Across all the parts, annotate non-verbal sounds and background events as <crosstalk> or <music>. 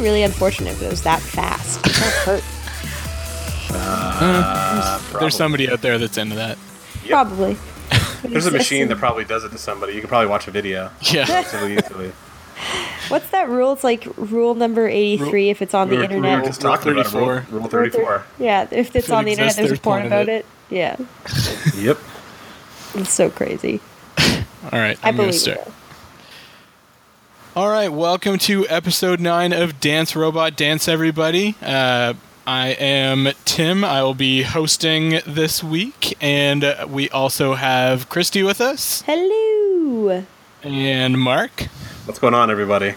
That would be really unfortunate if it was that fast. <laughs> That hurt. Uh, there's somebody out there that's into that. Yep. Probably. There's a machine that probably does it to somebody. You can probably watch a video. Yeah. Easily, easily. <laughs> What's that rule? It's like rule number 83 if it's on We the were, we were internet. just talking about it, rule, 34. rule 34. Yeah, if it's it on the internet, there's a there's porn porn about it. it. Yeah, Yep. it's so crazy. <laughs> All right. I I'm gonna believe start. it. All right, welcome to episode nine of Dance Robot Dance, everybody. Uh, I am Tim. I will be hosting this week, and uh, we also have Christy with us, Hello. and Mark, What's going on, everybody?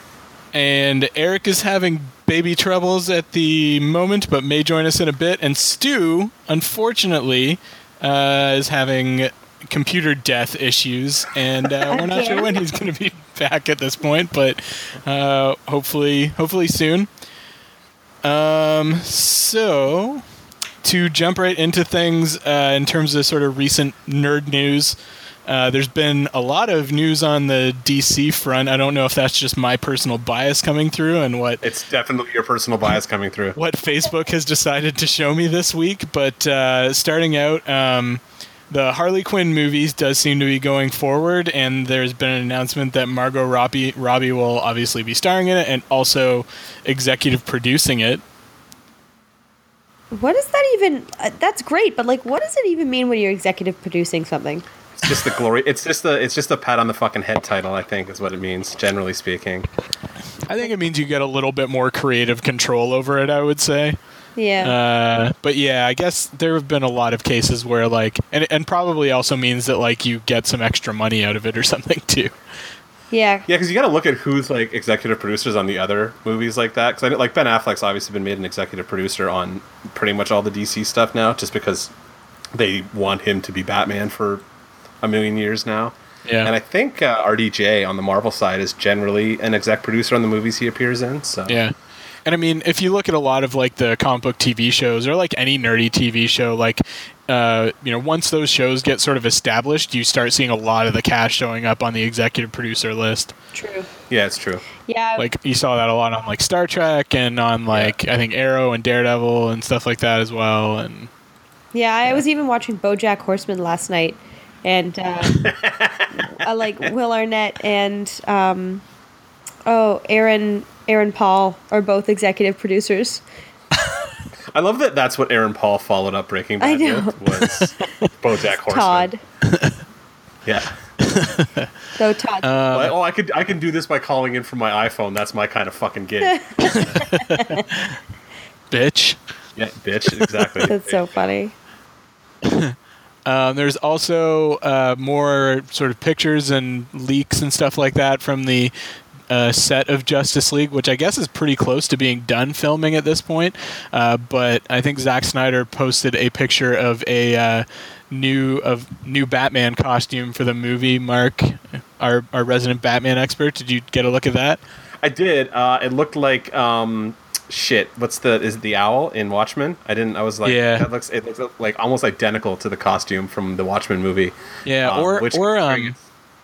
and Eric is having baby troubles at the moment, but may join us in a bit. And Stu, unfortunately, uh, is having computer death issues, and uh, we're not <laughs> sure when he's going to be <laughs> back at this point, but uh, hopefully, hopefully soon. Um, so to jump right into things uh, in terms of sort of recent nerd news. Uh, there's been a lot of news on the DC front. I don't know if that's just my personal bias coming through and what It's definitely your personal bias coming through. what Facebook has decided to show me this week. But uh, starting out, um, the Harley Quinn movies does seem to be going forward, and there's been an announcement that Margot Robbie Robbie will obviously be starring in it and also executive producing it. What does that even? Uh, that's great, but like, what does it even mean when you're executive producing something? It's just the glory. It's just the. It's just a pat on the fucking head title. I think is what it means, generally speaking. I think it means you get a little bit more creative control over it. I would say. Yeah. Uh, but yeah, I guess there have been a lot of cases where like, and and probably also means that like you get some extra money out of it or <laughs> something too. yeah. Yeah, because you got to look at who's like executive producers on the other movies like that. Because like Ben Affleck's obviously been made an executive producer on pretty much all the DC stuff now, just because they want him to be Batman for a million years now. Yeah. And I think uh, RDJ on the Marvel side is generally an exec producer on the movies he appears in. So Yeah. And I mean, if you look at a lot of like the comic book TV shows or like any nerdy TV show, like, uh, you know, once those shows get sort of established, you start seeing a lot of the cash showing up on the executive producer list. True. yeah, it's true. Yeah. Like, you saw that a lot on like Star Trek and on like, I think Arrow and Daredevil and stuff like that as well. And Yeah, I was even watching BoJack Horseman last night, and uh, I <laughs> like Will Arnett and um, oh Aaron Aaron Paul are both executive producers. I love that. That's what Aaron Paul followed up Breaking I Bad know. with was <laughs> BoJack Horseman. Todd. <laughs> Yeah. So Todd. Like, oh, I could I can do this by calling in from my iPhone. That's my kind of fucking gig. <laughs> bitch. yeah, bitch. Exactly. That's so funny. Um, there's also uh, more sort of pictures and leaks and stuff like that from the uh, set of Justice League, which I guess is pretty close to being done filming at this point. Uh, but I think Zack Snyder posted a picture of a uh, new of new Batman costume for the movie. Mark, our our resident Batman expert, did you get a look at that? I did. Uh, it looked like um, shit. What's the is it the owl in Watchmen? I didn't. I was like, Yeah. that looks it looks like almost identical to the costume from the Watchmen movie. Yeah, Um, or or um,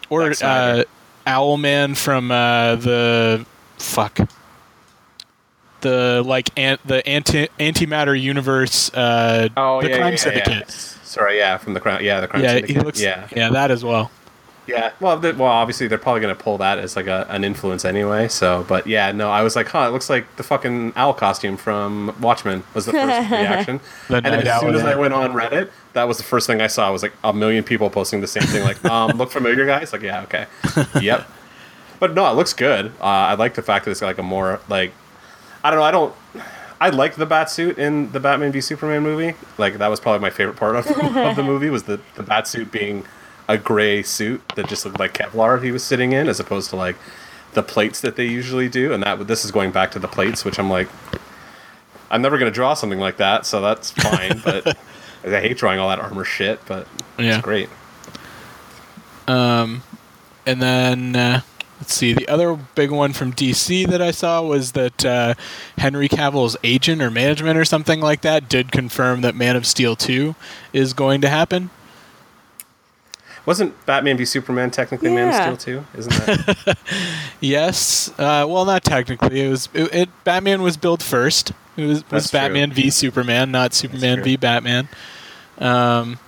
or Zack Owlman from uh, the fuck the like ant the anti antimatter universe uh, oh the yeah, crime yeah, syndicate. Yeah. Sorry, yeah, from the crime. Yeah, the crime Yeah, syndicate. he looks yeah, yeah that as well. Yeah. Well, the, well, obviously they're probably gonna pull that as like a, an influence anyway. So, but yeah, no, I was like, huh, it looks like the fucking owl costume from Watchmen was the first <laughs> reaction. The and then as soon Owl, as I went on Reddit, that was the first thing I saw. Was like a million people posting the same thing. Like, um, look familiar, guys. Like, yeah, okay, <laughs> yep. But no, it looks good. Uh, I like the fact that it's got like a more like, I don't know. I don't. I liked the bat suit in the Batman v Superman movie. Like that was probably my favorite part of, of the <laughs> movie was the the bat suit being a gray suit that just looked like Kevlar he was sitting in, as opposed to like the plates that they usually do. And that this is going back to the plates, which I'm like, I'm never gonna draw something like that, so that's fine. <laughs> but I hate drawing all that armor shit, but Yeah. it's great. Um, and then uh, let's see. The other big one from DC that I saw was that uh, Henry Cavill's agent or management or something like that did confirm that Man of Steel two is going to happen. Wasn't Batman v Superman technically Man of Steel too? Isn't that? <laughs> Yes. Uh, well, not technically. It was it, it. Batman was billed first. It was, was That's true. Batman v Superman, not Superman v Batman. Um,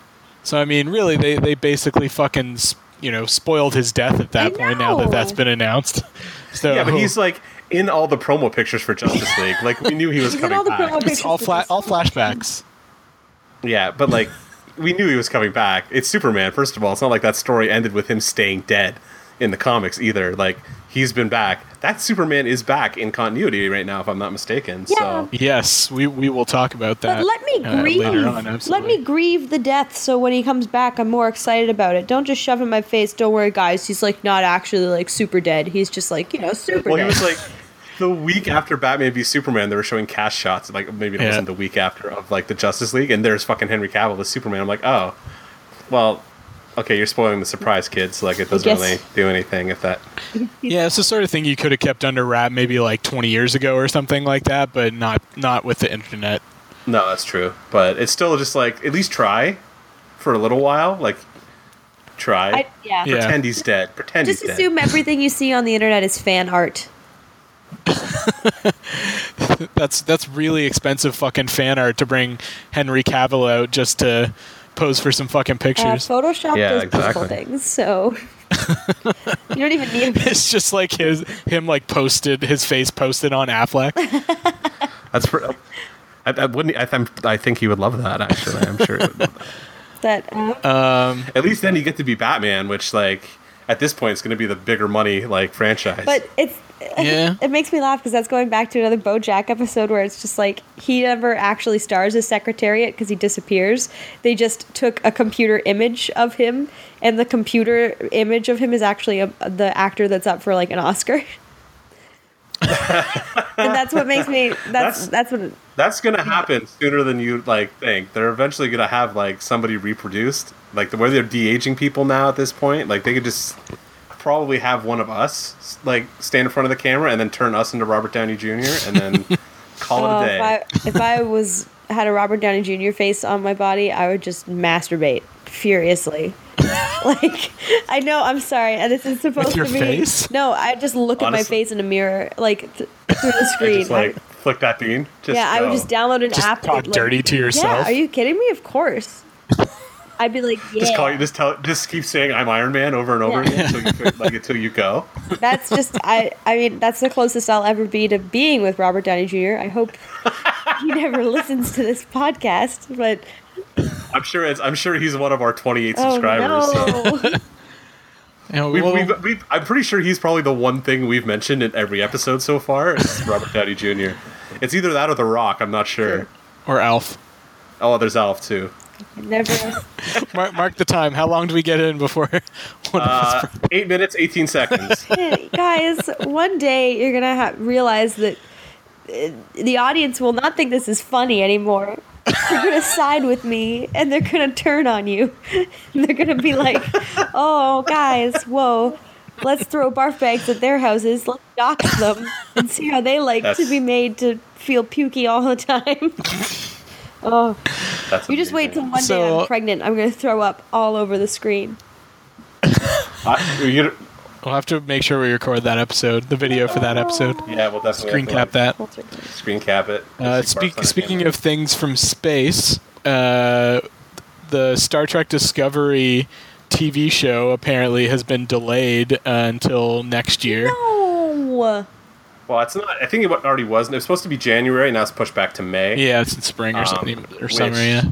so I mean, really, they they basically fucking you know spoiled his death at that I point. Now that that's been announced. <laughs> So yeah, but he's like in all the promo pictures for Justice League. Like we knew he was coming all the back. promo it's pictures all for fla- all flashbacks. Yeah, but like we knew he was coming back. It's Superman. First of all, it's not like that story ended with him staying dead in the comics either. Like he's been back. That Superman is back in continuity right now, if I'm not mistaken. So Yes, we we will talk about that. But let me uh, grieve. later on. let me grieve the death so when he comes back, I'm more excited about it. Don't just shove in my face. Don't worry, guys. He's like not actually like super dead. He's just like you know super well, he was like <laughs> the week after Batman v Superman, they were showing cast shots. Like maybe it Yeah. wasn't the week after of like the Justice League, and there's fucking Henry Cavill as Superman. I'm like, oh, well, okay, you're spoiling the surprise, kids. Like it doesn't guess- really do anything if that. <laughs> Yeah, it's the sort of thing you could have kept under wrap maybe like 20 years ago or something like that, but not not with the internet. No, that's true, but it's still just like at least try for a little while. Like try. I, yeah. Yeah. Pretend he's dead. Pretend Just he's dead. assume everything you see on the internet is fan art. <laughs> That's that's really expensive fucking fan art to bring Henry Cavill out just to pose for some fucking Uh, pictures. Photoshop Yeah, does beautiful exactly. things, so <laughs> you don't even need. <laughs> it's just like his him like posted his face posted on Affleck. That's. For, I, I wouldn't. I, I'm- I think he would love that. Actually, I'm sure. he would that. That uh, At least then you get to be Batman, which like at this point it's going to be the bigger money like franchise. but it's Yeah. it makes me laugh because that's going back to another BoJack episode where it's just like he never actually stars as Secretariat because he disappears. They just took a computer image of him, and the computer image of him is actually a, the actor that's up for like an Oscar. <laughs> and that's what makes me. That's That's- that's, what. That's gonna happen sooner than you like think. They're eventually gonna have like somebody reproduced, like the way they're de aging people now at this point. Like they could just probably have one of us like stand in front of the camera and then turn us into Robert Downey Jr. and then <laughs> call Oh, it a if day. I if I was had a Robert Downey Jr. face on my body, I would just masturbate furiously. <laughs> like I know, I'm sorry, and this is supposed your to be. face? No, I just look at my face in a mirror, like th- through the <laughs> screen. just like flick that bean. Just yeah, I would go. just download an Just app. talk that, dirty to yourself. Yeah, are you kidding me? Of course. I'd be like, yeah. Just call you. Just tell. Just keep saying I'm Iron Man over and over Yeah. again until you like until you go. <laughs> That's just I. I mean, that's the closest I'll ever be to being with Robert Downey Jr. I hope he <laughs> never listens to this podcast, but I'm sure it's. I'm sure he's one of our 28 oh subscribers. so- no. <laughs> You know, We've, well, we've, we've, I'm pretty sure he's probably the one thing we've mentioned in every episode so far is Robert Downey Jr. It's either that or The Rock. I'm not sure. or Alf. Oh, there's Alf too. Never. <laughs> Mark, mark the time. How long do we get in before <laughs> one of us Uh, eight minutes, 18 seconds. <laughs> Guys, one day you're gonna ha- realize that uh, the audience will not think this is funny anymore. They're gonna side with me, and they're gonna turn on you. they're gonna be like, "Oh, guys, whoa." Let's throw barf bags at their houses. Let's dox them and see how they like to be made to feel pukey all the time. Oh, That's you just wait till amazing. one day So- I'm pregnant. I'm gonna throw up all over the screen. <laughs> I- We'll have to make sure we record that episode, the video for that episode. yeah, we'll definitely Screen cap to, that. like, Screen cap it. Uh, speak, barfs on it speaking again. of things from space, uh, the Star Trek Discovery TV show apparently has been delayed uh, until next year. No. Well, it's not. I think it already was. It was supposed to be January. Now it's pushed back to May. Yeah, it's in spring or Um, something or which- summer. Yeah.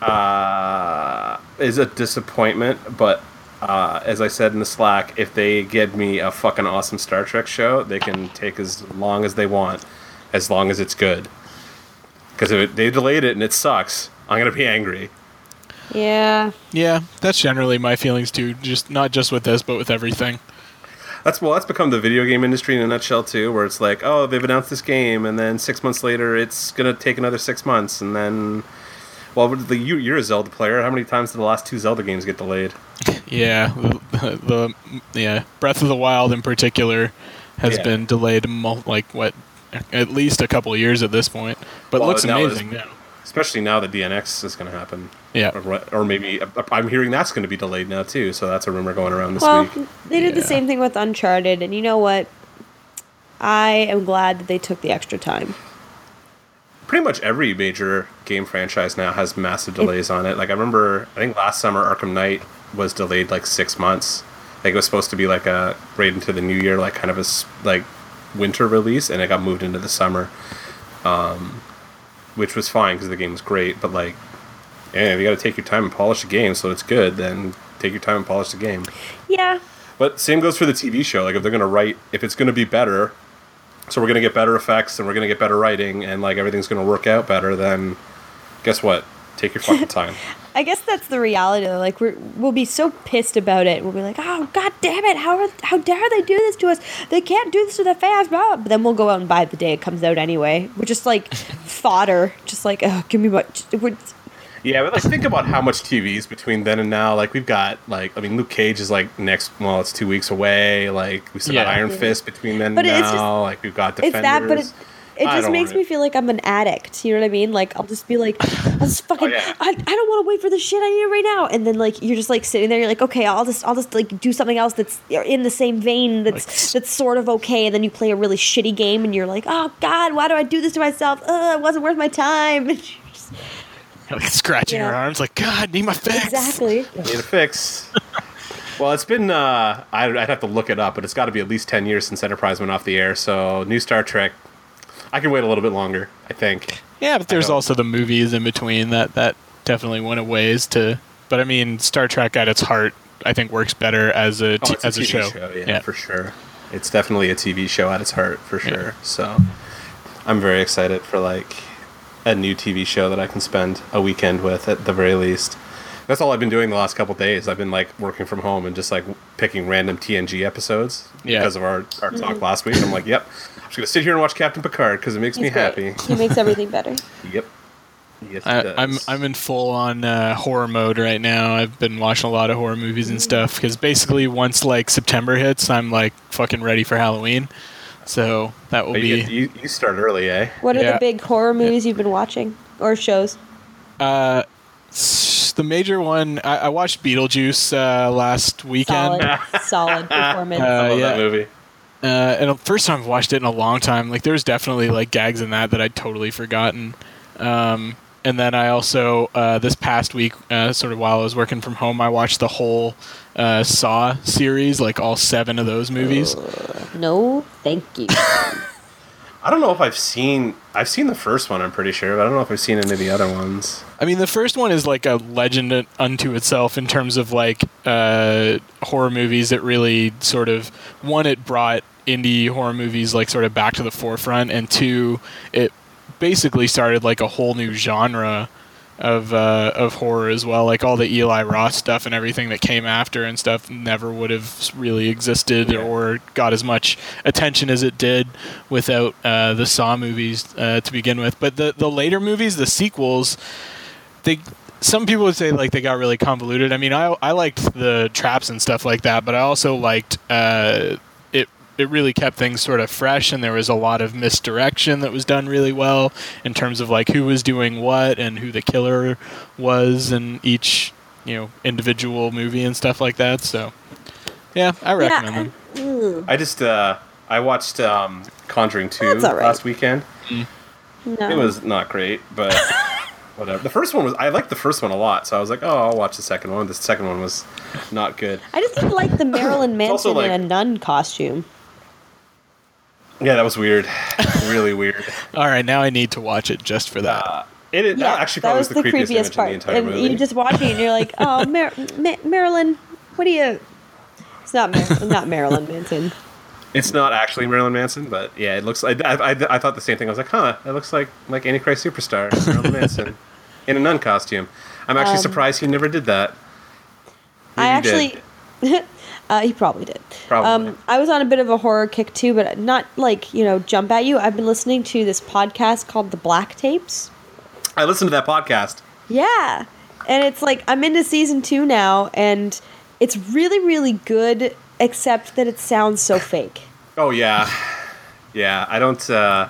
uh, is a disappointment. But uh, as I said in the Slack, if they give me a fucking awesome Star Trek show, they can take as long as they want, as long as it's good. Because if it, they delayed it and it sucks, I'm gonna be angry. Yeah. Yeah, that's generally my feelings too. Just not just with this, but with everything. That's well, that's become the video game industry in a nutshell too, where it's like, oh, they've announced this game, and then six months later, it's gonna take another six months, and then, well, the you, you're a Zelda player. How many times did the last two Zelda games get delayed? <laughs> Yeah, the, <laughs> the yeah Breath of the Wild in particular has Yeah. been delayed like what at least a couple years at this point, but Well, looks amazing now. Especially now that the NX is going to happen. Yeah. Or, or maybe I'm hearing that's going to be delayed now too. So that's a rumor going around this Well, week. they did the same thing with Uncharted, and you know what? I am glad that they took the extra time. Pretty much every major game franchise now has massive delays on it. Like I remember, I think last summer Arkham Knight was delayed like six months. Like it was supposed to be like a right into the new year, like kind of a like winter release, and it got moved into the summer, um, which was fine because the game was great. But like, yeah, if you got to take your time and polish the game so it's good, then take your time and polish the game. Yeah, But same goes for the TV show. Like if they're gonna write, if it's gonna be better, so we're gonna get better effects and we're gonna get better writing and like everything's gonna work out better, then guess what? Take your fucking time. <laughs> I guess that's the reality. Though. Like we're, we'll be so pissed about it. We'll be like, "Oh God damn it! How are, how dare they do this to us? They can't do this to the fans!" Blah. But then we'll go out and buy it the day it comes out anyway. We're just like <laughs> fodder. Just like, oh, give me what. We're, yeah, but like think about how much TV's between then and now. Like we've got like I mean Luke Cage is like next well it's two weeks away. Like we still got Yeah. Iron Fist between then But and it's now. just- like we've got it's Defenders. that, but it, it just makes want me feel like I'm an addict. You know what I mean? Like I'll just be like, <laughs> I'll just fucking, Oh, yeah. I, I don't want to wait for the shit I need it right now. And then like you're just like sitting there, you're like, okay, I'll just I'll just like do something else that's in the same vein that's Like- that's sort of okay. And then you play a really shitty game, and you're like, oh God, why do I do this to myself? Ugh, it wasn't worth my time. <laughs> like scratching Yeah. your arms, like God, need my fix. exactly. I Need a fix. <laughs> well, it's been. Uh, I'd, I'd have to look it up, but it's got to be at least ten years since Enterprise went off the air. So new Star Trek. I can wait a little bit longer. I think. Yeah, but there's also the movies in between that that definitely went a ways to. But I mean, Star Trek at its heart, I think works better as a Oh, t- as a TV show. yeah, for sure. It's definitely a TV show at its heart, for sure. So, I'm very excited for like a new TV show that I can spend a weekend with at the very least. That's all I've been doing the last couple days. I've been like working from home and just like picking random TNG episodes Yeah. because of our, our talk mm-hmm. last week. I'm like, yep, I'm just gonna sit here and watch Captain Picard because it makes me great. happy. He makes everything better. <laughs> Yep. Yes, I, does. I'm I'm in full on uh, horror mode right now. I've been watching a lot of horror movies and stuff because basically once like September hits, I'm like fucking ready for Halloween. So that will But you, be you, you start early, eh? What are Yeah. the big horror movies you've been watching or shows? s- the major one. I, I watched Beetlejuice uh, last weekend. Solid, solid <laughs> performance. Uh, I love yeah. that movie. Uh, and the first time I've watched it in a long time. Like there's definitely like gags in that that I'd totally forgotten. Um, and then I also uh, this past week, uh, sort of while I was working from home, I watched the whole uh, Saw series, like all seven of those movies. no, thank you. <laughs> I don't know if I've seen. I've seen the first one. I'm pretty sure, but I don't know if I've seen any of the other ones. I mean, the first one is like a legend unto itself in terms of like uh, horror movies that really sort of one, it brought indie horror movies like sort of back to the forefront, and two, it basically started like a whole new genre of uh, of horror as well. Like all the Eli Roth stuff and everything that came after and stuff never would have really existed Yeah. or got as much attention as it did without uh, the Saw movies uh, to begin with. But the the later movies, the sequels, they some people would say like they got really convoluted. I mean, I I liked the traps and stuff like that, but I also liked uh, it. It really kept things sort of fresh, and there was a lot of misdirection that was done really well in terms of like who was doing what and who the killer was in each you know individual movie and stuff like that. So, yeah, I recommend Yeah, them. I just uh, I watched um, Conjuring Two That's all right. last weekend. no. It was not great, but <laughs> whatever. The first one was. I liked the first one a lot, so I was like, oh, I'll watch the second one. The second one was not good. I just didn't like the <coughs> Marilyn Manson like- in a nun costume. Yeah, that was weird. really weird. <laughs> All right, now I need to watch it just for that. Uh, it, it that actually that was was the, the creepiest, creepiest part. in the entire and movie. you just watching it and you're like, oh, <laughs> Mar- Ma- Marilyn, what do you? It's not Mar- not Marilyn Manson. It's not actually Marilyn Manson, but yeah, it looks. I, I, I, I thought the same thing. I was like, huh, it looks like like Antichrist superstar Marilyn <laughs> Manson in a nun costume. I'm actually Um, surprised he never did that. I Maybe he actually. Uh, he probably did. Probably. Um, I was on a bit of a horror kick too, but not like you know jump at you. I've been listening to this podcast called The Black Tapes. I listened to that podcast. Yeah. And it's like I'm into season 2 now and it's really really good except that it sounds so <laughs> fake. Oh yeah, yeah. I don't. uh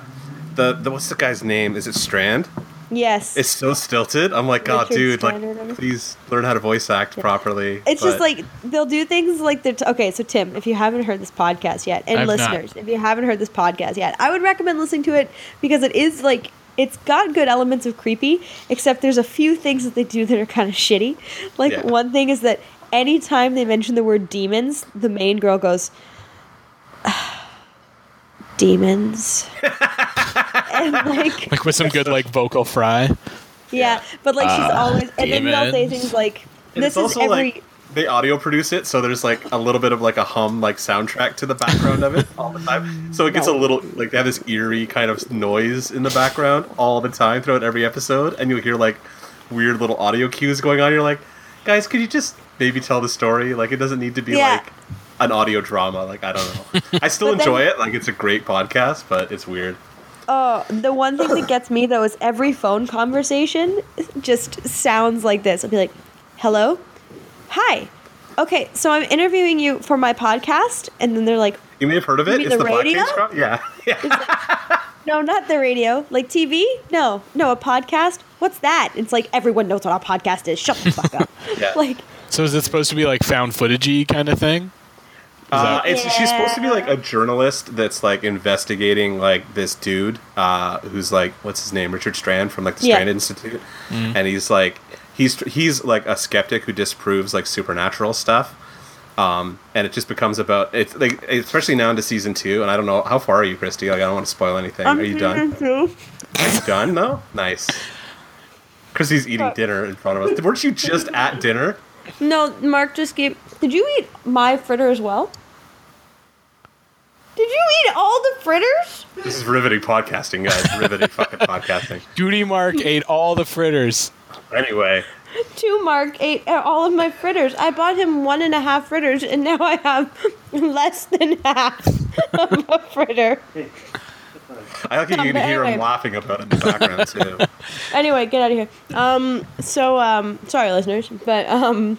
the, the what's the guy's name? Is it Strand? Yes. It's so stilted. I'm like, God, Richard dude, like, please learn how to voice act properly. It's just like they'll do things like they're t- okay. So Tim, if you haven't heard this podcast yet, and I've not. listeners, if you haven't heard this podcast yet, I would recommend listening to it because it is like it's got good elements of creepy. Except there's a few things that they do that are kind of shitty. Like Yeah. one thing is that anytime they mention the word demons, the main girl goes. Ah, demons, <laughs> and <laughs> like Like with some good like vocal fry. yeah, but like she's ah, always, and then they'll say demons. things like, And "This it's is also every." like they audio produce it, so there's like a little bit of like a hum, like soundtrack to the background of it all the time. So it gets a little like they have this eerie kind of noise in the background all the time throughout every episode, and you'll hear like weird little audio cues going on. You're like, guys, could you just maybe tell the story? Like it doesn't need to be Yeah. like an audio drama. Like I don't know. <laughs> I still But then- enjoy it. Like it's a great podcast, but it's weird. Oh, the one thing that gets me though is every phone conversation just sounds like this. I'll be like, "Hello, hi, okay, so I'm interviewing you for my podcast," and then they're like, You may have heard of it. mean It's the the, radio? Case Crime. Yeah, <laughs> yeah. <laughs> "No, not the radio, like TV. No, no, a podcast. What's that?" It's like everyone knows what a podcast is. Shut the fuck up. <laughs> Yeah. Like, So is it supposed to be like found footagey kind of thing? Uh, that- it's, She's supposed to be like a journalist that's like investigating like this dude uh, who's like what's his name Richard Strand from like the Yeah. Strand Institute, and he's like he's he's like a skeptic who disproves like supernatural stuff. Um, and it just becomes about it's like especially now into season two, and I don't know how far are you, Christy? Like I don't want to spoil anything. are you done? Are you done? No, nice. Christy's eating Uh, dinner in front of us. Weren't you just at dinner? No, Mark just gave. Did you eat my fritter as well? Did you eat all the fritters? This is riveting podcasting, guys. Riveting <laughs> fucking podcasting. Duty Mark ate all the fritters. Anyway. Two Mark ate all of my fritters. I bought him one and a half fritters, and now I have <laughs> less than half of a fritter. I like how you But can hear him laughing about it in the background too. <laughs> Anyway, get out of here. Um, so um, sorry, listeners, but um,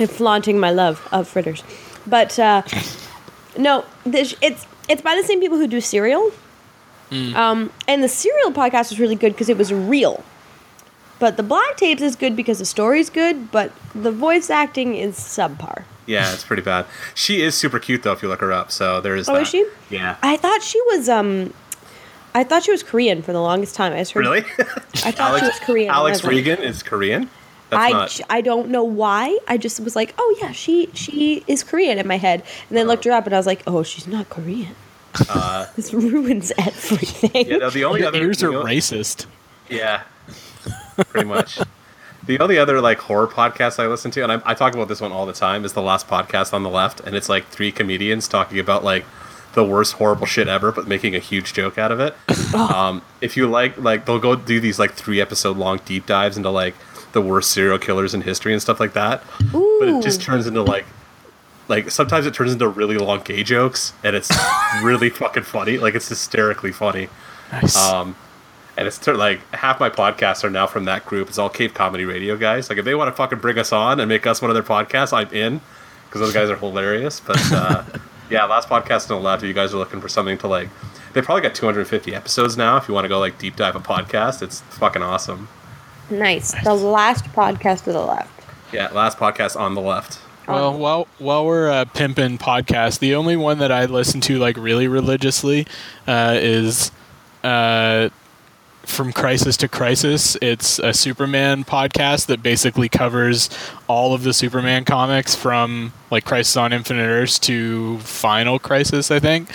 I'm flaunting my love of fritters. But uh, no, this, it's it's by the same people who do Serial. Um, and the Serial podcast was really good because it was real. But the Black Tapes is good because the story's good, but the voice acting is subpar. Yeah, it's pretty bad. She is super cute though if you look her up. So there is. Oh, that. is she? Yeah. I thought she was um, I thought she was Korean for the longest time. I just heard, Really? I thought she was Korean. Alex was like- Reagan is Korean. That's I, not. I don't know why. I just was like, oh yeah, she she is Korean in my head, and then looked her up, and I was like, oh, she's not Korean. <laughs> this ruins everything. Uh, yeah, no, the only Your other. ears are the o- racist. Yeah. Pretty much. The only other like horror podcast I listen to, and I, I talk about this one all the time, is the last podcast on the left, and it's like three comedians talking about like the worst horrible shit ever, but making a huge joke out of it. um, if you like, like they'll go do these like three episode long deep dives into like the worst serial killers in history and stuff like that. But it just turns into like, like sometimes it turns into really long gay jokes, and it's <laughs> really fucking funny. Like it's hysterically funny. Nice. Um, and it's like half my podcasts are now from that group. It's all Cave Comedy Radio guys. Like if they want to fucking bring us on and make us one of their podcasts, I'm in because those guys are hilarious. But uh, <laughs> yeah, last podcast on the left. If you guys are looking for something to like, they probably got 250 episodes now. If you want to go like deep dive a podcast, it's fucking awesome. Nice. The last podcast to the left. Yeah, last podcast on the left. Well, while while we're uh, pimping podcasts, the only one that I listen to like really religiously uh, is uh, from Crisis to Crisis. It's a Superman podcast that basically covers all of the Superman comics from like Crisis on Infinite Earths to Final Crisis, I think.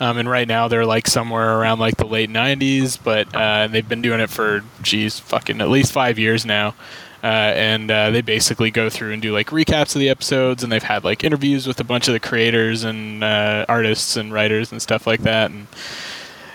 Um, and right now they're like somewhere around like the late '90s, but uh, they've been doing it for geez, fucking at least five years now. Uh, and uh, they basically go through and do like recaps of the episodes, and they've had like interviews with a bunch of the creators and uh, artists and writers and stuff like that. And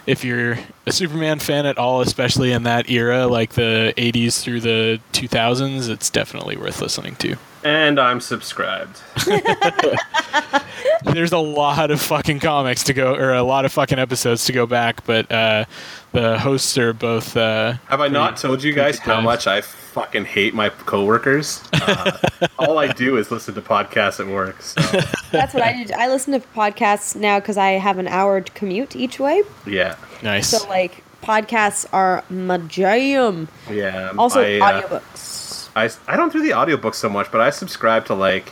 if you're a Superman fan at all, especially in that era, like the 80s through the 2000s, it's definitely worth listening to. And I'm subscribed. <laughs> There's a lot of fucking comics to go, or a lot of fucking episodes to go back, but uh, the hosts are both. Uh, Have I not told you guys how much I fucking hate my coworkers? Uh, all I do is listen to podcasts at work. So That's what I do. I listen to podcasts now because I have an hour to commute each way. yeah. Nice. So like, podcasts are my jam. Yeah. Also, I, uh, audiobooks. I, I don't do the audiobooks so much, but I subscribe to like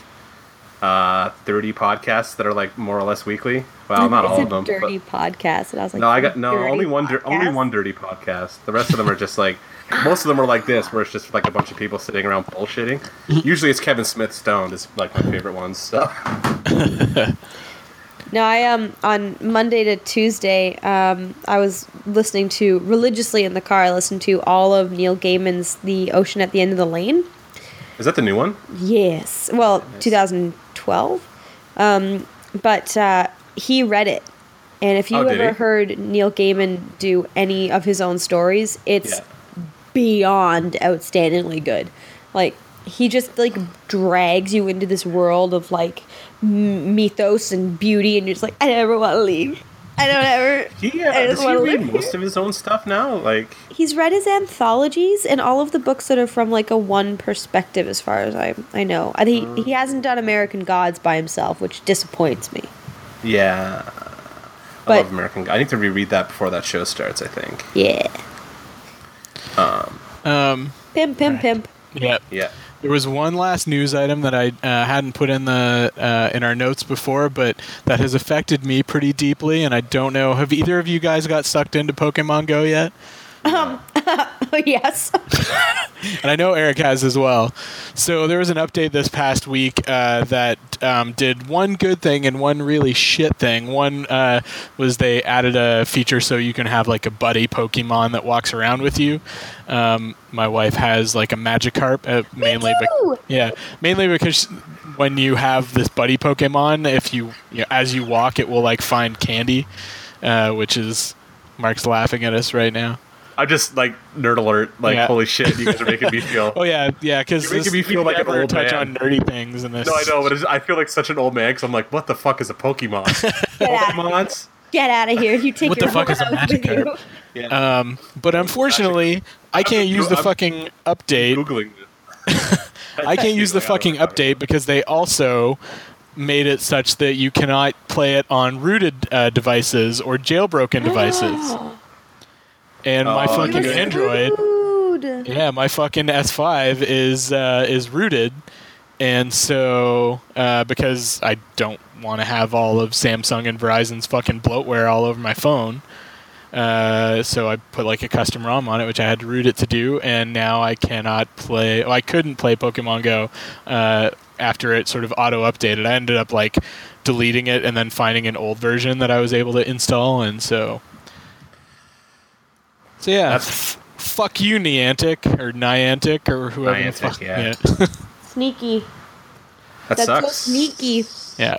uh, 30 podcasts that are like more or less weekly. Well, not it's all a of them. but- dirty podcast, and I was like, no, I got no only one dir- only one dirty podcast. The rest of them are just like most of them are like this, where it's just like a bunch of people sitting around bullshitting. Usually, it's Kevin Smith Stoned is like my favorite ones. So <laughs> No, I um on Monday to Tuesday, um, I was listening to religiously in the car. I listened to all of Neil Gaiman's "The Ocean at the End of the Lane." is that the new one? Yes, well, 2012. Um, but uh, he read it, and if you Oh, ever he? heard Neil Gaiman do any of his own stories, it's Yeah. beyond outstandingly good. Like he just like drags you into this world of like mythos and beauty, and you're just like, I never want to leave. I don't ever. He, I uh, does he wanna read live most here. of his own stuff now? Like, He's read his anthologies and all of the books that are from like a one perspective, as far as I I know. I think he, he hasn't done American Gods by himself, which disappoints me. yeah. I But- love American. Guy. I need to reread that before that show starts. I think. Yeah, Um, Um. pimp, pimp, pimp. yeah. Yeah. There was one last news item that I uh, hadn't put in the uh, in our notes before, but that has affected me pretty deeply, and I don't know. Have either of you guys got sucked into Pokemon Go yet? Oh <laughs> yes. <laughs> and I know Eric has as well. So there was an update this past week uh, that um, did one good thing and one really shit thing. One uh, was they added a feature so you can have like a buddy Pokemon that walks around with you. Um, my wife has like a Magikarp, uh, mainly, too! yeah, mainly because when you have this buddy Pokemon, if you, you know, as you walk, it will like find candy, uh, which is Mark's laughing at us right now. I'm just like nerd alert. Like, Yeah. holy shit, you guys are making me feel. <laughs> Oh yeah, yeah, because You're making me feel like an old touch man. on nerdy things in this. No, I know, but it's, I feel like such an old man because I'm like, what the fuck is a Pokemon? Get out, Pokemons? get out of here! You take What your the fuck is a mouse with Magikarp? <laughs> Yeah. Um, but unfortunately, I can't use the fucking update. Googling. <laughs> I can't use the fucking update because they also made it such that you cannot play it on rooted uh, devices or jailbroken devices. And my Oh, fucking you're Android, Screwed. yeah, my fucking S5 is uh, is rooted, and so uh, because I don't want to have all of Samsung and Verizon's fucking bloatware all over my phone. Uh, so I put like a custom ROM on it, which I had to root it to do, and now I cannot play. Well, I couldn't play Pokemon Go uh, after it sort of auto updated. I ended up like deleting it and then finding an old version that I was able to install, and so. So yeah, That's- f- fuck you, Niantic or Niantic or whoever. the Niantic, fuck- yeah. yeah. <laughs> Sneaky. That That's sucks. so sneaky. yeah.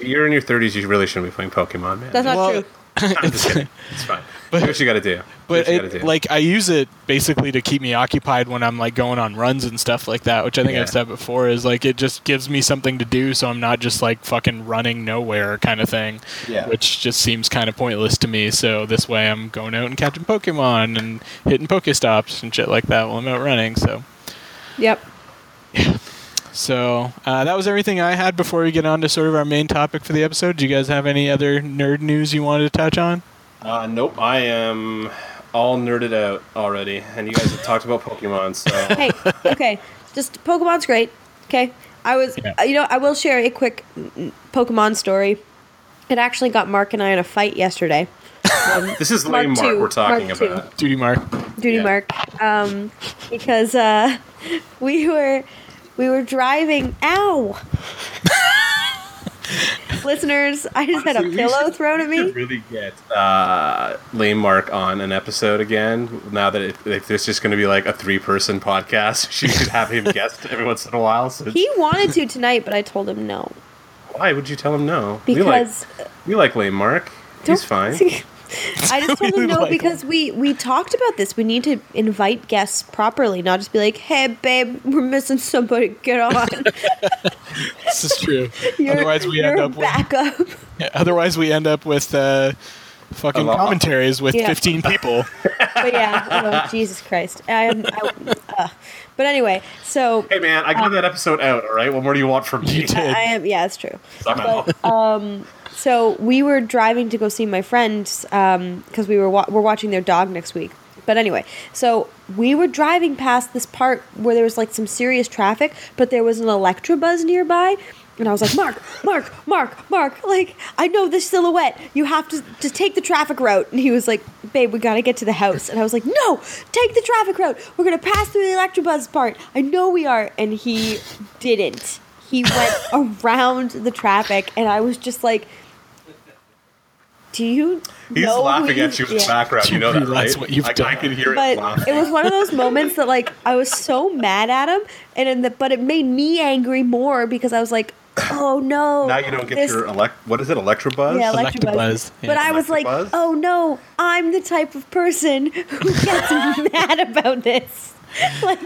You're in your 30s. You really shouldn't be playing Pokemon, man. That's not Well, true. <laughs> I'm just kidding. It's fine. <laughs> But- do what you got to do. Do But what you gotta it, like I use it basically to keep me occupied when I'm like going on runs and stuff like that, which I think Yeah. I've said before is like it just gives me something to do so I'm not just like fucking running nowhere kind of thing. Yeah. Which just seems kind of pointless to me. So this way I'm going out and catching Pokemon and hitting Pokestops and shit like that while I'm out running. So Yep. <laughs> so uh, that was everything I had before we get on to sort of our main topic for the episode. Do you guys have any other nerd news you wanted to touch on? Uh, nope, I am all nerded out already, and you guys have talked about Pokemon, so <laughs> Hey, okay. Just Pokemon's great. Okay. I was, Yeah. you know, I will share a quick Pokemon story. It actually got Mark and I in a fight yesterday. <laughs> Um, this is lame Mark two. we're talking Mark two. about. Duty Mark. Duty Yeah. Mark, um, because uh, <laughs> we were we were driving. Ow! <laughs> Listeners, I just had a pillow should- thrown at me. really get uh, lame Mark on an episode again. Now that it, if there's just going to be like a three-person podcast, <laughs> she should have him <laughs> guest every once in a while. So He wanted to tonight, but I told him no why would you tell him no? because we like, we like lame Mark. He's fine. <laughs> I just want to know no like because we we talked about this. We need to invite guests properly, not just be like, "Hey, babe, we're missing somebody. Get on." <laughs> This is true. You're, otherwise, we end a up with backup. <laughs> Yeah, otherwise, we end up with uh, fucking commentaries with Yeah. 15 people. but yeah, oh, Jesus Christ. I am. I, uh, but anyway, so Hey man, I got that episode out. All right, what more do you want from me? You did. I am. Yeah, it's true. I'm out. But um, so we were driving to go see my friends because um, we were wa- we're watching their dog next week. But anyway, so we were driving past this part where there was like some serious traffic, but there was an Electrobuzz nearby. And I was like, Mark, Mark, Mark, Mark, like, I know this silhouette. You have to just take the traffic route. And he was like, babe, we gotta get to the house. And I was like, no, take the traffic route. We're gonna pass through the Electrobuzz part. I know we are. And he didn't. He went <laughs> around the traffic, and I was just like, do you He's know laughing who at you in the yeah. background. You know that, right? realize what you've like, I done. can hear it But laughing. it was one of those moments that like I was so mad at him, and in the, but it made me angry more because I was like, <coughs> oh no. now you don't get this- your elect. What is it? Electrobuzz. yeah, Electabuzz, Electabuzz. yeah. But I was like, oh no, I'm the type of person who <laughs> gets <laughs> mad about this. <laughs> Like,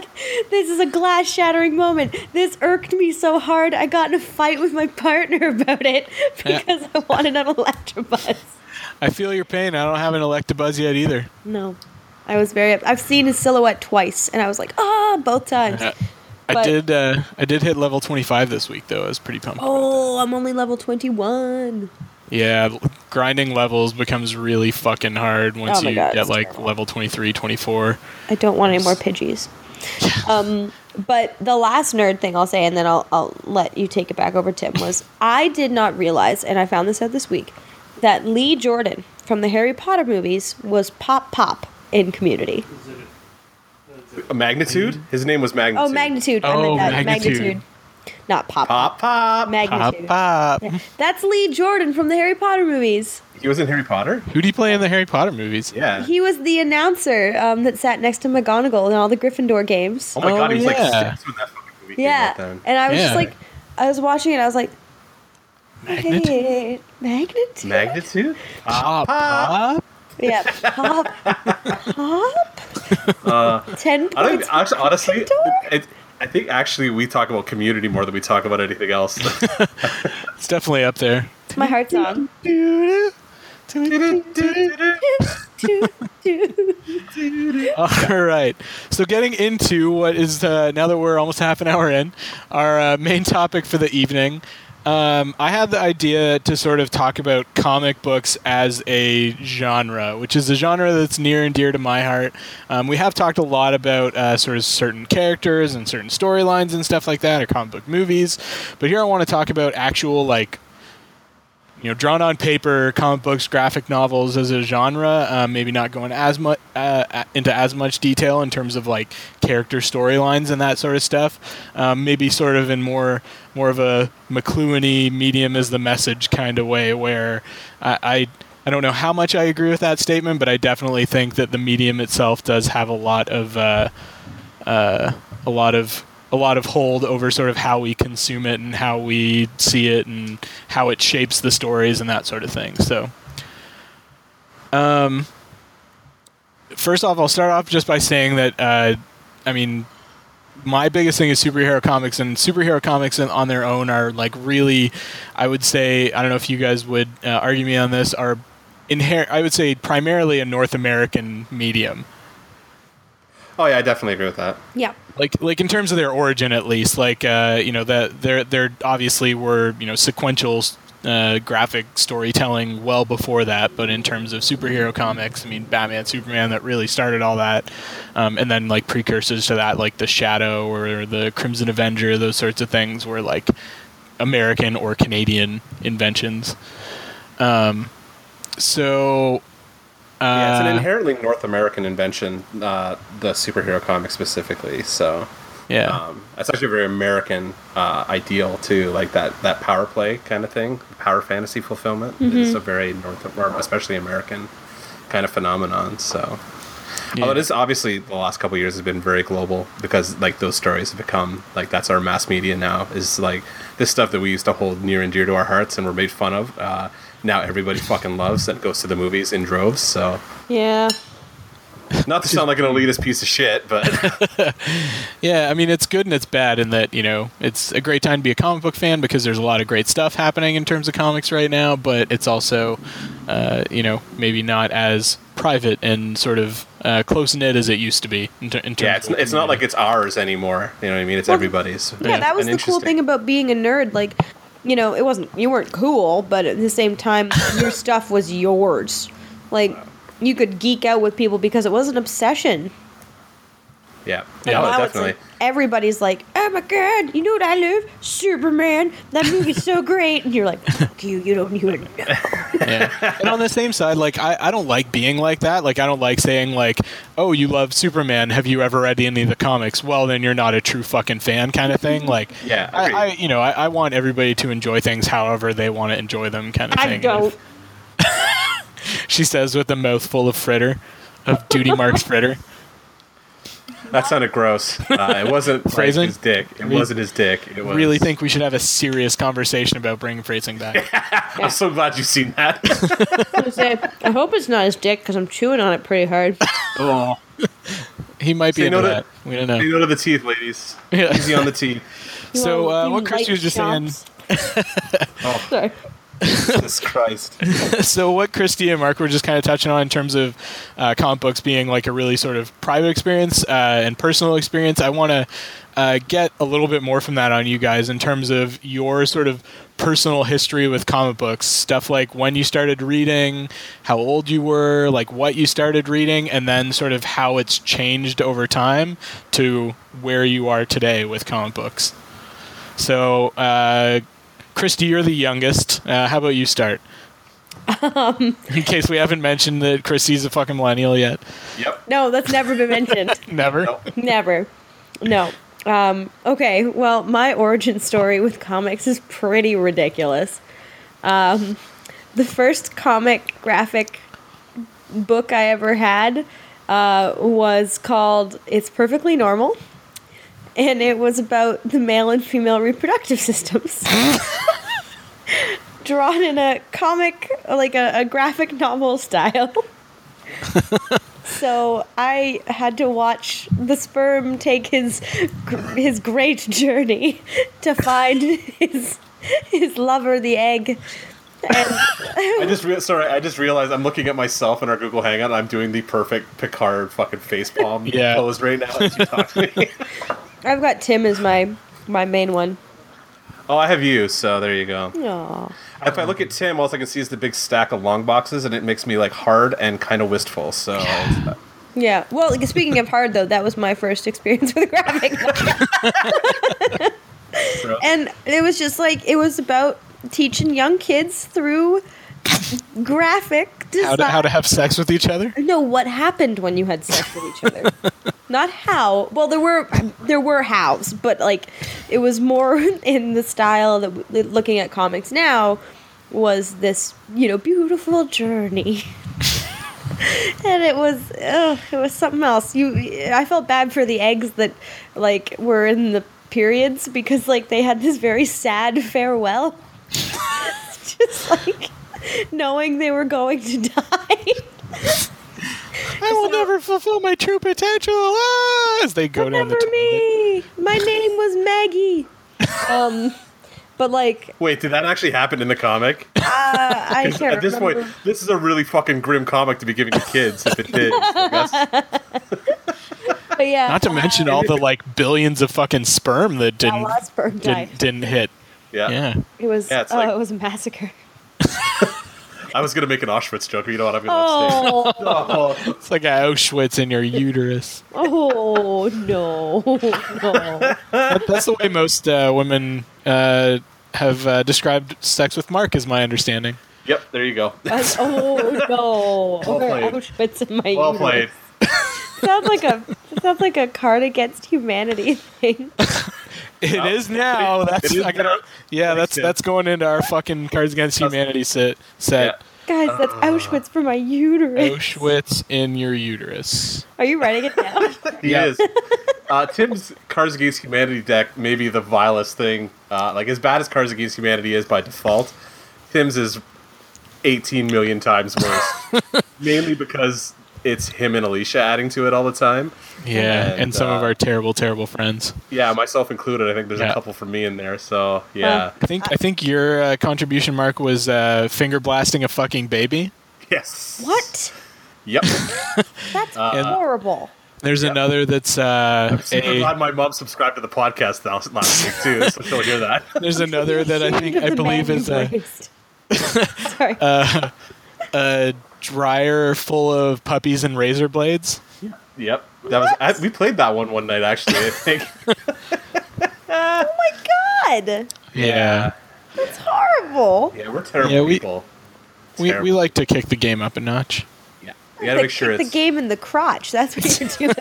this is a glass shattering moment. This irked me so hard. I got in a fight with my partner about it Yeah. because I wanted an Electrobuzz. I feel your pain. I don't have an Electabuzz yet either. No. I was very. I've seen his silhouette twice, and I was like, ah, both times. Uh, I did. Uh, I did hit level twenty five this week, though. I was pretty pumped. Oh, I'm only level 21. Yeah, grinding levels becomes really fucking hard once Oh you God, get like terrible. level 23, 24. I don't want any more Pidgeys. Um, but the last nerd thing I'll say, and then I'll, I'll let you take it back over, Tim, was I did not realize, and I found this out this week, that Lee Jordan from the Harry Potter movies was Pop Pop in Community. A Magnitude. His name was Magnitude. Oh, Magnitude. I Oh, meant that. Magnitude. Magnitude. Not Pop Pop pop. Magnitude. Pop, pop. <laughs> That's Lee Jordan from the Harry Potter movies. He was in Harry Potter. Who do you play in the Harry Potter movies? Yeah. He was the announcer um, that sat next to McGonagall in all the Gryffindor games. oh my Oh, god, he was yeah. like six when that fucking movie came Yeah, out. Then. and I was just like, I was watching it. I was like, Magnet? "Hey, magnitude, Magnitude. Pop, pop. yeah, pop, pop, Uh, ten I don't actually, honestly. Gryffindor? It, I think actually we talk about community more than we talk about anything else. <laughs> It's definitely up there. It's my heart song. <laughs> All right. So, getting into what is uh, now that we're almost half an hour in, our uh, main topic for the evening. Um, I had the idea to sort of talk about comic books as a genre, which is a genre that's near and dear to my heart. Um, we have talked a lot about uh, sort of certain characters and certain storylines and stuff like that, or comic book movies. But here I want to talk about actual, like, you know, drawn on paper comic books, graphic novels as a genre. Um, maybe not going as much uh, into as much detail in terms of like character storylines and that sort of stuff. Um, maybe sort of in more more of a McLuhan-y medium as the message kind of way, where I, I I don't know how much I agree with that statement, but I definitely think that the medium itself does have a lot of uh, uh, a lot of a lot of hold over sort of how we consume it and how we see it and how it shapes the stories and that sort of thing. So, um, first off, I'll start off just by saying that uh, I mean, my biggest thing is superhero comics, and superhero comics on- on their own are like really, I would say, I don't know if you guys would uh, argue me on this, are inherent. I would say primarily a North American medium. oh yeah, I definitely agree with that. Yeah, like like in terms of their origin at least like uh, you know that there there obviously were you know sequential uh, graphic storytelling well before that but in terms of superhero comics i mean batman superman that really started all that um, and then like precursors to that like the shadow or the crimson avenger those sorts of things were like american or canadian inventions. Um, so yeah, it's an uh, inherently North American invention, uh, the superhero comic specifically. So yeah um, it's actually a very American uh, ideal too, like that that power play kind of thing, power fantasy fulfillment. It's a very North, or especially American kind of phenomenon. So. Yeah. Although it is obviously the last couple of years has been very global because like those stories have become like that's our mass media now is like this stuff that we used to hold near and dear to our hearts and were made fun of. Uh, now everybody fucking loves and goes to the movies in droves. So yeah. not to sound like an elitist piece of shit, but <laughs> <laughs> Yeah, I mean it's good and it's bad in that you know it's a great time to be a comic book fan because there's a lot of great stuff happening in terms of comics right now, but it's also uh, you know maybe not as private and sort of uh, close knit as it used to be. In, ter- in terms yeah, it's, of it's not like it's ours anymore. You know what I mean? It's Well, everybody's. Yeah, that was And the cool thing about being a nerd. Like, you know, it wasn't you weren't cool, but at the same time, <laughs> your stuff was yours. Like you could geek out with people because it was an obsession. Yeah, Yeah, yeah, now definitely. it's like everybody's like, "Oh my god, you know what I love? Superman. That movie's so <laughs> great." And you're like, "Fuck you, you don't even know." <laughs> yeah. And on the same side, like I, I don't like being like that. Like I don't like saying like, "Oh, you love Superman. Have you ever read any of the comics?" Well, then you're not a true fucking fan, kind of thing. Like, <laughs> Yeah, I. I you know, I, I want everybody to enjoy things however they want to enjoy them, kind of I thing. don't. She says with a mouthful of fritter, of duty marks fritter. That sounded gross. Uh, it wasn't phrasing like Phrasing? his dick. It Re- wasn't his dick. It was. Really think we should have a serious conversation about bringing phrasing back. <laughs> I'm so glad you've seen that. I was gonna say, I hope it's not his dick because I'm chewing on it pretty hard. <laughs> oh. He might be Say into no to- that. We don't know. you go to the teeth, ladies. Yeah. Easy on the teeth. <laughs> So, Well, uh, you what Christy was like just saying- Oh, Sorry. <laughs> Jesus Christ. <laughs> so what Christy and Mark were just kind of touching on in terms of uh, comic books being like a really sort of private experience uh, and personal experience, I want to uh, get a little bit more from that on you guys in terms of your sort of personal history with comic books, stuff like when you started reading, how old you were, like what you started reading, and then sort of how it's changed over time to where you are today with comic books. So, uh, Christy, you're the youngest. Uh, how about you start? Um, <laughs> In case we haven't mentioned that Christy's a fucking millennial yet. Yep. No, that's never been mentioned. <laughs> Never. Nope. never. No. Um, okay, well, my origin story with comics is pretty ridiculous. Um, the first comic graphic book I ever had uh, was called It's Perfectly Normal. And it was about the male and female reproductive systems. <laughs> Drawn in a comic, like a, a graphic novel style. So I had to watch the sperm take his his great journey to find his his lover, the egg. And I just re- sorry. I just realized I'm looking at myself in our Google Hangout. and I'm doing the perfect Picard fucking facepalm Yeah. pose right now as you talk to me. <laughs> I've got Tim as my my main one. oh, I have you. So there you go. Aw. If I look at Tim, all I can see is the big stack of long boxes, and it makes me like hard and kind of wistful. So Yeah. Well, speaking of hard though, that was my first experience with graphic novel. <laughs> and it was just like it was about teaching young kids through graphic How to, how to have sex with each other? No, what happened when you had sex with each other? <laughs> Not how. Well, there were um, there were hows, but like it was more <laughs> in the style that looking at comics now was this you know beautiful journey. <laughs> and it was ugh, it was something else. You, I felt bad for the eggs that like were in the periods because like they had this very sad farewell. Just like <laughs> knowing they were going to die. I will never fulfill my true potential ah, as they go down the Remember toilet. me. My name was Maggie. <laughs> Um, but like wait, did that actually happen in the comic? <laughs> uh, I 'Cause can't At this remember. point, this is a really fucking grim comic to be giving to kids. If it did, I guess. but yeah, Not to mention all the like billions of fucking sperm that didn't sperm didn't, didn't hit. Yeah. Yeah. It was Yeah, it's oh, like- it was a massacre. <laughs> I was gonna make an Auschwitz joke, but you know what? I'm gonna let stay. Oh, <laughs> Oh, It's like Auschwitz in your uterus. oh no, no. That- that's the way most uh, women uh, have uh, described sex with Mark, is my understanding. yep. There you go. I- oh no. <laughs> Well Okay. Auschwitz in my Well uterus. played. Sounds like a sounds like a card against humanity thing. It Well, is now. That's it is I gotta, now. yeah. That's sense. that's going into our fucking Cards Against Humanity set. set. Guys, that's Uh. Auschwitz for my uterus. Auschwitz in your uterus. Are you writing it down? <laughs> He Yeah. is. Uh, Tim's Cards Against Humanity deck may be the vilest thing. Uh, like as bad as Cards Against Humanity is by default, Tim's is 18 million times worse. <laughs> Mainly because it's him and Alicia adding to it all the time. Yeah, and, And, some of uh, our terrible, terrible friends. Yeah, myself included. I think there's Yeah. a couple from me in there. So yeah, I think I think your uh, contribution mark was uh, finger blasting a fucking baby. yes. what? Yep. <laughs> That's And- horrible. There's another that's uh, Super a, glad my mom subscribed to the podcast last last week too, so she'll hear that. <laughs> there's another that I think I believe is you a, raised. <laughs> Sorry. a dryer full of puppies and razor blades. Yep, that was I, we played that one one night actually. I think. <laughs> <laughs> oh my god, Yeah, that's horrible. yeah, we're terrible Yeah, we- people. we, we like to kick the game up a notch. Yeah, you gotta Like, make sure kick it's the game in the crotch. That's what you do. <laughs>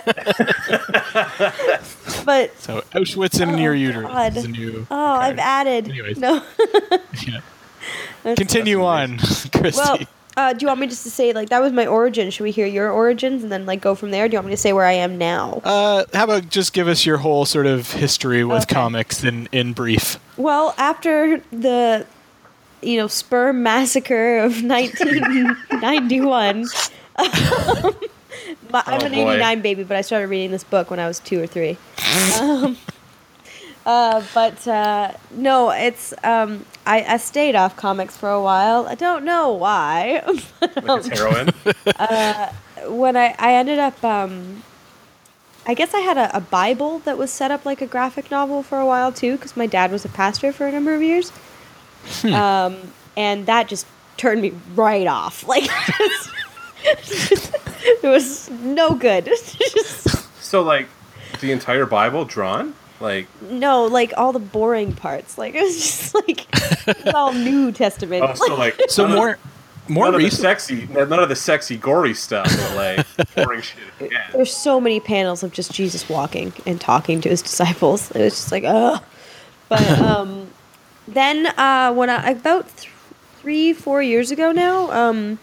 but So Auschwitz in Oh, your uterus God. is a new. oh, card. I've added. Anyways. No. Yeah. That's- Continue on, Christy. Well, uh, do you want me just to say like that was my origin? Should we hear your origins and then like go from there? Do you want me to say where I am now? uh, how about just give us your whole sort of history with Okay. comics in in brief? Well, after the you know sperm massacre of <laughs> 1991. <laughs> um, my- I'm Oh, an boy. 89 baby, but I started reading this book when I was two or three. <laughs> um, uh, but uh, no, it's um, I, I stayed off comics for a while. I don't know why. <laughs> like it's heroin. <laughs> when I, I ended up um, I guess I had a, a Bible that was set up like a graphic novel for a while too, because my dad was a pastor for a number of years, um, and that just turned me right off. <laughs> Like, it was no good. Just- so like, the entire Bible drawn, like no, like all the boring parts. Like <laughs> it was just like it's all New Testament. oh, so like So none of- more more none of the sexy, none of the sexy gory stuff, but like <laughs> boring shit. Yeah. There's so many panels of just Jesus walking and talking to his disciples. It was just like, oh. But <laughs> um, then uh, when I about th- three, four years ago now, um,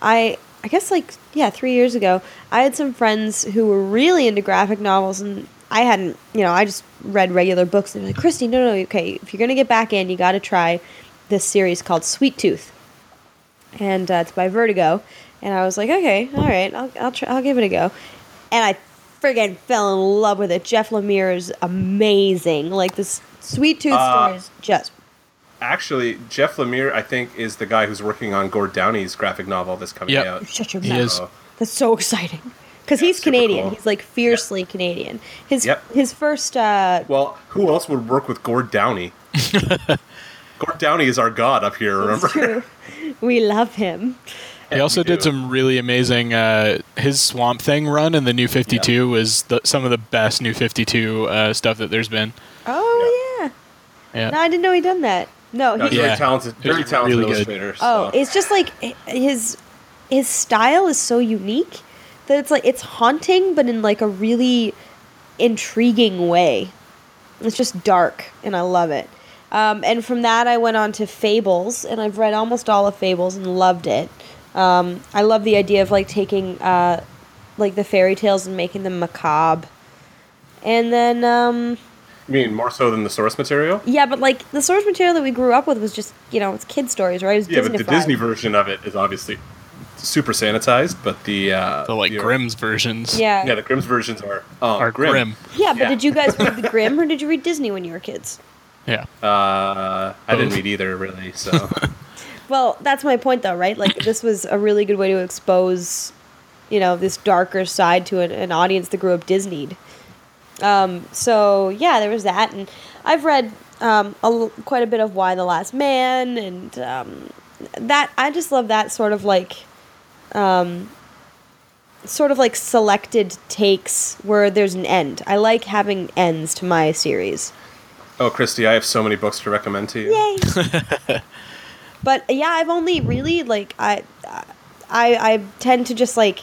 I I guess like yeah, three years ago, I had some friends who were really into graphic novels, and I hadn't, you know, I just read regular books. And they're like, Christy, no, no, okay, if you're gonna get back in, you got to try this series called Sweet Tooth and uh, it's by Vertigo. And I was like, okay, all right, I'll I'll, try, I'll give it a go. And I friggin' fell in love with it. Jeff Lemire is amazing. Like this Sweet Tooth Uh, story is just Actually, Jeff Lemire, I think, is the guy who's working on Gord Downie's graphic novel that's coming Yep. out. shut your He mouth. is. That's so exciting. Because Yeah, he's Canadian. cool. He's like fiercely Canadian. His Yep. his first uh, Well, who else would work with Gord Downie? <laughs> Gord Downie is our god up here. Remember? it's true. we love him. He also did do. some really amazing. Uh, his Swamp Thing run in the New Fifty Two was the, some of the best New Fifty Two uh, stuff that there's been. Oh yeah. Yeah. No, I didn't know he done that. No, No, he, he's Yeah. very talented. Very talented really good. illustrator. Oh, so- it's just like his his style is so unique that it's like it's haunting, but in like a really intriguing way. It's just dark, and I love it. Um, and from that, I went on to Fables, and I've read almost all of Fables and loved it. Um, I love the idea of like taking uh, like the fairy tales and making them macabre. And then, um, You mean more so than the source material? yeah, but like the source material that we grew up with was just you know it's kid stories, right? It was Yeah, but the Disney version of it is obviously super sanitized, but the uh, The like your- Grimm's versions. Yeah. Yeah, the Grimm's versions are um, Are grim. Yeah, but Yeah. did you guys read the <laughs> Grimm or did you read Disney when you were kids? Yeah. Uh, I didn't read either, really. So <laughs> Well, that's my point, though, right? Like this was a really good way to expose, you know, this darker side to an, an audience that grew up Disneyed. Um, so yeah, there was that, and I've read um, a l quite a bit of Y: The Last Man, and um, that I just love that sort of like, um, sort of like selected takes where there's an end. I like having ends to my series. Oh, Christy, I have so many books to recommend to you. Yay! <laughs> but yeah, I've only really like I, I I tend to just like,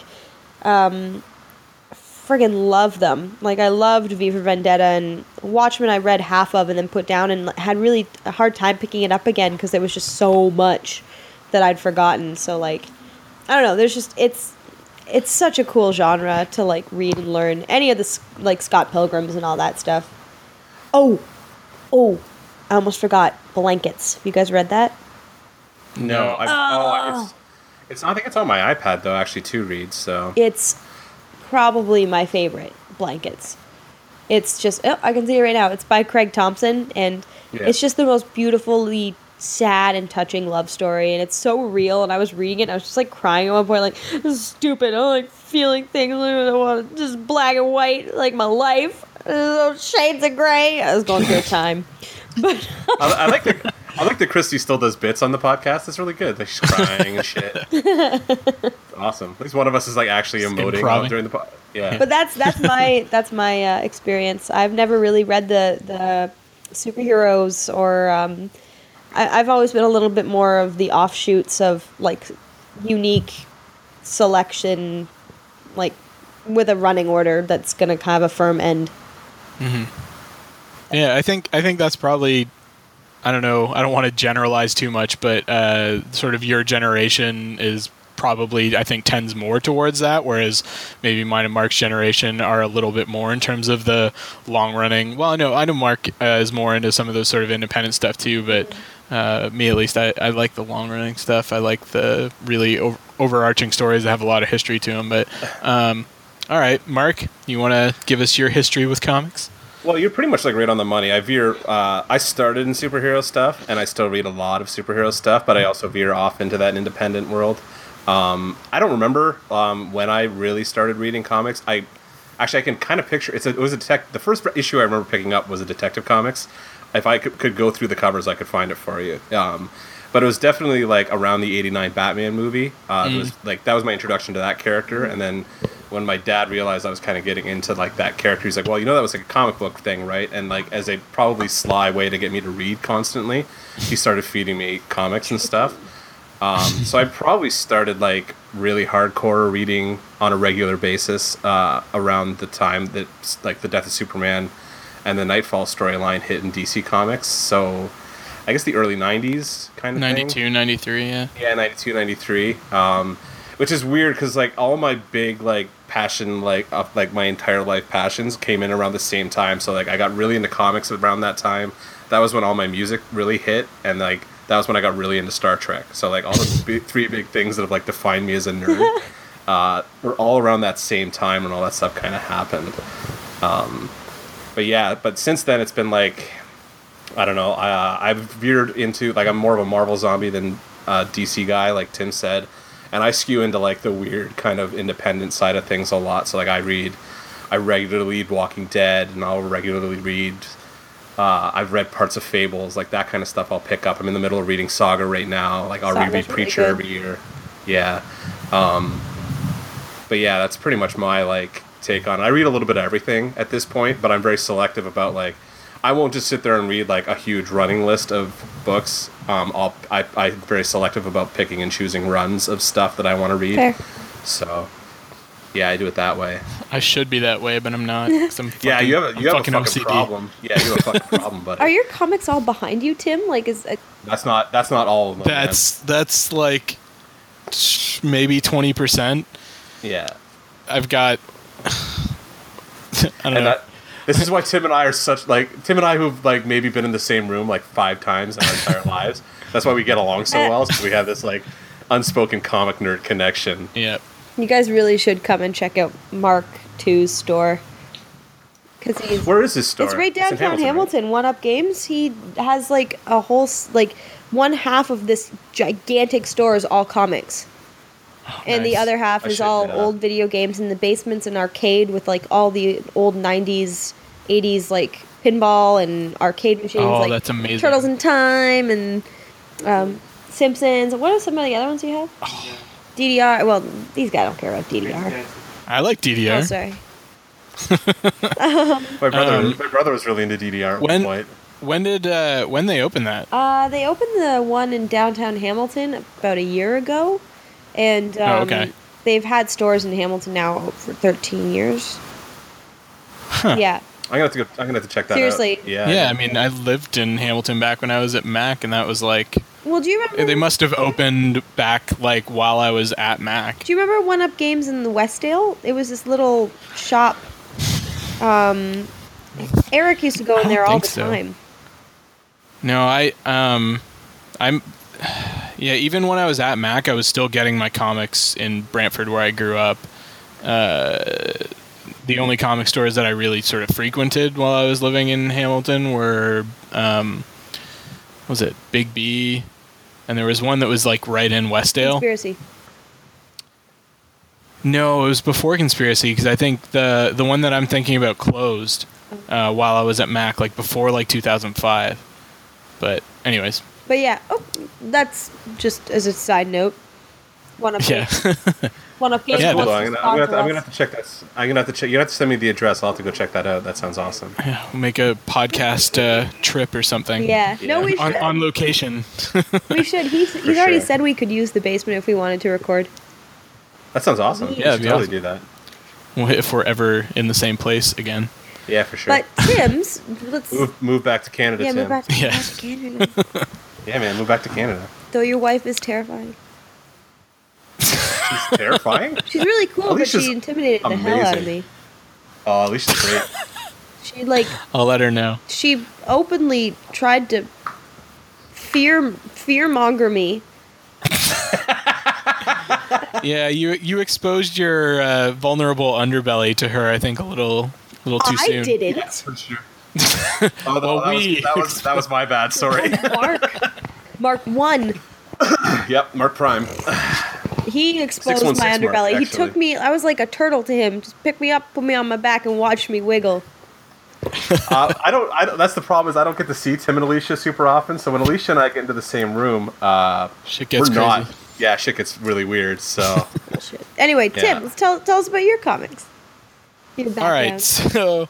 um, friggin' love them. Like I loved V for Vendetta and Watchmen. I read half of and then put down and had really a hard time picking it up again because there was just so much that I'd forgotten. So like, I don't know. There's just it's. It's such a cool genre to like read and learn. Any of the like Scott Pilgrims and all that stuff. Oh, oh, I almost forgot blankets. Have you guys read that? No, I've. oh, ah. it's, it's. I think it's on my iPad though, actually, to read. So It's probably my favorite blankets. It's just oh, I can see it right now. It's by Craig Thompson, and Yeah. it's just the most beautifully sad and touching love story, and it's so real. And I was reading it, and I was just like crying at one point, like this is stupid. I'm like feeling things. I want just black and white, like my life. Uh, Shades of gray. I was going through a time, <laughs> but I, I like the. I like that Christy still does bits on the podcast. It's really good. Like she's crying and shit. <laughs> awesome. At least one of us is like actually Just emoting improving. during the pod. Yeah. but that's that's my that's my uh, experience. I've never really read the the superheroes or um, I, I've always been a little bit more of the offshoots of like unique selection, like with a running order that's gonna kind of a firm end. Yeah, I think I think that's probably I don't know, I don't want to generalize too much, but uh, sort of your generation is probably I think tends more towards that, whereas maybe mine and Mark's generation are a little bit more in terms of the long running. Well, I know I know Mark uh, is more into some of those sort of independent stuff too, but uh, me at least I, I like the long running stuff. I like the really over- overarching stories that have a lot of history to them. But um, all right, Mark, you want to give us your history with comics? Well, you're pretty much like right on the money. I veer. Uh, I started in superhero stuff, and I still read a lot of superhero stuff, but I also veer off into that independent world. Um, I don't remember um, when I really started reading comics. I actually I can kind of picture a, it was a detect. The first issue I remember picking up was a Detective Comics. If I could, could go through the covers, I could find it for you. Um, but it was definitely like around the '89 Batman movie. Uh, It was like that was my introduction to that character, and then when my dad realized I was kind of getting into like that character, he's like, "Well, you know that was like a comic book thing, right?" And like as a probably sly way to get me to read constantly, he started feeding me comics and stuff. Um, so I probably started like really hardcore reading on a regular basis uh, around the time that like the death of Superman and the Knightfall storyline hit in DC Comics. So I guess the early '90s kind of thing. 92, 93, yeah. Yeah, 92, 93. Um, which is weird because like all my big like passion like of like my entire life passions came in around the same time. So like I got really into comics around that time. That was when all my music really hit, and like that was when I got really into Star Trek. So like all the big, three big things that have like defined me as a nerd <laughs> uh, were all around that same time when all that stuff kind of happened. Um, but yeah, but since then it's been like I don't know. Uh, I've veered into like I'm more of a Marvel zombie than uh, DC guy, like Tim said, and I skew into like the weird kind of independent side of things a lot. So like I read, I regularly read Walking Dead, and I'll regularly read. Uh, I've read parts of Fables, like that kind of stuff. I'll pick up. I'm in the middle of reading Saga right now. Like I'll Saga's reread Preacher good. every year. Yeah, um, but yeah, that's pretty much my like take on. I read a little bit of everything at this point, but I'm very selective about like I won't just sit there and read like a huge running list of books. Um, I'll I, I'm very selective about picking and choosing runs of stuff that I want to read. Fair. So yeah, I do it that way. I should be that way, but I'm not. <laughs> I'm yeah, you have a, I'm you have a fucking OCD. problem. Yeah, you have a fucking <laughs> problem, but Are your comics all behind you, Tim? Like, is uh, that's not that's not all of them. man. That's that's like maybe twenty percent. yeah. I've got. <sighs> I don't know. And that, this is why Tim and I are such like Tim and I who've like maybe been in the same room like five times in our entire <laughs> lives. That's why we get along so well. Because we have this like unspoken comic nerd connection. yeah. you guys really should come and check out Mark II's store because he's Where is this store? It's right in downtown right? Hamilton, One Up Games. He has like a whole like one half of this gigantic store is all comics. And the other half I is all yeah. old video games. And the basement's an arcade with like all the old '90s, '80s like pinball and arcade machines. Oh, like that's amazing. Turtles in Time and um, Simpsons. What are some of the other ones you have? Oh. DDR. Well, these guys don't care about DDR. I like DDR. Oh, sorry. <laughs> My brother, Um, my brother was really into DDR at when- one point. When did uh, when they open that? Uh, they opened the one in downtown Hamilton about a year ago, and um, Oh, okay. they've had stores in Hamilton now for 13 years. Yeah, I'm gonna have to go. I'm gonna have to check that Seriously. out. Yeah. yeah, I mean, I lived in Hamilton back when I was at Mac, and that was like well, do you remember? they must have opened back like while I was at Mac. do you remember One Up Games in the Westdale? It was this little shop. Um, Eric used to go in there all the so. time. No, I um, I'm yeah. Even when I was at Mac, I was still getting my comics in Brantford, where I grew up. Uh, the only comic stores that I really sort of frequented while I was living in Hamilton were um, was it Big B, and there was one that was like right in Westdale. Conspiracy. No, it was before conspiracy because I think the the one that I'm thinking about closed uh, while I was at Mac, like before like 2005. But anyways, But yeah, oh, that's just as a side note. One of yeah, <laughs> one of Yeah, Hold I'm gonna, I'm, gonna have to, I'm gonna have to check this. I'm gonna have to check. You have to send me the address. I'll have to go check that out. That sounds awesome. Yeah, we'll make a podcast uh, trip or something. Yeah. no, we On, should. on location. <laughs> we should. He's, he's already said we could use the basement if we wanted to record. That sounds awesome. Yeah, we that'd should totally awesome. do that. if we're ever in the same place again. Yeah, for sure. But Tim's, let's move, move back to Canada, yeah, Tim. <laughs> move back to, Yeah. back to Canada. Yeah, man, move back to Canada. Though your wife is terrifying. She's terrifying. <laughs> She's really cool, but she intimidated the hell out of me. Oh, at least she's great. <laughs> She like I'll let her know. she openly tried to fear fear monger me. <laughs> Yeah, you you exposed your uh, vulnerable underbelly to her. I think a little a little too I soon. I didn't. for sure. Oh, Well, that, we- was, that was that was my bad. Sorry. <laughs> Mark. Mark one. <coughs> yep, Mark Prime. He exposed 616 my Mark, underbelly. he took me. I was like a turtle to him. Just pick me up, put me on my back, and watch me wiggle. <laughs> Uh, I don't. I don't. That's the problem is I don't get to see Tim and Alicia super often. So when Alicia and I get into the same room, uh, Shit gets we're crazy. not. Yeah, shit gets really weird. So <laughs> Anyway, Tim, let's tell tell us about your comics. Your All background. right, so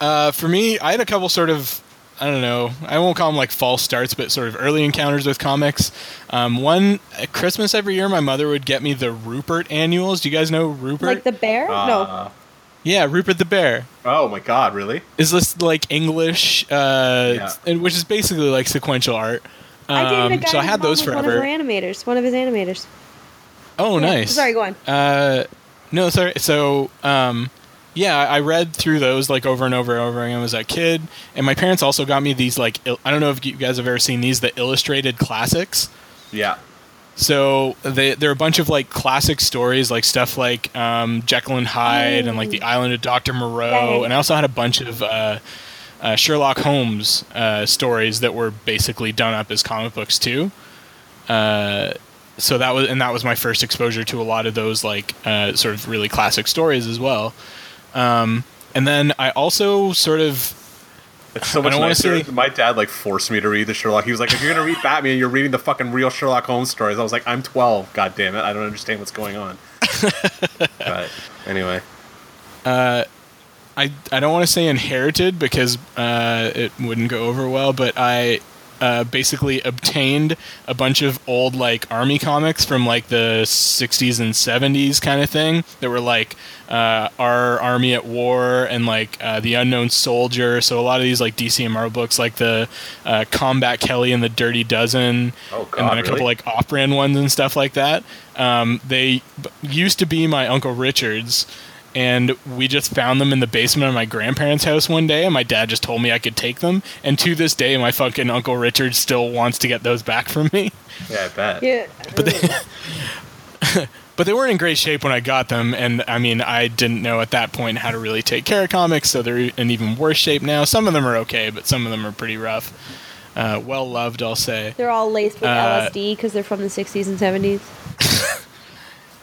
uh, for me, I had a couple sort of I don't know. I won't call them like false starts, but sort of early encounters with comics. Um, one at Christmas every year, my mother would get me the Rupert annuals. Do you guys know Rupert? Like the bear? no. uh, yeah, Rupert the Bear. Oh my God! Really? Is this like English, uh, Yeah. and which is basically like sequential art. I dated a Um, guy so I had those was One of her animators. One of his animators. Oh, Yeah, nice. Sorry, go on. Uh, no, sorry. So, um, yeah, I read through those like over and over and over again as a kid, and my parents also got me these like il- I don't know if you guys have ever seen these the illustrated classics. Yeah. So they they're a bunch of like classic stories, like stuff like um, Jekyll and Hyde and like the Island of Doctor Moreau, Right. and I also had a bunch of uh, uh, Sherlock Holmes uh, stories that were basically done up as comic books too. Uh, so that was and that was my first exposure to a lot of those like uh, sort of really classic stories as well. Um, and then I also sort of It's so I much nicer. say- My dad like forced me to read the Sherlock. He was like, "If you're gonna read Batman, you're reading the fucking real Sherlock Holmes stories." I was like, "I'm 12. God damn it! I don't understand what's going on." <laughs> but anyway, I I don't want to say inherited because uh, it wouldn't go over well, but I uh, basically obtained a bunch of old like army comics from like the 60s and 70s kind of thing that were like uh, our army at war and like uh, the unknown soldier. So a lot of these like DC and Marvel books, like the uh, Combat Kelly and the Dirty Dozen, Oh, and then God, a couple like off-brand ones and stuff like that. Um, they used to be my uncle Richard's, and we just found them in the basement of my grandparents' house one day, and my dad just told me I could take them. And to this day, my fucking uncle Richard still wants to get those back from me. <laughs> yeah, I bet. Yeah. But they, <laughs> but they weren't in great shape when I got them, and I mean, I didn't know at that point how to really take care of comics, so they're in even worse shape now. Some of them are okay, but some of them are pretty rough. Uh, well loved, I'll say. They're all laced with Uh, LSD because they're from the 60s and 70s. <laughs>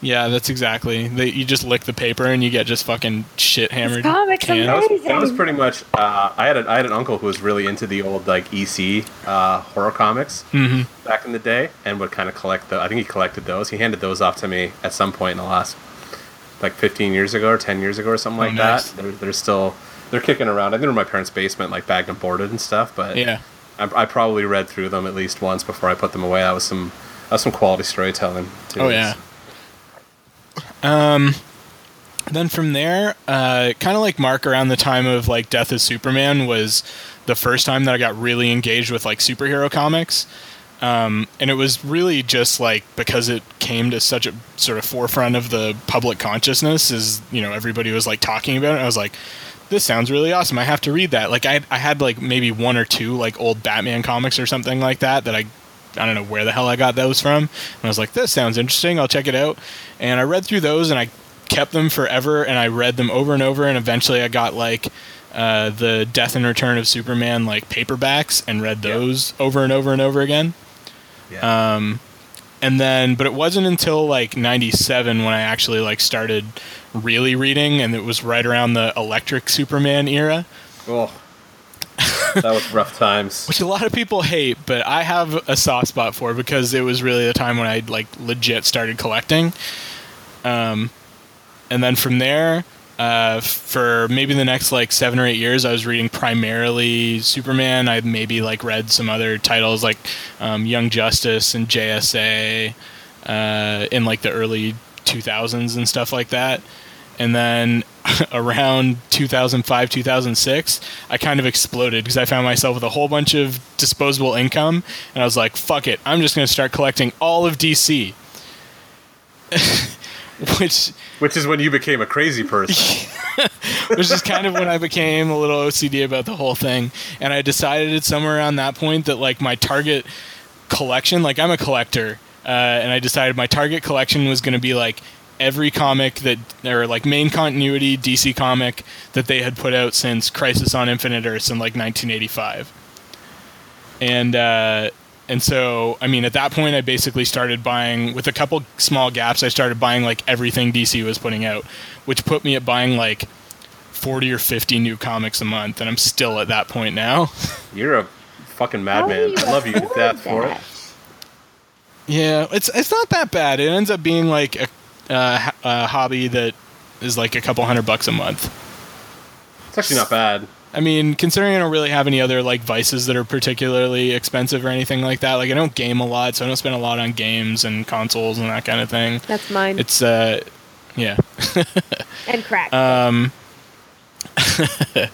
Yeah, that's exactly. They, you just lick the paper and you get just fucking shit hammered. comics cans. That was, that was pretty much. Uh, I had a, I had an uncle who was really into the old like EC uh, horror comics Mhm. back in the day, and would kind of collect the. I think he collected those. He handed those off to me at some point in the last like 15 years ago or 10 years ago or something Oh, like nice. that. They're, they're still they're kicking around. I think they're in my parents' basement, like bagged and boarded and stuff. But Yeah. I, I probably read through them at least once before I put them away. That was some that was some quality storytelling. Too. Oh yeah. Um, then from there, uh, kind of like Mark around the time of like Death of Superman was the first time that I got really engaged with like superhero comics. Um, and it was really just like because it came to such a sort of forefront of the public consciousness, is you know everybody was like talking about it. I was like, this sounds really awesome. I have to read that. Like I, I had like maybe one or two like old Batman comics or something like that that I I don't know where the hell I got those from. And I was like, this sounds interesting. I'll check it out. And I read through those and I kept them forever and I read them over and over. And eventually I got like, uh, the Death and Return of Superman like paperbacks and read Yeah. those over and over and over again. Yeah. Um, and then, but it wasn't until like '97 when I actually like started really reading, and it was right around the Electric Superman era, oh, <laughs> that was rough times. which a lot of people hate, but I have a soft spot for because it was really the time when I like legit started collecting. Um, and then from there, uh, for maybe the next like seven or eight years, I was reading primarily Superman. I maybe like read some other titles like um, Young Justice and JSA uh, in like the early 2000s and stuff like that. And then <laughs> around 2005, 2006, I kind of exploded because I found myself with a whole bunch of disposable income. And I was like, fuck it, I'm just going to start collecting all of DC. <laughs> Which Which is when you became a crazy person. <laughs> which is kind of when I became a little OCD about the whole thing. And I decided at somewhere around that point that like my target collection, like I'm a collector, uh, and I decided my target collection was going to be like every comic that or like main continuity DC comic that they had put out since Crisis on Infinite Earths in like 1985. And uh, and so I mean at that point I basically started buying with a couple small gaps I started buying like everything DC was putting out, which put me at buying like 40 or 50 new comics a month and I'm still at that point now. <laughs> You're a fucking madman. I love you to death for it. that? Yeah, it's it's not that bad. It ends up being like a, uh, h- a hobby that is like a couple hundred bucks a month. It's actually not bad. I mean, considering I don't really have any other like vices that are particularly expensive or anything like that. Like I don't game a lot, so I don't spend a lot on games and consoles and that kind of thing. That's mine. It's uh, yeah. <laughs> and crack. Um, <laughs>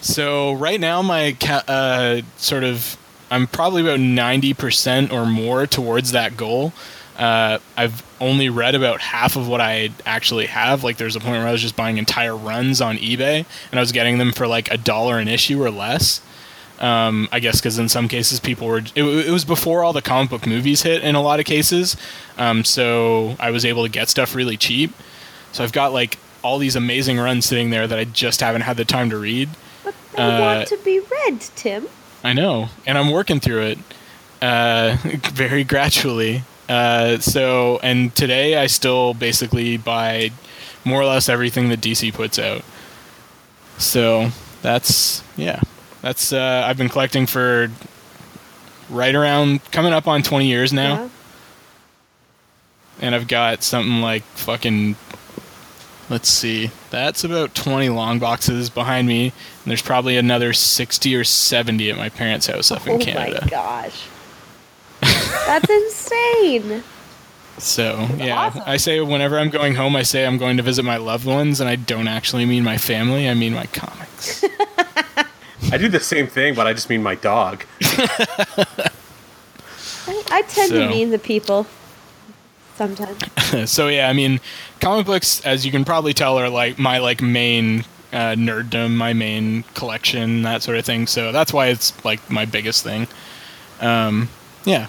so right now my ca- uh, sort of I'm probably about ninety percent or more towards that goal. Uh, I've only read about half of what I actually have. Like, there's a point where I was just buying entire runs on eBay, and I was getting them for like a dollar an issue or less. Um, I guess because in some cases people were. It, it was before all the comic book movies hit in a lot of cases, um, so I was able to get stuff really cheap. So I've got like all these amazing runs sitting there that I just haven't had the time to read. but they uh, want to be read, Tim. I know, and I'm working through it uh, <laughs> very gradually. Uh, so, and today I still basically buy more or less everything that DC puts out. So that's yeah, that's uh, I've been collecting for right around coming up on 20 years now, Yeah. and I've got something like fucking. Let's see. That's about 20 long boxes behind me, and there's probably another 60 or 70 at my parents' house up in Canada. oh my gosh. That's insane. So yeah, awesome. I say whenever I'm going home, I say I'm going to visit my loved ones, and I don't actually mean my family. I mean my comics. <laughs> I do the same thing, but I just mean my dog. <laughs> I, I tend So- to mean the people sometimes. <laughs> so yeah, I mean, comic books, as you can probably tell, are like my like main uh, nerddom, my main collection, that sort of thing. So that's why it's like my biggest thing. Um, yeah.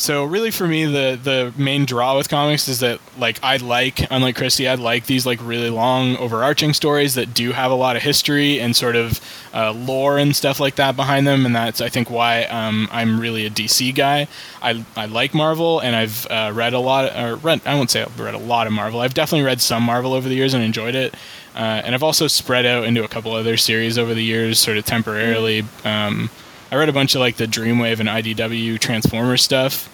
So really, for me, the the main draw with comics is that like I like, unlike Christy, I like these like really long, overarching stories that do have a lot of history and sort of uh, lore and stuff like that behind them, and that's I think why um, I'm really a DC guy. I I like Marvel, and I've uh, read a lot, or read I won't say I've read a lot of Marvel. I've definitely read some Marvel over the years and enjoyed it. Uh, and I've also spread out into a couple other series over the years, sort of temporarily. Um, I read a bunch of like the Dreamwave and IDW Transformers stuff,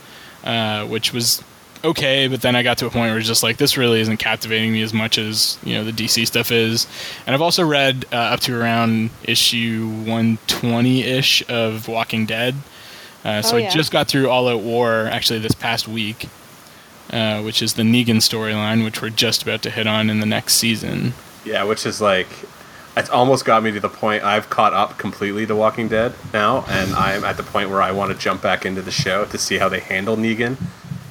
uh, which was okay, but then I got to a point where it's just like this really isn't captivating me as much as you know the DC stuff is. And I've also read uh, up to around issue 120 ish of Walking Dead. Uh, so Oh, I just got through All Out War actually this past week, uh, which is the Negan storyline, which we're just about to hit on in the next season. Yeah, which is like, it's almost got me to the point I've caught up completely to Walking Dead now, and I'm at the point where I want to jump back into the show to see how they handle Negan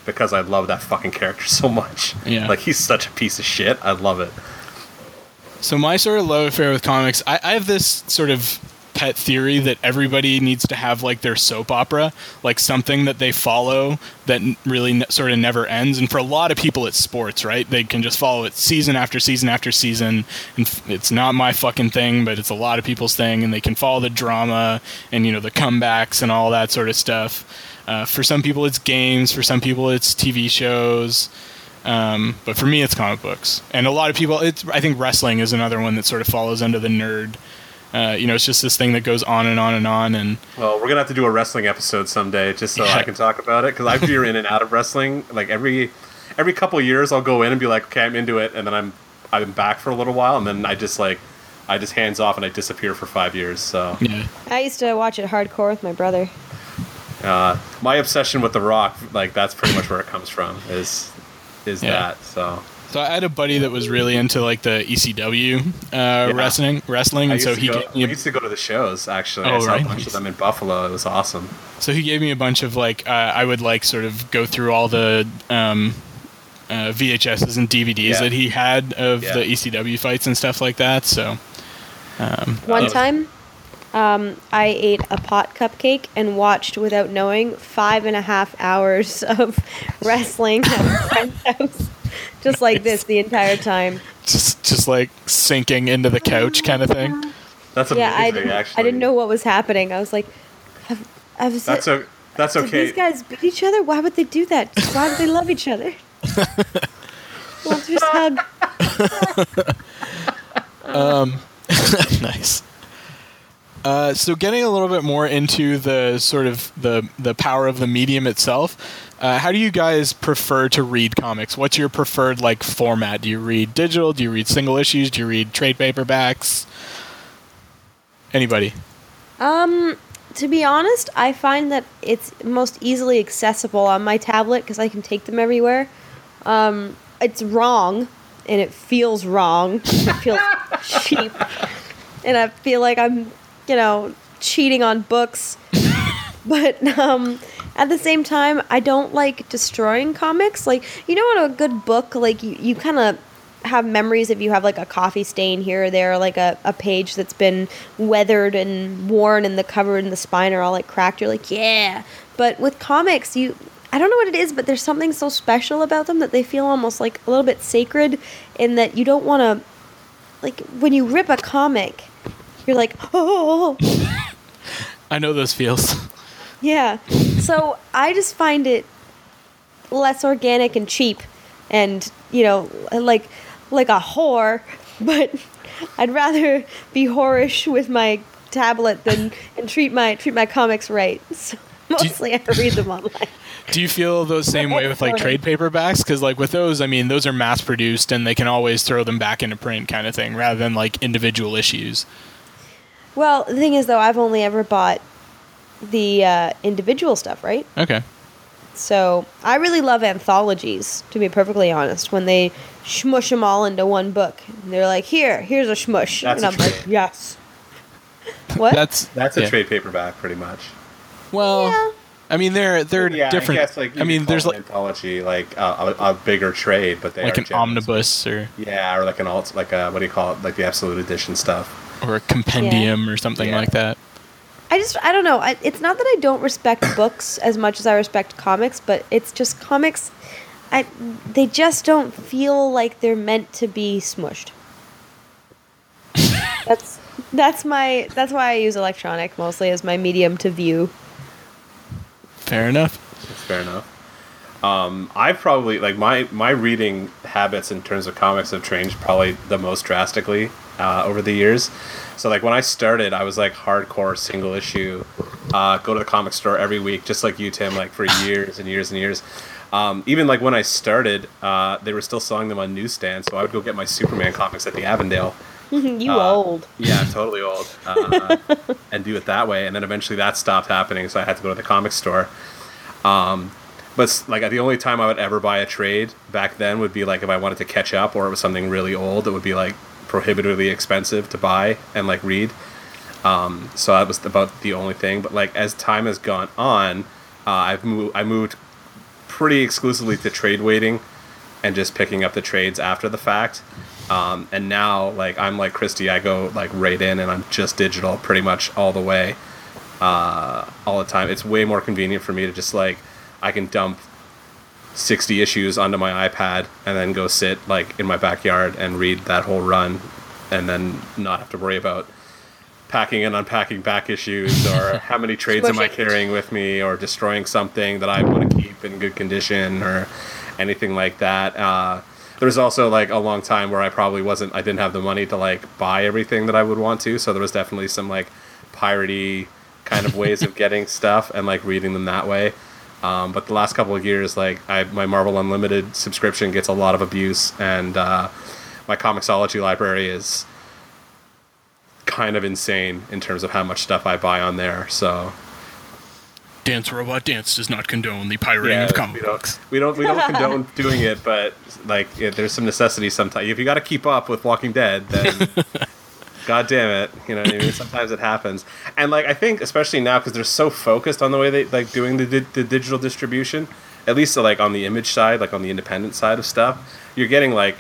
because I love that fucking character <laughs> so much. Yeah. Like, he's such a piece of shit. I love it. So my sort of love affair with comics, I, I have this sort of pet theory that everybody needs to have like their soap opera, like something that they follow that really sort of never ends. And for a lot of people, it's sports, right? They can just follow it season after season after season. And f- it's not my fucking thing, but it's a lot of people's thing. And they can follow the drama and, you know, the comebacks and all that sort of stuff. Uh, for some people, it's games. For some people, it's TV shows. Um, but for me, it's comic books, and a lot of people. It's I think wrestling is another one that sort of follows under the nerd. Uh, you know, it's just this thing that goes on and on and on, and Well, we're gonna have to do a wrestling episode someday, just so Yeah. I can talk about it. Because I veer <laughs> in and out of wrestling. Like every every couple of years, I'll go in and be like, okay, I'm into it, and then I'm I'm back for a little while, and then I just like I just hands off and I disappear for five years. So yeah, I used to watch it hardcore with my brother. uh, my obsession with The Rock, like that's pretty much where it comes from. Is is Yeah. that so? So I had a buddy that was really into like the ECW uh, wrestling, wrestling, and so he go, gave me I a, used to go to the shows actually. Oh, I saw right. a bunch of them in Buffalo. It was awesome. so he gave me a bunch of like uh, I would like sort of go through all the um, uh, VHSs and DVDs Yeah. that he had of Yeah. the ECW fights and stuff like that. So um, One time, um, I ate a pot cupcake and watched without knowing five and a half hours <laughs> of wrestling at a friend's house, just like this the entire time. just just like sinking into the couch kind of thing. That's amazing. yeah, I didn't. actually, I didn't know what was happening. I was like, have, I was. That's a that's Did okay. these guys beat each other? Why would they do that? Why do they love each other? <laughs> Let's just hug. <laughs> Um, <laughs> nice. Uh, so getting a little bit more into the sort of the the power of the medium itself, uh, how do you guys prefer to read comics? What's your preferred like format? Do you read digital? Do you read single issues? Do you read trade paperbacks? Anybody? Um, to be honest, I find that it's most easily accessible on my tablet because I can take them everywhere. Um, it's wrong, and it feels wrong. It feels <laughs> cheap, and I feel like I'm, you know, cheating on books. <laughs> But um, at the same time, I don't like destroying comics. Like you know, in a good book, like you, you kind of have memories if you have like a coffee stain here or there, like a, a page that's been weathered and worn, and the cover and the spine are all like cracked. You're like, yeah. But with comics, you I don't know what it is, but there's something so special about them that they feel almost like a little bit sacred, in that you don't want to like when you rip a comic, you're like, oh. <laughs> I know those feels. Yeah. So I just find it less organic and cheap and, you know, like like a whore, <laughs> but I'd rather be whorish with my tablet than and treat my treat my comics right. <laughs> So mostly I read them online. Do you feel the same way with like trade paperbacks? Because like with those, I mean, those are mass produced and they can always throw them back into print, kind of thing, rather than like individual issues. Well, the thing is though, I've only ever bought the uh, individual stuff, right? Okay. So I really love anthologies, to be perfectly honest. When they smush them all into one book, they're like, "Here, here's a smush," That's and a I'm like, "Yes." What? That's That's a yeah. trade paperback, pretty much. Well, Yeah. I mean, they're they're yeah, different. I, guess, like, I mean, there's like anthology, like uh, a, a bigger trade, but they are like are an generous. omnibus or Yeah, or like an alt, like a what do you call it? Like the absolute edition stuff. Or a compendium or something Yeah. like that. I just I don't know. I, it's not that I don't respect <coughs> books as much as I respect comics, but it's just comics. I they just don't feel like they're meant to be smushed. <laughs> that's that's my that's why I use electronic mostly as my medium to view. Fair enough. That's fair enough. Um, I've probably like my my reading habits in terms of comics have changed probably the most drastically uh, over the years. So like when I started, I was like hardcore single issue, uh, go to the comic store every week, just like you, Tim, like for years and years and years. Um, even like when I started, uh, they were still selling them on newsstands, so I would go get my Superman comics at the Avondale. <laughs> you Uh, old. Yeah, totally old. Uh, <laughs> and do it that way. And then eventually that stopped happening, so I had to go to the comic store. Um, but like the only time I would ever buy a trade back then would be like if I wanted to catch up or it was something really old that would be like prohibitively expensive to buy and like read. Um, so that was about the only thing. But like as time has gone on, uh, I've moved. I moved pretty exclusively to trade waiting and just picking up the trades after the fact. Um, and now, like I'm like Christy, I go like right in, and I'm just digital pretty much all the way, uh, all the time. It's way more convenient for me to just like I can dump 60 issues onto my iPad and then go sit like in my backyard and read that whole run, and then not have to worry about packing and unpacking back issues or <laughs> how many trades am I carrying with me or destroying something that I want to keep in good condition or anything like that. Uh, there was also like a long time where I probably wasn't, I didn't have the money to like buy everything that I would want to. So there was definitely some like piratey kind of ways of <laughs> getting stuff and like reading them that way. Um, but the last couple of years, like I, my Marvel Unlimited subscription gets a lot of abuse, and uh, my Comixology library is kind of insane in terms of how much stuff I buy on there. So Dance Robot Dance does not condone the pirating of we comic don't, books. we don't we don't <laughs> condone doing it, but like yeah, there's some necessity sometimes. If you got to keep up with Walking Dead, then <laughs> God damn it, you know what I mean. <laughs> Sometimes it happens, and like I think especially now because they're so focused on the way they like doing the, di- the digital distribution, at least like on the image side, like on the independent side of stuff, you're getting like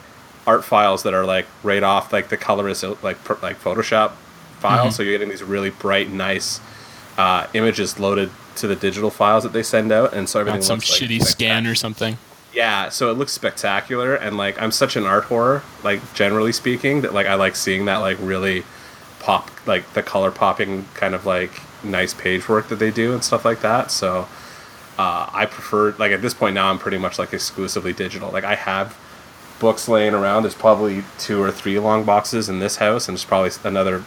art files that are like right off like the colorist like per, like Photoshop files, so you're getting these really bright, nice uh, images loaded to the digital files that they send out, and so everything some looks, like, shitty scan or something. Yeah, so it looks spectacular, and like I'm such an art horror, like generally speaking, that like I like seeing that like really pop, like the color popping kind of like nice page work that they do and stuff like that. So uh, I prefer like at this point now I'm pretty much like exclusively digital. Like I have books laying around. There's probably two or three long boxes in this house, and there's probably another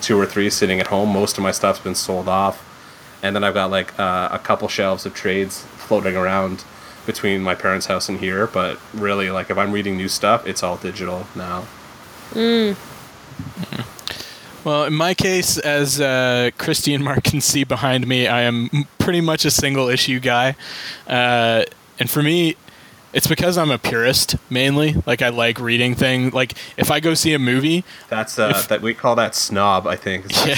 two or three sitting at home. Most of my stuff's been sold off, and then I've got like uh, a couple shelves of trades floating around between my parents' house and here. But really, like if I'm reading new stuff, it's all digital now. Well, in my case, as uh, Christy and Mark can see behind me, I am pretty much a single issue guy. Uh, and for me, it's because I'm a purist mainly. Like I like reading things. Like if I go see a movie, That's uh, that we call that snob. I think. Yeah.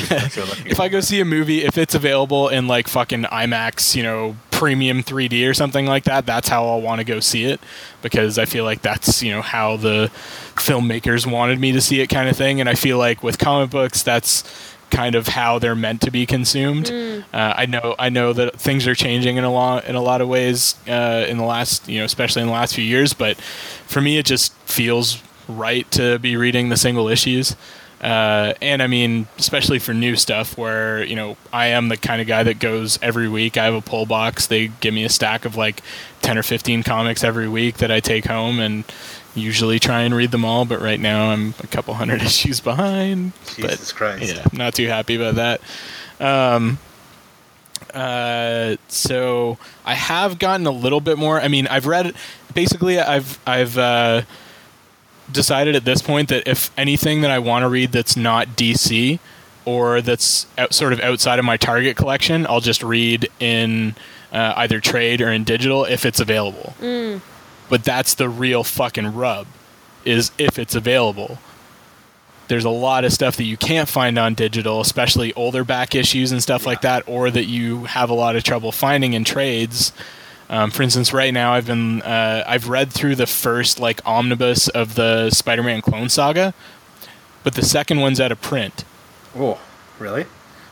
if I go see a movie, if it's available in like fucking IMAX, you know, premium 3D or something like that, that's how I'll want to go see it because I feel like that's, you know, how the filmmakers wanted me to see it kind of thing. And I feel like with comic books, that's kind of how they're meant to be consumed. Uh, I know, I know that things are changing in a lot, in a lot of ways, uh, in the last, you know, especially in the last few years, but for me, it just feels right to be reading the single issues. Uh, and I mean, especially for new stuff where, you know, I am the kind of guy that goes every week. I have a pull box. They give me a stack of like 10 or 15 comics every week that I take home and usually try and read them all. But right now I'm a couple hundred <laughs> issues behind. Jesus but, Christ. Yeah, not too happy about that. Um, uh, so I have gotten a little bit more. I mean, I've read basically. I've I've uh, decided at this point that if anything that I want to read that's not DC or that's out, sort of outside of my target collection, I'll just read in uh, either trade or in digital if it's available. But that's the real fucking rub, is if it's available. There's a lot of stuff that you can't find on digital, especially older back issues and stuff like that, or that you have a lot of trouble finding in trades. Um, for instance, right now I've been uh, I've read through the first like omnibus of the Spider-Man Clone Saga, but the second one's out of print. Oh, really?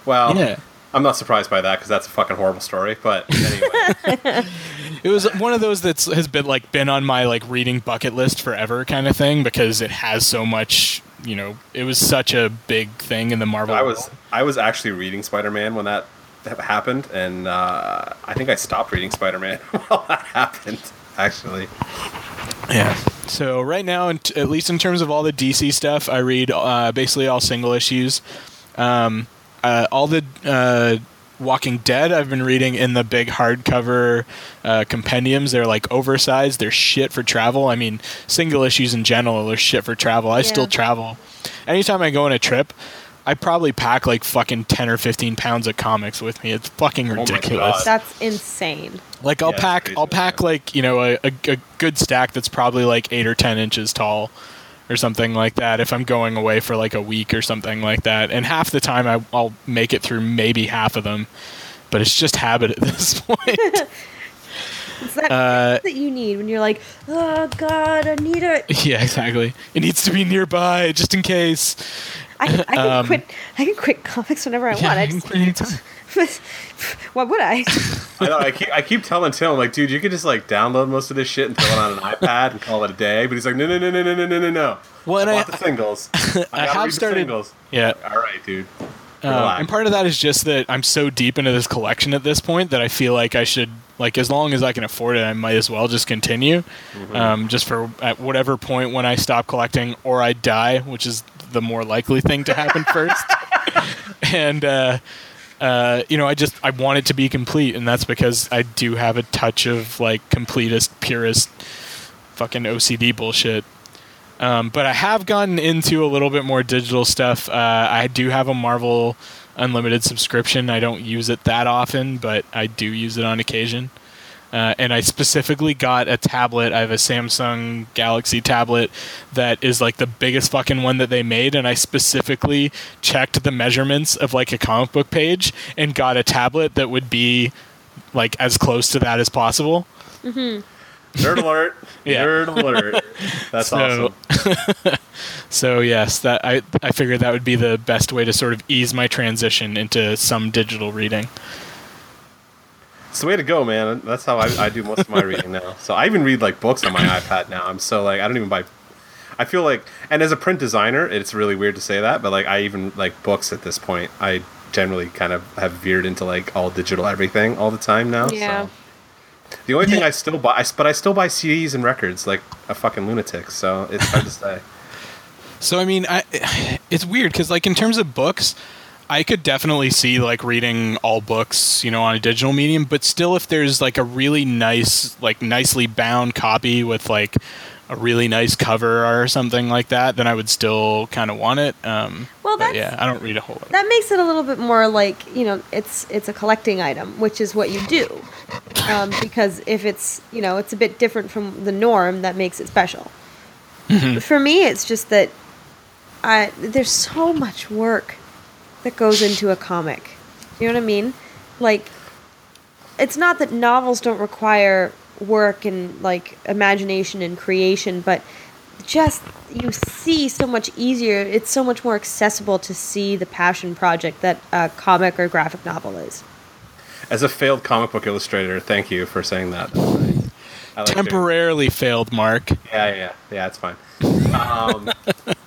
Well, Yeah. I'm not surprised by that because that's a fucking horrible story. But anyway, <laughs> It was one of those that's has been like been on my like reading bucket list forever kind of thing because it has so much. You know, it was such a big thing in the Marvel. I was world. I was actually reading Spider-Man when that happened, and uh, I think I stopped reading Spider-Man <laughs> while that happened. Actually, Yeah. So right now, at least in terms of all the DC stuff, I read uh, basically all single issues. Um, uh, all the uh, Walking Dead I've been reading in the big hardcover uh, compendiums. They're like oversized. They're shit for travel. I mean, single issues in general are shit for travel. I still Yeah. travel. Anytime I go on a trip, I probably pack like fucking ten or fifteen pounds of comics with me. It's fucking ridiculous. God. That's insane. Like I'll Yeah, pack, crazy, I'll pack yeah. like you know a, a, a good stack that's probably like eight or ten inches tall, or something like that. If I'm going away for like a week or something like that, and half the time I, I'll make it through maybe half of them, but it's just habit at <laughs> this point. <laughs> It's that Uh, that you need when you're like, oh god, I need it. <laughs> Yeah, exactly. It needs to be nearby just in case. I, I can Um, quit. I can quit comics whenever I Yeah, want. I just, quit anytime. Why would I? I know. I keep, I keep telling Tim, like, dude, you could just like download most of this shit and throw it on an <laughs> iPad and call it a day. But he's like, no, no, no, no, no, no, no, no, no. Well, and I I- the singles. <laughs> I, I have read the started- singles. Yeah. All right, dude. Um, and part of that is just that I'm so deep into this collection at this point that I feel like I should, like, as long as I can afford it, I might as well just continue. Um, just for at whatever point when I stop collecting or I die, which is the more likely thing to happen <laughs> first. and, uh, uh, you know, I just I want it to be complete, and that's because I do have a touch of like completist, purist, fucking OCD bullshit. Um, but I have gotten into a little bit more digital stuff. Uh, I do have a Marvel Unlimited subscription. I don't use it that often, but I do use it on occasion. Uh, and I specifically got a tablet. I have a Samsung Galaxy tablet that is like the biggest fucking one that they made. And I specifically checked the measurements of like a comic book page and got a tablet that would be like as close to that as possible. Nerd alert. <laughs> Yeah. Nerd alert. That's So- awesome. <laughs> So yes, that I I figured that would be the best way to sort of ease my transition into some digital reading. It's the way to go, man. That's how I, I do most of my reading now. So I even read like books on my iPad now. I'm so like I don't even buy. I feel like, and as a print designer, it's really weird to say that, but like I even like books at this point. I generally kind of have veered into like all digital everything all the time now. Yeah. So. The only thing I still buy, I, but I still buy CDs and records like a fucking lunatic. So it's hard to say. So I mean, I it's weird because like in terms of books, I could definitely see like reading all books, you know, on a digital medium. But still, if there's like a really nice, like nicely bound copy with like a really nice cover or something like that, then I would still kind of want it. Um, Well, but yeah, I don't read a whole lot. that makes it a little bit more like you know it's it's a collecting item which is what you do um, <laughs> because if it's you know it's a bit different from the norm that makes it special for me it's just that I, there's so much work that goes into a comic you know what i mean like it's not that novels don't require work and like imagination and creation but just you see so much easier it's so much more accessible to see the passion project that a comic or graphic novel is As a failed comic book illustrator, thank you for saying that. I like hearing- Temporarily failed, Mark. Yeah, yeah, yeah. Yeah, it's fine. Um,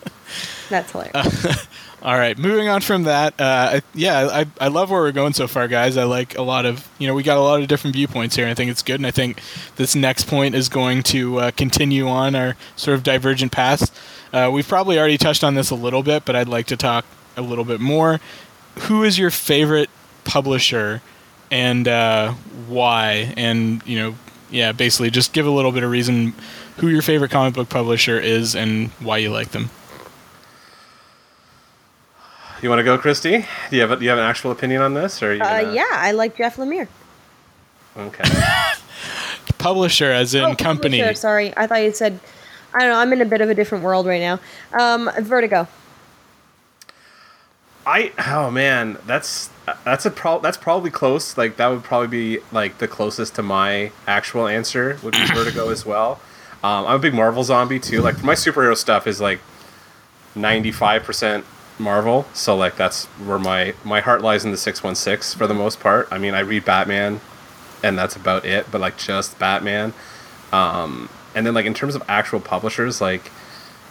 <laughs> that's hilarious <laughs> All right, moving on from that. Uh, yeah, I, I love where we're going so far, guys. I like a lot of, you know, we got a lot of different viewpoints here. and I think it's good, and I think this next point is going to uh, continue on our sort of divergent paths. Uh, we've probably already touched on this a little bit, but I'd like to talk a little bit more. Who is your favorite publisher, and uh, why? And you know, yeah, basically just give a little bit of reason who your favorite comic book publisher is and why you like them. You want to go, Christy? Do you have a, do you have an actual opinion on this, or are you uh, yeah i like jeff lemire Okay. <laughs> Publisher, as in Oh, company. publisher, sorry i thought you said i don't know i'm in a bit of a different world right now um, vertigo I oh man, that's that's a pro- that's probably close. Like that would probably be like the closest to my actual answer would be <clears throat> Vertigo as well. Um, I'm a big Marvel zombie too. Like my superhero stuff is like 95% Marvel, so like that's where my my heart lies in the 616 for the most part. I mean, I read Batman and that's about it, but like just Batman. Um, and then like in terms of actual publishers, like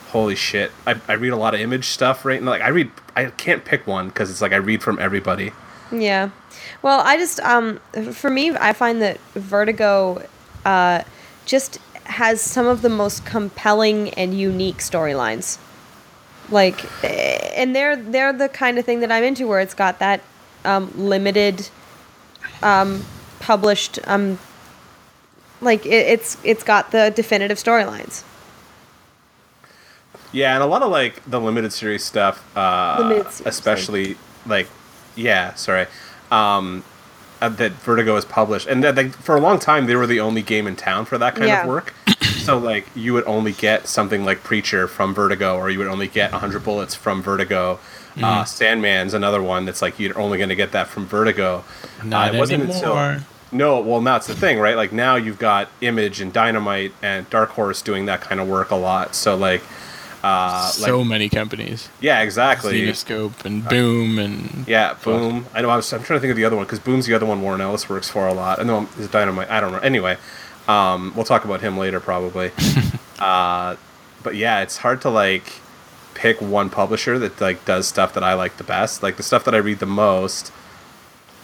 holy shit, I, I read a lot of image stuff right now. Like I read, I can't pick one because it's like I read from everybody. Yeah. Well, I just um for me I find that Vertigo uh just has some of the most compelling and unique storylines. Like and they're they're the kind of thing that I'm into where it's got that um limited um published um like it, it's it's got the definitive storylines. Yeah, and a lot of like the limited series stuff, uh, Limited series, especially like, yeah, sorry, um, uh, that Vertigo has published, and that like, for a long time they were the only game in town for that kind Yeah. of work. So like you would only get something like Preacher from Vertigo, or you would only get 100 Bullets from Vertigo. Mm-hmm. Uh, Sandman's another one that's like you're only going to get that from Vertigo. Not uh, it wasn't anymore. until No, well, that's the thing, right? Like now you've got Image and Dynamite and Dark Horse doing that kind of work a lot. So like, uh, so like, many companies. yeah, exactly. Zenescope and Boom and Yeah, Boom. I know. I was. I'm trying to think of the other one because Boom's the other one Warren Ellis works for a lot. I know is Dynamite. I don't know. Anyway, um, we'll talk about him later probably. <laughs> uh, but yeah, it's hard to like pick one publisher that like does stuff that I like the best. Like the stuff that I read the most.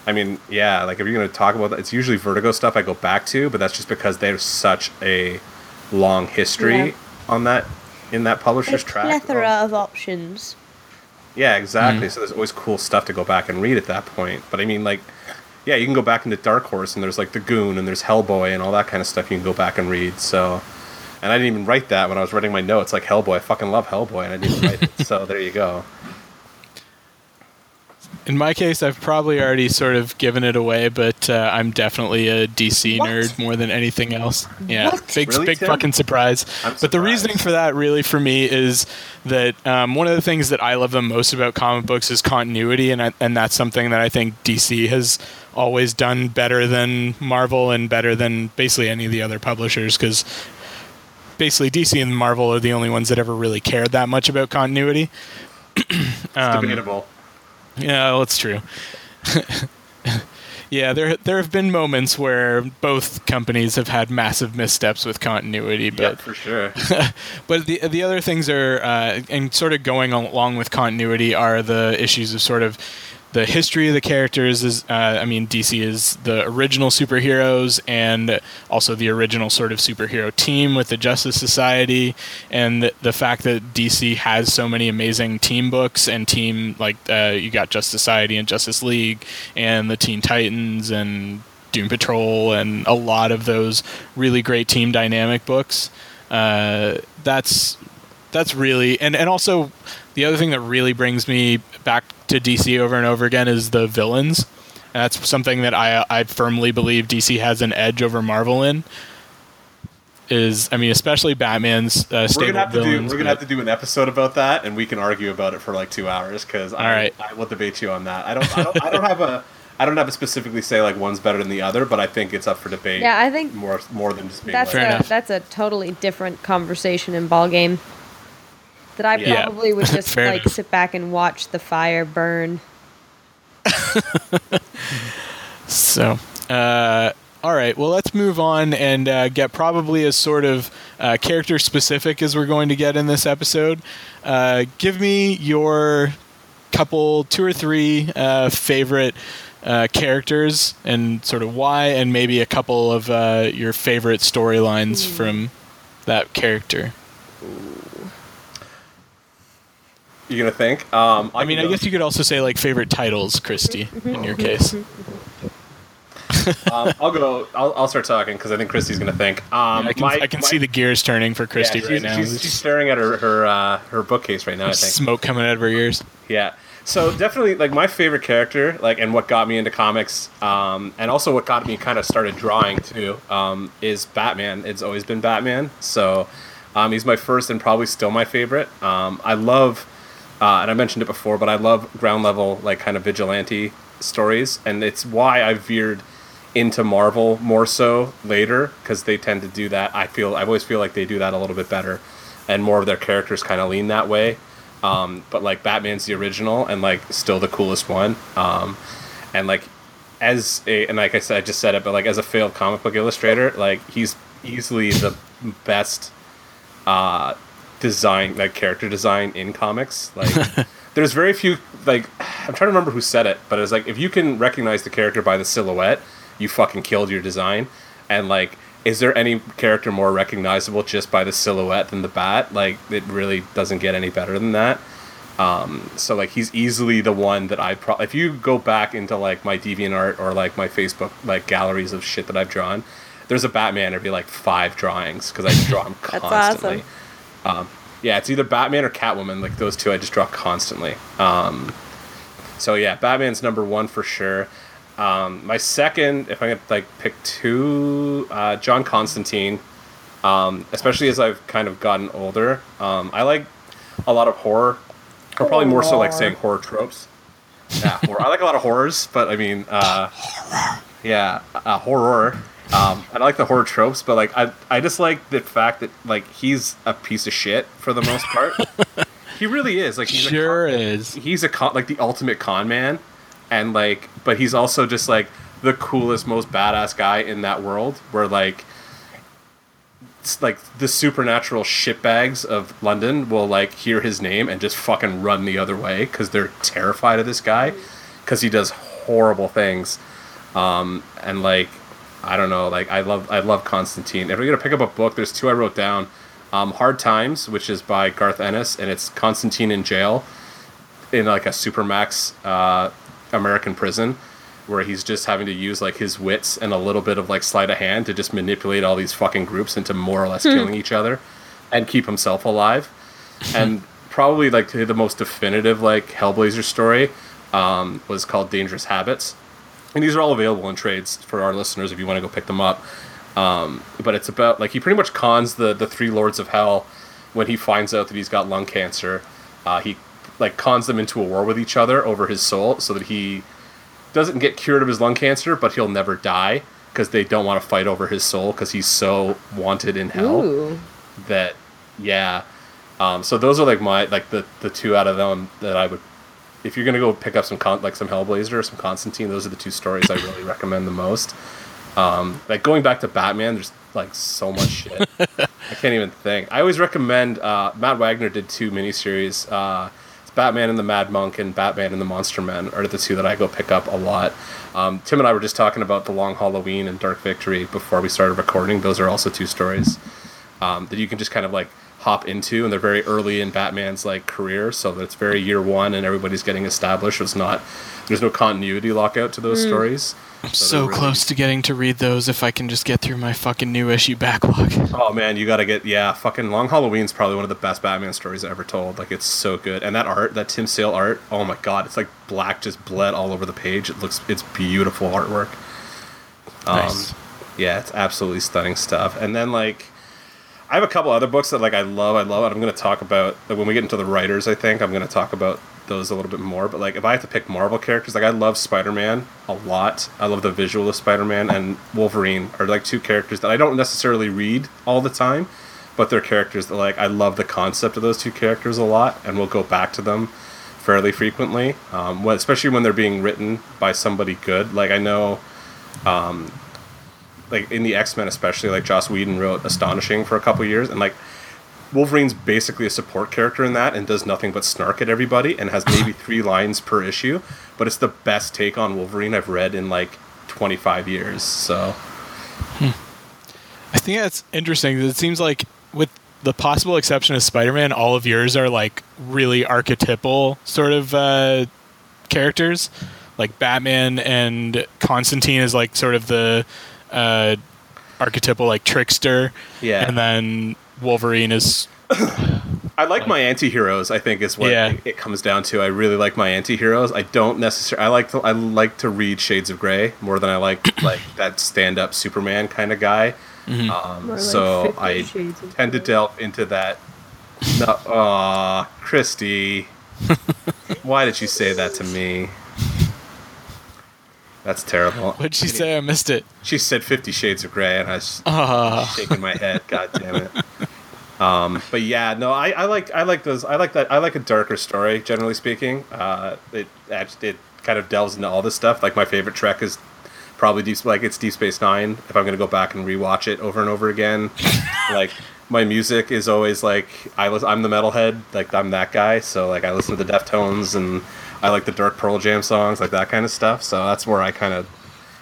I mean, yeah, like if you're gonna talk about that, it's usually Vertigo stuff I go back to, but that's just because there's such a long history Yeah. on that in that A publisher's track. plethora of options. Yeah, exactly. So there's always cool stuff to go back and read at that point. But I mean, like, yeah, you can go back into Dark Horse and there's like the Goon and there's Hellboy and all that kind of stuff you can go back and read. So, and I didn't even write that when I was writing my notes. Like Hellboy, I fucking love Hellboy, and I didn't write it. So there you go. <laughs> In my case, I've probably already sort of given it away, but uh, I'm definitely a DC What? nerd more than anything else. Yeah, What? big, Really, big Tim? fucking surprise. I'm But the reasoning for that, really, for me, is that um, one of the things that I love the most about comic books is continuity, and I, and that's something that I think DC has always done better than Marvel and better than basically any of the other publishers, because basically DC and Marvel are the only ones that ever really cared that much about continuity. Um, debatable. Yeah, well, it's true. <laughs> yeah, there there have been moments where both companies have had massive missteps with continuity, Yeah, but for sure. <laughs> but the the other things are uh, and sort of going along with continuity are the issues of sort of the history of the characters is uh, I mean DC is the original superheroes and also the original sort of superhero team with the Justice Society and the, the fact that DC has so many amazing team books and team like uh, you got Justice Society and Justice League and the Teen Titans and Doom Patrol and a lot of those really great team dynamic books. Uh, that's that's really and and also the other thing that really brings me back to DC over and over again is the villains. And that's something that I I firmly believe DC has an edge over Marvel in. Is I mean especially Batman's uh, We're gonna have to do. villains. We're gonna have to do an episode about that, and we can argue about it for like two hours. Because I, right. I will debate you on that. I don't. I don't. I don't have a. I don't have to specifically say like one's better than the other, but I think it's up for debate. Yeah, I think more more than just being That's like, Fair a enough. that's a totally different conversation and ball game. That I Yeah. probably would <laughs> just like enough. sit back and watch the fire burn. <laughs> So, uh, all right. Well, let's move on and uh, get probably as sort of uh, character specific as we're going to get in this episode. Uh, give me your couple, two or three uh, favorite uh, characters and sort of why, and maybe a couple of uh, your favorite storylines from that character. You gonna think? Um, I mean, I guess you could also say like favorite titles, Christy, in your case. <laughs> um, I'll go. I'll, I'll start talking because I think Christy's gonna think. Um, I can, my- I can my- see the gears turning for yeah, Christy she's, right now. She's, she's staring at her her uh, her bookcase right now. I think. smoke coming out of her ears. Yeah. So definitely, like my favorite character, like, and what got me into comics, um, and also what got me kind of started drawing too, um, is Batman. It's always been Batman. So um, he's my first and probably still my favorite. Um, I love, uh, and I mentioned it before, but I love ground level, like kind of vigilante stories, and it's why I veered into Marvel more so later because they tend to do that. I feel I always feel like they do that a little bit better, and more of their characters kind of lean that way. Um, but like Batman's the original and like still the coolest one. Um, and like as a and like I said, I just said it, but like as a failed comic book illustrator, like he's easily the best uh, design, like character design in comics. Like <laughs> there's very few like I'm trying to remember who said it, but it's like if you can recognize the character by the silhouette, you fucking killed your design. And like, is there any character more recognizable just by the silhouette than the bat? Like, it really doesn't get any better than that. Um, so like, he's easily the one that I pro. If you go back into like my DeviantArt or like my Facebook like galleries of shit that I've drawn, there's a Batman every like five drawings because I just draw him <laughs> That's constantly. Um, yeah, it's either Batman or Catwoman. Like those two, I just draw constantly. Um, so yeah, Batman's number one for sure. Um, my second, if I could like pick two, uh, John Constantine. Um, especially as I've kind of gotten older, um, I like a lot of horror, or probably more so like saying horror tropes. Yeah. I like a lot of horrors, but I mean, uh, yeah, uh, horror. Um, I like the horror tropes, but like I, I just like the fact that like he's a piece of shit for the most part. <laughs> he really is. Like he's Sure a con- is. He's a con, like the ultimate con man, and like, but he's also just like the coolest, most badass guy in that world. Where like, it's like the supernatural shitbags of London will like hear his name and just fucking run the other way because they're terrified of this guy because he does horrible things. Um, and like, I don't know, like I love I love Constantine. If we're gonna pick up a book, there's two I wrote down. Um, Hard Times, which is by Garth Ennis, and it's Constantine in jail in like a supermax uh, American prison where he's just having to use like his wits and a little bit of like sleight of hand to just manipulate all these fucking groups into more or less killing each other and keep himself alive. and probably like the most definitive like Hellblazer story um, was called Dangerous Habits. And these are all available in trades for our listeners if you want to go pick them up. Um, but it's about like he pretty much cons the the three lords of hell when he finds out that he's got lung cancer. Uh, he like cons them into a war with each other over his soul, so that he doesn't get cured of his lung cancer, but he'll never die because they don't want to fight over his soul because he's so wanted in hell Ooh. that yeah. Um, so those are like my like the the two out of them that I would. If you're gonna go pick up some con- like some Hellblazer or some Constantine, those are the two stories I really recommend the most. Um, like going back to Batman, there's like so much shit. I can't even think. I always recommend. Uh, Matt Wagner did two miniseries. Uh, Batman and the Mad Monk and Batman and the Monster Men are the two that I go pick up a lot. Um, Tim and I were just talking about the Long Halloween and Dark Victory before we started recording. Those are also two stories um, that you can just kind of like hop into, and they're very early in Batman's like career, so that it's very year one, and everybody's getting established. It's not there's no continuity lockout to those stories. I'm So so really- close to getting to read those if I can just get through my fucking new issue backlog. <laughs> Oh man, you gotta get yeah. Fucking Long Halloween's probably one of the best Batman stories I ever told. Like it's so good, and that art, that Tim Sale art, oh my god, it's like black just bled all over the page. It looks, it's beautiful artwork. Um, Nice. Yeah, it's absolutely stunning stuff. And then like, I have a couple other books that like I love. I love. I'm gonna talk about like, when we get into the writers. I think I'm gonna talk about those a little bit more. But like, if I have to pick Marvel characters, like I love Spider Man a lot. I love the visual of Spider Man and Wolverine are like two characters that I don't necessarily read all the time, but they're characters that like I love the concept of those two characters a lot, and we'll go back to them fairly frequently. Um, especially when they're being written by somebody good. Like I know like in the X Men especially, like Joss Whedon wrote Astonishing for a couple years, and like Wolverine's basically a support character in that and does nothing but snark at everybody and has maybe <laughs> three lines per issue, but it's the best take on Wolverine I've read in like 25 years. So I think that's interesting. It seems like, with the possible exception of Spider-Man, all of yours are like really archetypal sort of uh, characters. Like Batman and Constantine is like sort of the uh, archetypal like trickster. Yeah. And then Wolverine is I like my anti-heroes. I think is what Yeah. it, it comes down to. I really like my anti-heroes. I don't necessarily. I like to. I like to read Shades of Grey more than I like <clears throat> like that stand-up Superman kind of guy. Um, like so I Shades tend to delve into that. No, aw, Christy, <laughs> why did you say that to me? That's terrible. what'd she say? I missed it. She said Fifty Shades of Grey, and I was Ah, shaking my head. God damn it. Um, but yeah, no, I, I like I like those. I like that. I like a darker story, generally speaking. Uh, it it kind of delves into all this stuff. Like my favorite Trek is probably deep like it's Deep Space Nine. If I'm gonna go back and rewatch it over and over again, <laughs> like my music is always like I was I'm the metalhead. Like I'm that guy. So like I listen to the Deftones and I like the Dark Pearl Jam songs, like that kind of stuff. So that's where I kind of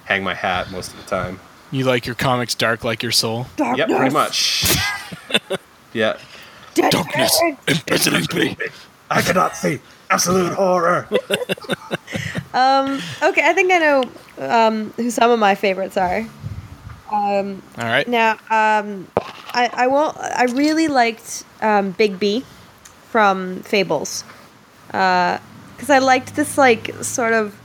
hang my hat most of the time. you like your comics dark like your soul? Yep, pretty much. <laughs> yeah. Darkness imprisoning me. I cannot see absolute horror. <laughs> Okay, I think I know um, who some of my favorites are. All right. Now, um, I, I won't. I really liked um, Bigby from Fables because I liked this like sort of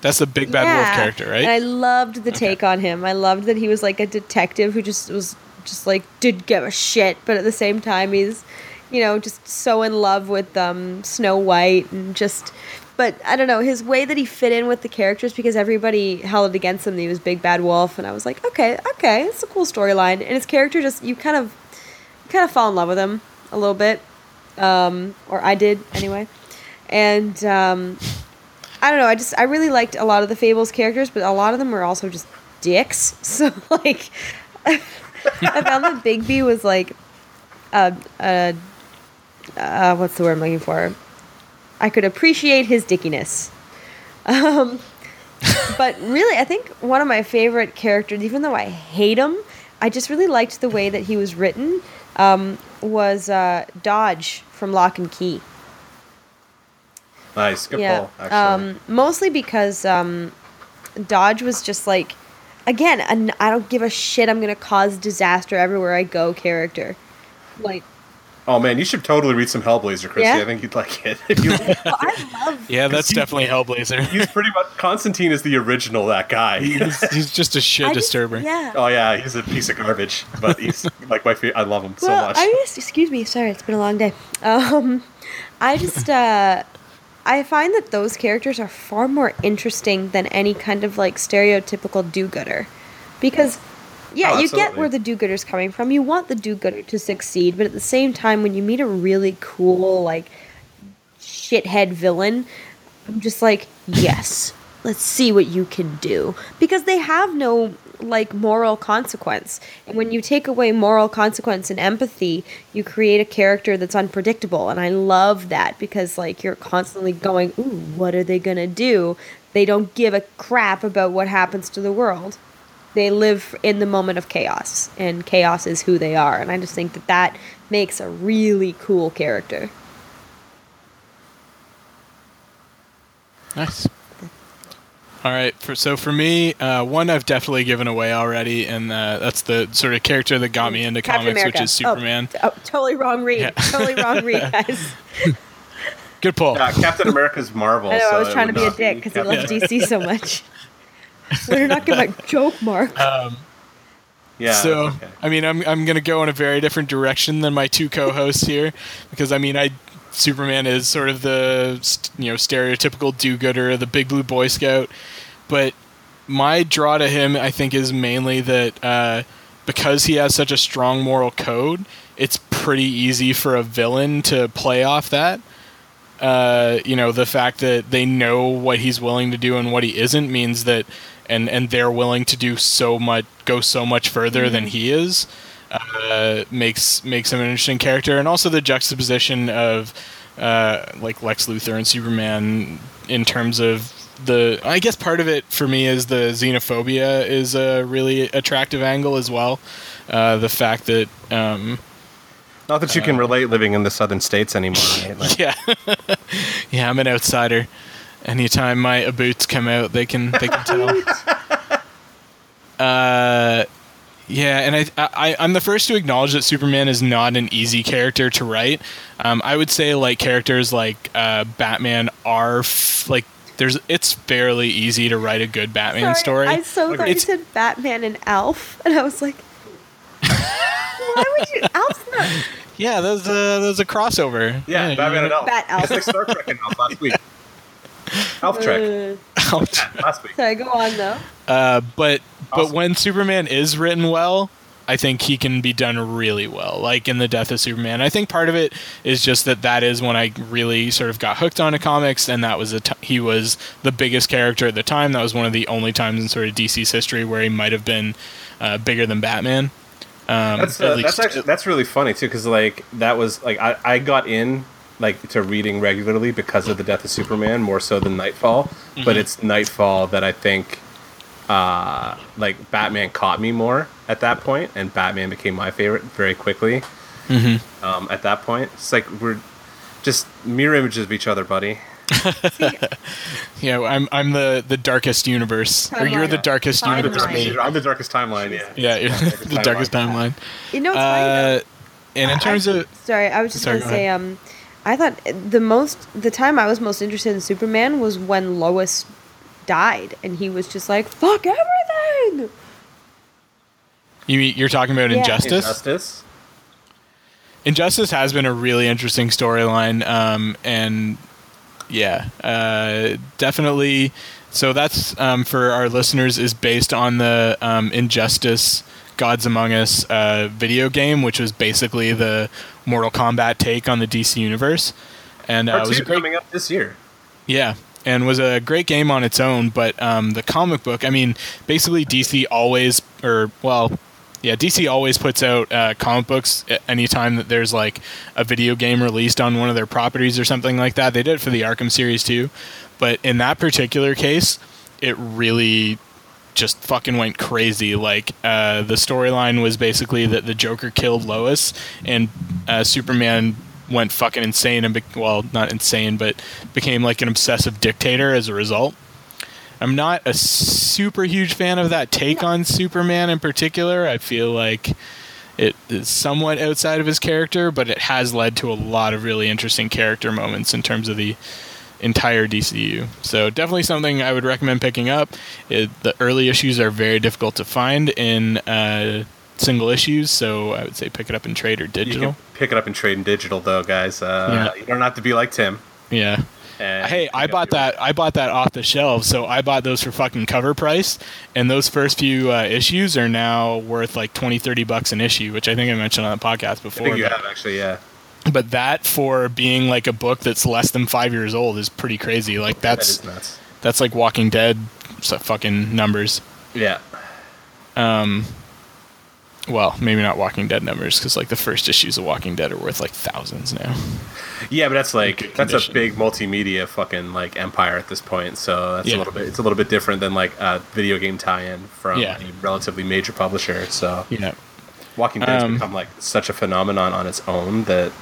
That's the big bad wolf character, And I loved the take on him. I loved that he was like a detective who just was just like did give a shit, but at the same time he's, you know, just so in love with um, Snow White and just but I don't know his way that he fit in with the characters because everybody held it against him. That he was big bad wolf, and I was like, okay, okay, it's a cool storyline. And his character just you kind of kind of fall in love with him a little bit, um, or I did anyway. And um, I don't know. I just I really liked a lot of the Fables characters, but a lot of them were also just dicks. <laughs> So like, I found that Bigby was like, uh, uh, what's the word I'm looking for? I could appreciate his dickiness. Um, but really, I think one of my favorite characters, even though I hate him, I just really liked the way that he was written. Um, was uh, Dodge from Locke and Key. Nice, good yeah. pull. Actually, Um, mostly because um, Dodge was just like, again, an I don't give a shit. I'm gonna cause disaster everywhere I go. Character, like, oh man, you should totally read some Hellblazer, Christy. Yeah? I think you'd like it. <laughs> If you, <laughs> well, I love. Yeah, that's definitely Hellblazer. <laughs> he's pretty much Constantine is the original that guy. he's, he's just a shit I just- disturber. yeah. oh yeah, he's a piece of garbage, but he's like my favorite. I love him so well, much. I just excuse me. Sorry, it's been a long day. Um, I just uh, I find that those characters are far more interesting than any kind of like stereotypical do-gooder, because yeah, Oh, you get where the do-gooder's coming from. You want the do-gooder to succeed, but at the same time, when you meet a really cool like shithead villain, I'm just like, yes, let's see what you can do. Because they have no like moral consequence. And when you take away moral consequence and empathy, you create a character that's unpredictable. And I love that because like you're constantly going, ooh, what are they gonna do? They don't give a crap about what happens to the world. They live in the moment of chaos, and chaos is who they are. And I just think that that makes a really cool character. Nice. All right. For, so for me, uh, one I've definitely given away already, and uh, that's the sort of character that got me into Captain comics, America. which is Superman. Oh, oh, totally wrong read. Yeah. Totally wrong read, <laughs> guys. Good pull. yeah, Captain America's Marvel. I know so I was trying to be a dick because I Captain- love DC so much. Better not get my <laughs> joke mark. Yeah. so okay. I mean, I'm I'm gonna go in a very different direction than my two co-hosts here, because I mean, I Superman is sort of the you know stereotypical do-gooder, the big blue Boy Scout, but my draw to him, I think, is mainly that uh, because he has such a strong moral code, it's pretty easy for a villain to play off that. Uh, you know, the fact that they know what he's willing to do and what he isn't means that, and and they're willing to do so much, go so much further than he is, uh, makes makes him an interesting character, and also the juxtaposition of uh, like Lex Luthor and Superman in terms of the. I guess part of it for me is the xenophobia is a really attractive angle as well. Uh, the fact that. Um, Not that you can relate living in the southern states anymore. Right? Like, <laughs> yeah, <laughs> yeah, I'm an outsider. Anytime my boots come out, they can they can tell. <laughs> Uh, yeah, and I, I I'm the first to acknowledge that Superman is not an easy character to write. Um, I would say like characters like uh, Batman are f- like there's it's fairly easy to write a good Batman story. I so thought you said Batman and Alf, and I was like, why would you? <laughs> Alf's not yeah, there's a there's a crossover. yeah, Batman and Elf. Bat Elf. It's like Star Trek and Elf last week. Elf Trek Uh, <laughs> last week. sorry, go on though. Uh, but but when Superman is written well, I think he can be done really well. Like in the Death of Superman, I think part of it is just that that is when I really sort of got hooked on onto comics, and that was a t- he was the biggest character at the time. That was one of the only times in sort of DC's history where he might have been uh, bigger than Batman. Um, That's uh, that's actually that's really funny too because like that was like I, I got in like to reading regularly because of the death of Superman more so than Knightfall, Mm-hmm. but it's Knightfall that I think uh like Batman caught me more at that point and Batman became my favorite very quickly. Mm-hmm. Um, at that point, it's like we're just mirror images of each other, buddy. <laughs> yeah, I'm I'm the the darkest universe, or you're the darkest Timeline. universe. Me. I'm the darkest timeline. Yeah. Yeah, you're <laughs> Darkest the darkest timeline. timeline. You know, what's funny? Uh, and in terms I- of sorry, I was just Sorry, gonna go say, um, I thought the most the time I was most interested in Superman was when Lois died, and he was just like, "Fuck everything." you you're talking about Yeah. injustice. Injustice. Injustice has been a really interesting storyline, um, and Yeah, uh, definitely. So that's um, for our listeners is based on the um, Injustice Gods Among Us uh, video game, which was basically the Mortal Kombat take on the DC universe, and uh, it was a great coming up this year. yeah, and was a great game on its own. But um, the comic book, I mean, basically DC always, or well, yeah, DC always puts out uh, comic books anytime that there's like a video game released on one of their properties or something like that. They did it for the Arkham series too, but in that particular case, it really just fucking went crazy. Like uh, the storyline was basically that the Joker killed Lois, and uh, Superman went fucking insane and be- well, not insane, but became like an obsessive dictator as a result. I'm not a super huge fan of that take on Superman in particular. I feel like it is somewhat outside of his character, but it has led to a lot of really interesting character moments in terms of the entire DCU. So definitely something I would recommend picking up. It, the early issues are very difficult to find in uh, single issues, so I would say pick it up in trade or You digital. can pick it up in trade and digital, though, guys. Uh, Yeah. You don't have to be like Tim. Yeah. And Hey, I bought that. I bought that off the shelf, so I bought those for fucking cover price. And those first few uh, issues are now worth like 20, 30 bucks an issue, which I think I mentioned on the podcast I before. think you but, have actually, yeah. but that for being like a book that's less than five years old is pretty crazy. Like that's is nuts. that's like Walking Dead fucking numbers. Yeah. Well, maybe not Walking Dead numbers because like the first issues of Walking Dead are worth like thousands now. Yeah, but that's like that's a big multimedia fucking like empire at this point. So that's Yeah. a little bit it's a little bit different than like a video game tie-in from Yeah. a relatively major publisher. So yeah, Walking Dead's Um, become like such a phenomenon on its own that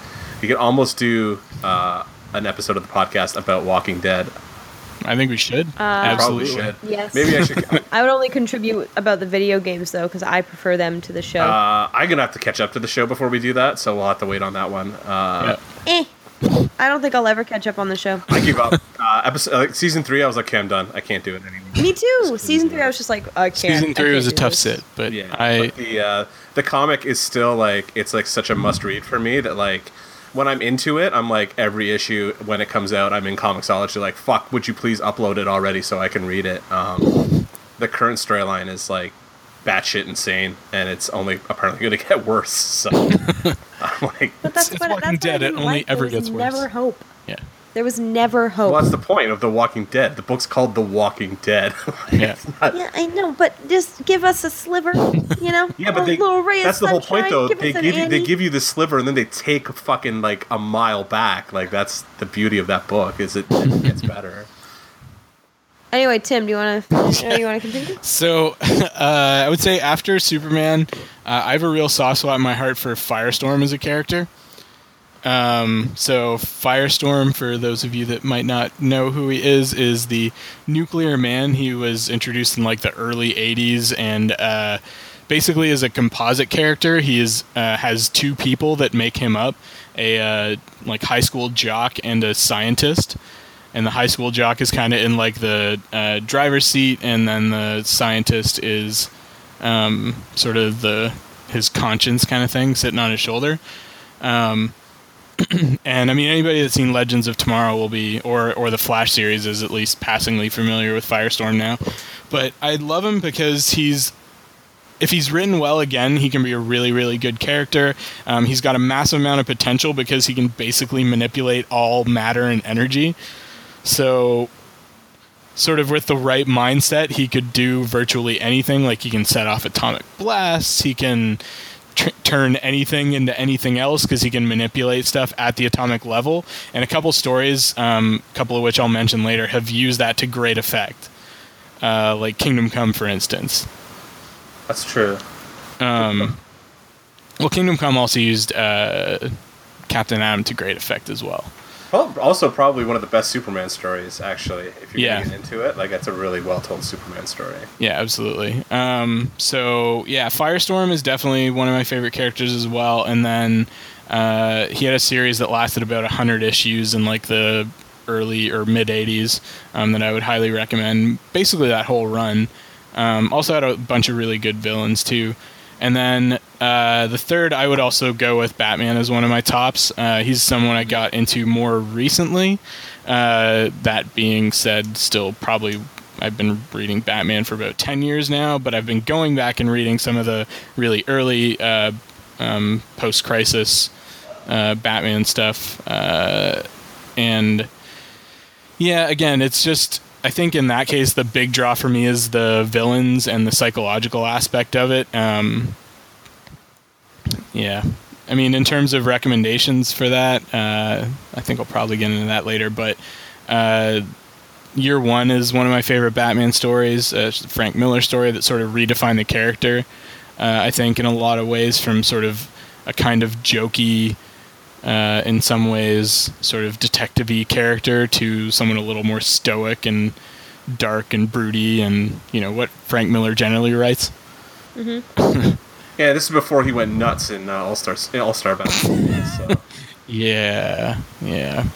you could almost do uh, an episode of the podcast about Walking Dead. I think we should Probably absolutely. should. Yes. Maybe I should. <laughs> I would only contribute about the video games though, because I prefer them to the show. Uh, I'm gonna have to catch up to the show before we do that, so we'll have to wait on that one. Uh, Yeah. eh. I don't think I'll ever catch up on the show. I give up. Uh, episode like, season three, I was like, okay, I'm done. I can't do it anymore. Me too. Season three, I was just like, I can't. Season three can't was a tough this. sit, but Yeah, I but the uh, the comic is still like it's like such a must read for me that like when I'm into it, I'm like every issue when it comes out, I'm in Comixology like fuck, would you please upload it already so I can read it? Um, the current storyline is like batshit insane, and it's only apparently going to get worse. So <laughs> <laughs> I'm like, But that's It's what, Walking that's what Dead, it only like. Ever was gets worse. Never hope. yeah There was never hope. well, that's the point of The Walking Dead. The book's called The Walking Dead. <laughs> yeah. yeah, I know, but just give us a sliver, you know? <laughs> Yeah, but a they, little ray of that's the whole point, though. Give They give you they give you the sliver, and then they take fucking like a mile back. Like that's the beauty of that book. Is it, it gets better. Anyway, Tim, do you want to? Do you want to continue? So, <laughs> uh, I would say after Superman, uh, I have a real soft spot in my heart for Firestorm as a character. Um, so, Firestorm, for those of you that might not know who he is, is the nuclear man. He was introduced in like the early '80s, and uh, basically is a composite character. He is uh, has two people that make him up: a uh, like high school jock and a scientist and the high school jock is kind of in like the uh, driver's seat, and then the scientist is um, sort of the his conscience kind of thing sitting on his shoulder. Um, <clears throat> and I mean, anybody that's seen Legends of Tomorrow will be, or or the Flash series is at least passingly familiar with Firestorm now. But I love him because he's if he's written well again, he can be a really, really good character. Um, he's got a massive amount of potential because he can basically manipulate all matter and energy. So, sort of with the right mindset, he could do virtually anything. Like he can set off atomic blasts. He can tr- turn anything into anything else because he can manipulate stuff at the atomic level. And a couple stories, um, a couple of which I'll mention later, have used that to great effect. Uh, like Kingdom Come, for instance. That's true. Um, well, Kingdom Come also used uh, Captain Atom to great effect as well. Well, also probably one of the best Superman stories, actually. If you're Yeah. getting into it, like that's a really well told Superman story. Yeah, absolutely. Um, so yeah, Firestorm is definitely one of my favorite characters as well. And then uh, he had a series that lasted about hundred issues in like the early or mid '80s um, that I would highly recommend. Basically, that whole run. Um, also had a bunch of really good villains too. And then uh, the third, I would also go with Batman as one of my tops. Uh, he's someone I got into more recently. Uh, that being said, still probably I've been reading Batman for about 10 years now, but I've been going back and reading some of the really early uh, um, post crisis uh, Batman stuff. Uh, and yeah, again, it's just, I think in that case, the big draw for me is the villains and the psychological aspect of it. Um, yeah. I mean, in terms of recommendations for that, uh, I think I'll probably get into that later, but. Uh, Year One is one of my favorite Batman stories, a Frank Miller story that sort of redefined the character. Uh, I think in a lot of ways, from sort of a kind of jokey, uh, in some ways, sort of detective-y character to someone a little more stoic and dark and broody, and you know what Frank Miller generally writes. Mm-hmm. <laughs> yeah, this is before he went nuts in uh, All Star All Star Batman. So. <laughs> yeah, yeah.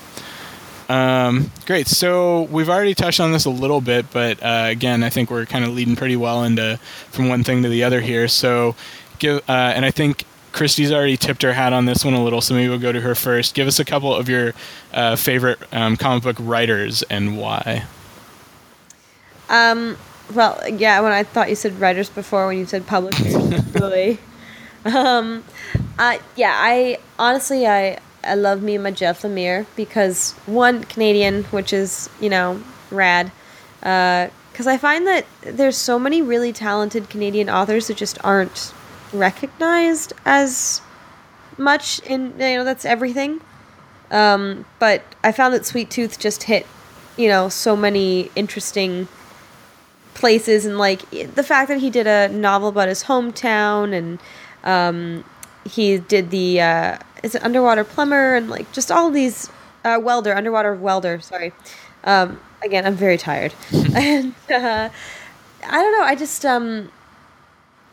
Um, great. So we've already touched on this a little bit, but uh, again, I think we're kind of leading pretty well into from one thing to the other here. So, give uh, and I think Christy's already tipped her hat on this one a little, so maybe we'll go to her first. Give us a couple of your uh, favorite um, comic book writers and why. Um. Well, yeah. When I thought you said writers before, when you said publishers, <laughs> really. Um. Uh. Yeah. I honestly, I I love me and my Jeff Lemire because one Canadian, which is you know rad. Because uh, I find that there's so many really talented Canadian authors that just aren't recognized as much in you know that's everything. Um, but I found that Sweet Tooth just hit you know so many interesting places. And like the fact that he did a novel about his hometown and um, he did the uh, is it underwater plumber? And like just all these uh, welder underwater welder sorry. Um, again i'm very tired. <laughs> And uh, i don't know i just um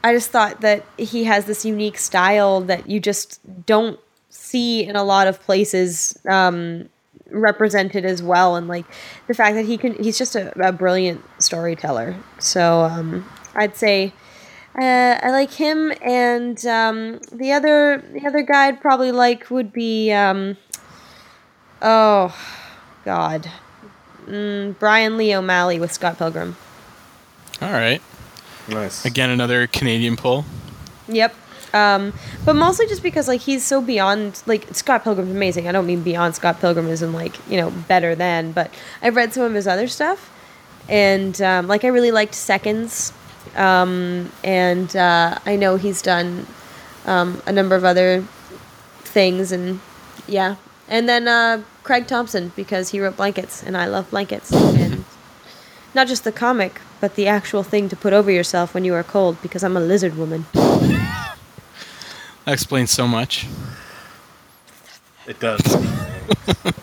i just thought that he has this unique style that you just don't see in a lot of places um, represented as well. And like the fact that he can he's just a, a brilliant storyteller. So um, i'd say uh, I like him, and um, the other the other guy I'd probably like would be um, oh God, mm, Bryan Lee O'Malley with Scott Pilgrim. All right, nice. Again, another Canadian pull. Yep. Um, but mostly just because like he's so beyond like Scott Pilgrim's amazing. I don't mean beyond Scott Pilgrim isn't like you know better than, but I've read some of his other stuff, and um, like I really liked Seconds um, and uh, I know he's done um, a number of other things, and yeah. And then uh, Craig Thompson because he wrote Blankets, and I love blankets, and not just the comic, but the actual thing to put over yourself when you are cold because I'm a lizard woman. That explains so much. It does. <laughs>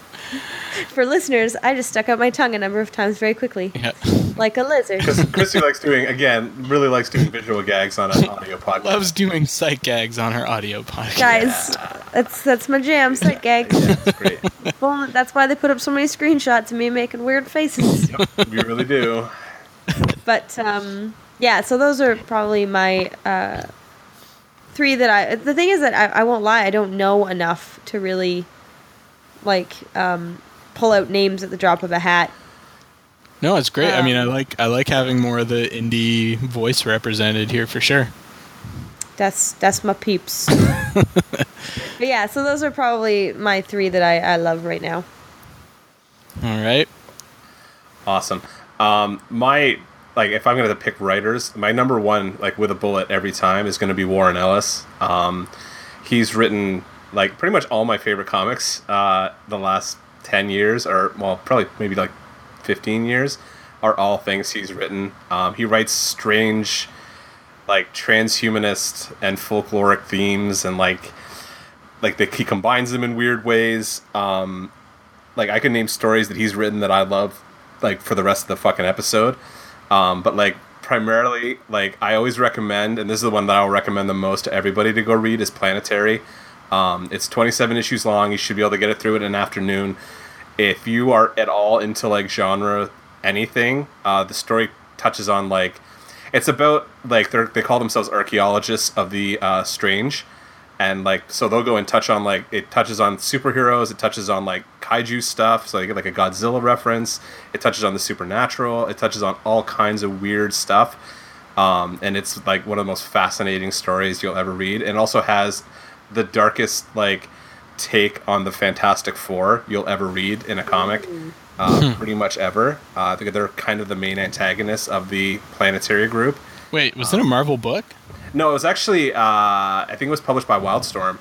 For listeners, I just stuck out my tongue a number of times very quickly. Yeah. Like a lizard. Because <laughs> Christy likes doing, again, really likes doing visual gags on an audio <laughs> podcast. Loves doing sight gags on her audio podcast. Guys, that's that's my jam, sight gags. Yeah, that's great. <laughs> Well, that's why they put up so many screenshots of me making weird faces. Yep, we really do. But um, yeah, so those are probably my uh, three that I. The thing is that I, I won't lie, I don't know enough to really like um, pull out names at the drop of a hat. No, it's great. I mean, I Um, like I like having more of the indie voice represented here for sure. That's that's my peeps. <laughs> but yeah, so those are probably my three that I, I love right now. All right. Awesome. Um, my like, if I'm going to pick writers, my number one, like with a bullet every time, is going to be Warren Ellis. Um, he's written like pretty much all my favorite comics uh, the last ten years, or well, probably maybe like fifteen years, are all things he's written. Um, he writes strange, like transhumanist and folkloric themes, and like like the, he combines them in weird ways. Um, like I could name stories that he's written that I love, like for the rest of the fucking episode. Um, but like primarily, like I always recommend, and this is the one that I'll recommend the most to everybody to go read is Planetary. Um, it's 27 issues long. You should be able to get it through in an afternoon. If you are at all into like genre anything, uh, the story touches on like it's about like they call themselves archaeologists of the uh, strange and like so they'll go and touch on like it touches on superheroes it touches on like kaiju stuff, so you get like a Godzilla reference. It touches on the supernatural. It touches on all kinds of weird stuff, um, and it's like one of the most fascinating stories you'll ever read. And also has the darkest like take on the Fantastic Four you'll ever read in a comic, uh, hmm. pretty much ever. Uh, they're kind of the main antagonists of the planetary group. Wait, was um, it a um, Marvel book? No, it was actually uh, I think it was published by Wildstorm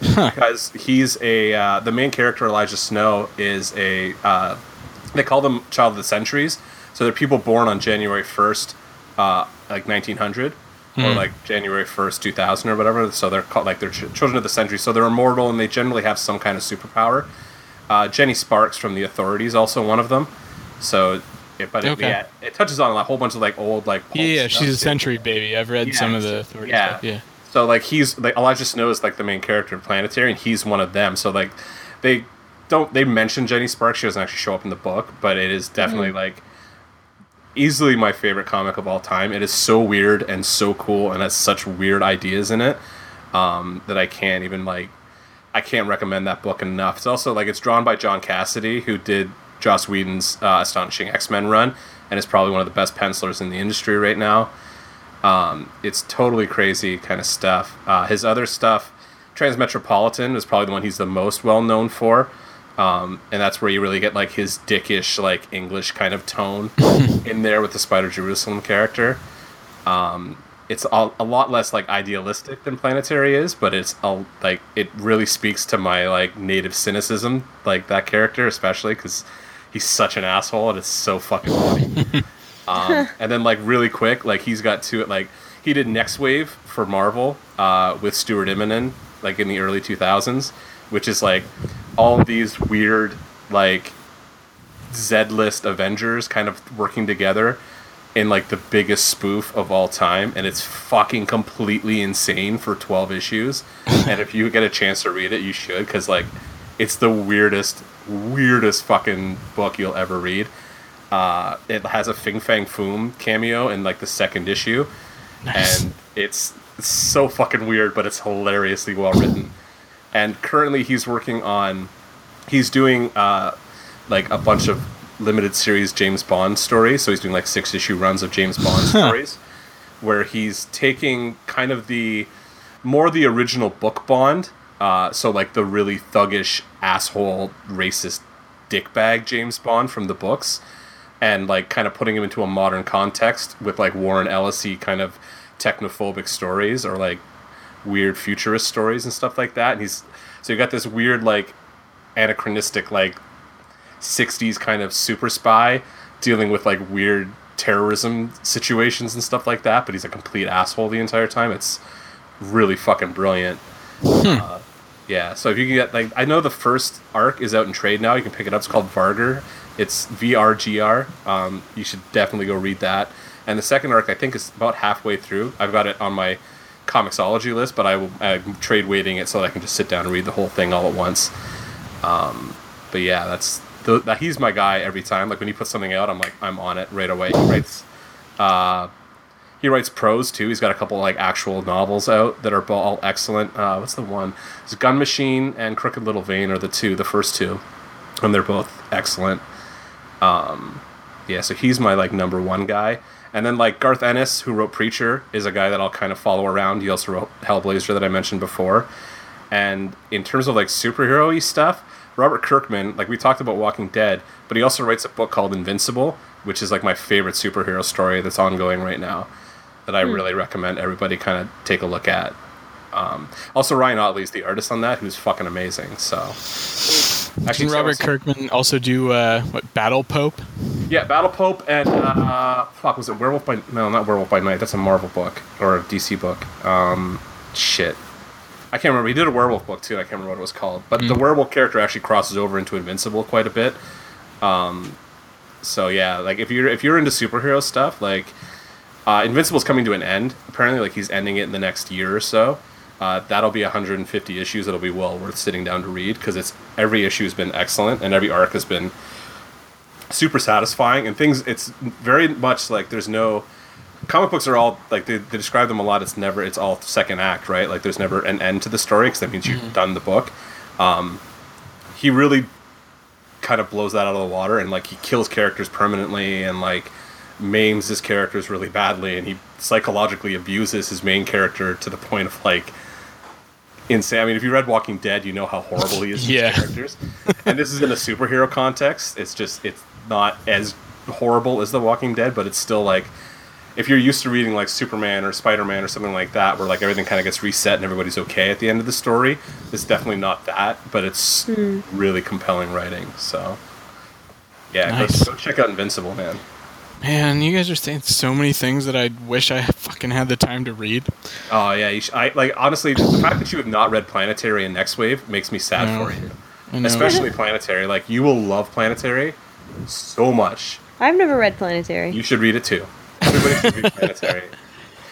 because he's a uh, the main character Elijah Snow is a uh, they call them Child of the Centuries, so they're people born on January first, uh, like 1900 or hmm. like January 1st, 2000 or whatever. So they're called like they're ch- children of the century. So they're immortal and they generally have some kind of superpower. Uh, Jenny Sparks from The Authority's also one of them. So, it, but it, okay. yeah, it touches on a whole bunch of like old like yeah, yeah she's a century baby. I've read yeah, some of the yeah. Stuff. Yeah. So like he's like Elijah Snow is like the main character of Planetary, and he's one of them. So like they don't they mention Jenny Sparks. She doesn't actually show up in the book, but it is definitely mm. like easily my favorite comic of all time. It is so weird and so cool, and has such weird ideas in it um, that I can't even like. I can't recommend that book enough. It's also like it's drawn by John Cassaday, who did Joss Whedon's uh, Astonishing X Men run, and is probably one of the best pencilers in the industry right now. Um, it's totally crazy kind of stuff. Uh, his other stuff, Transmetropolitan, is probably the one he's the most well known for. Um, and that's where you really get like his dickish, like English kind of tone <laughs> in there with the Spider Jerusalem character. Um, it's a, a lot less like idealistic than Planetary is, but it's a, like it really speaks to my like native cynicism, like that character especially because he's such an asshole and it's so fucking funny. <laughs> Um, and then like really quick, like he's got to it. Like he did Nextwave for Marvel uh, with Stuart Immonen, like in the early 2000s, which is like all these weird like Z list Avengers kind of working together in like the biggest spoof of all time, and it's fucking completely insane for 12 issues. <laughs> and if you get a chance to read it, you should because like it's the weirdest, weirdest fucking book you'll ever read. Uh, it has a Fing Fang Foom cameo in like the second issue, and it's, it's so fucking weird, but it's hilariously well written. And currently, he's working on, he's doing uh, like a bunch of limited series James Bond stories. So he's doing like six issue runs of James Bond stories, where he's taking kind of the more the original book Bond. Uh, so like the really thuggish asshole racist dickbag James Bond from the books, and like kind of putting him into a modern context with like Warren Ellisy kind of technophobic stories or like weird futurist stories and stuff like that. And he's so you got this weird like anachronistic like 60s kind of super spy dealing with like weird terrorism situations and stuff like that, but he's a complete asshole the entire time. It's really fucking brilliant. Uh, yeah, so if you can get like I know the first arc is out in trade now. You can pick it up. It's called Vargr. It's V R G R. Um, you should definitely go read that. And the second arc I think is about halfway through. I've got it on my Comixology list, but I I'm trade waiting it so that I can just sit down and read the whole thing all at once. Um, but yeah, that's the, he's my guy every time. Like when he puts something out, I'm like I'm on it right away. He writes, uh, he writes prose too. He's got a couple like actual novels out that are all excellent. Uh, what's the one? It's Gun Machine and Crooked Little Vein are the two, the first two, and they're both excellent. Um, yeah, so he's my like number one guy. And then like Garth Ennis, who wrote Preacher, is a guy that I'll kind of follow around. He also wrote Hellblazer that I mentioned before. And in terms of like superhero-y stuff, Robert Kirkman, like we talked about Walking Dead, but he also writes a book called Invincible, which is like my favorite superhero story that's ongoing right now. That I really recommend everybody kind of take a look at. Um, also, Ryan Ottley is the artist on that, who's fucking amazing. So, Didn't Robert Kirkman also do uh, what Battle Pope? Yeah, Battle Pope and uh, fuck was it Werewolf by no not Werewolf by Night. That's a Marvel book or a DC book. Um, shit, I can't remember. He did a werewolf book too. I can't remember what it was called. But the werewolf character actually crosses over into Invincible quite a bit. Um, so yeah, like if you're if you're into superhero stuff, like uh, Invincible's coming to an end. Apparently, like he's ending it in the next year or so. Uh, that'll be 150 issues. It'll be well worth sitting down to read because it's every issue has been excellent and every arc has been super satisfying and things. It's very much like there's no comic books are all like they, they describe them a lot. It's never it's all second act, right? Like there's never an end to the story because that means you've done the book. Um, he really kind of blows that out of the water and like he kills characters permanently and like maims his characters really badly and he psychologically abuses his main character to the point of like insane. I mean, if you read Walking Dead, you know how horrible he is Yeah. his characters. and this is in a superhero context. It's just it's not as horrible as The Walking Dead, but it's still like if you're used to reading like Superman or Spider Man or something like that, where like everything kind of gets reset and everybody's okay at the end of the story, it's definitely not that, but it's hmm. really compelling writing. So yeah, go- go, check out Invincible, man. Man, you guys are saying so many things that I wish I fucking had the time to read. Oh yeah, you sh- I like honestly the fact that you have not read Planetary and Nextwave makes me sad for you. Especially Planetary, like you will love Planetary so much. I've never read Planetary. You should read it too. Everybody should read Planetary. <laughs>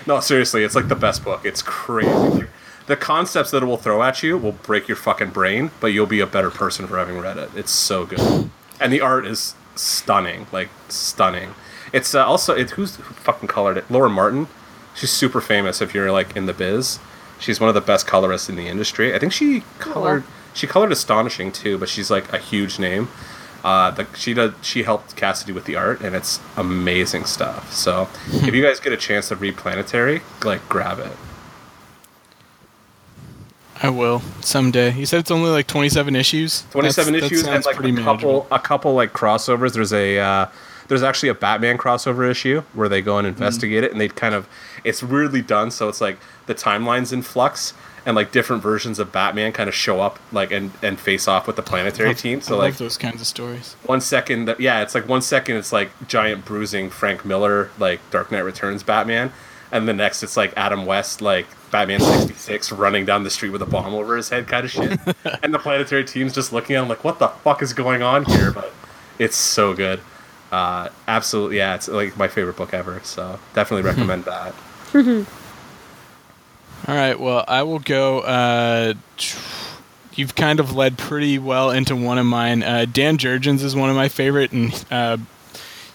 No, seriously, it's like the best book. It's crazy. The concepts that it will throw at you will break your fucking brain, but you'll be a better person for having read it. It's so good, and the art is stunning, like stunning. It's uh, also it, who's who fucking colored it? Laura Martin. She's super famous if you're like in the biz. She's one of the best colorists in the industry. I think she colored she colored astonishing too, but she's like a huge name. Uh, the, she did she helped Cassaday with the art, and it's amazing stuff. So if you guys get a chance to read Planetary, like grab it. I will someday. You said it's only like 27 issues. Twenty-seven That's- that issues and like a couple manageable. a couple like crossovers. There's a uh, there's actually a Batman crossover issue where they go and Mm-hmm. investigate it, and they kind of it's weirdly done. So it's like the timeline's in flux. And like different versions of Batman kind of show up, like and, and face off with the planetary team. So I like those kinds of stories. one second that yeah it's like one second it's like giant bruising frank miller like dark knight returns batman and the next it's like adam west like batman 66 <laughs> running down the street with a bomb over his head kind of shit <laughs> and the planetary team's just looking at him like what the fuck is going on here but it's so good uh absolutely yeah it's like my favorite book ever so definitely recommend that <laughs> All right. Well, I will go. Uh, you've kind of led pretty well into one of mine. Uh, Dan Jurgens is one of my favorite, and uh,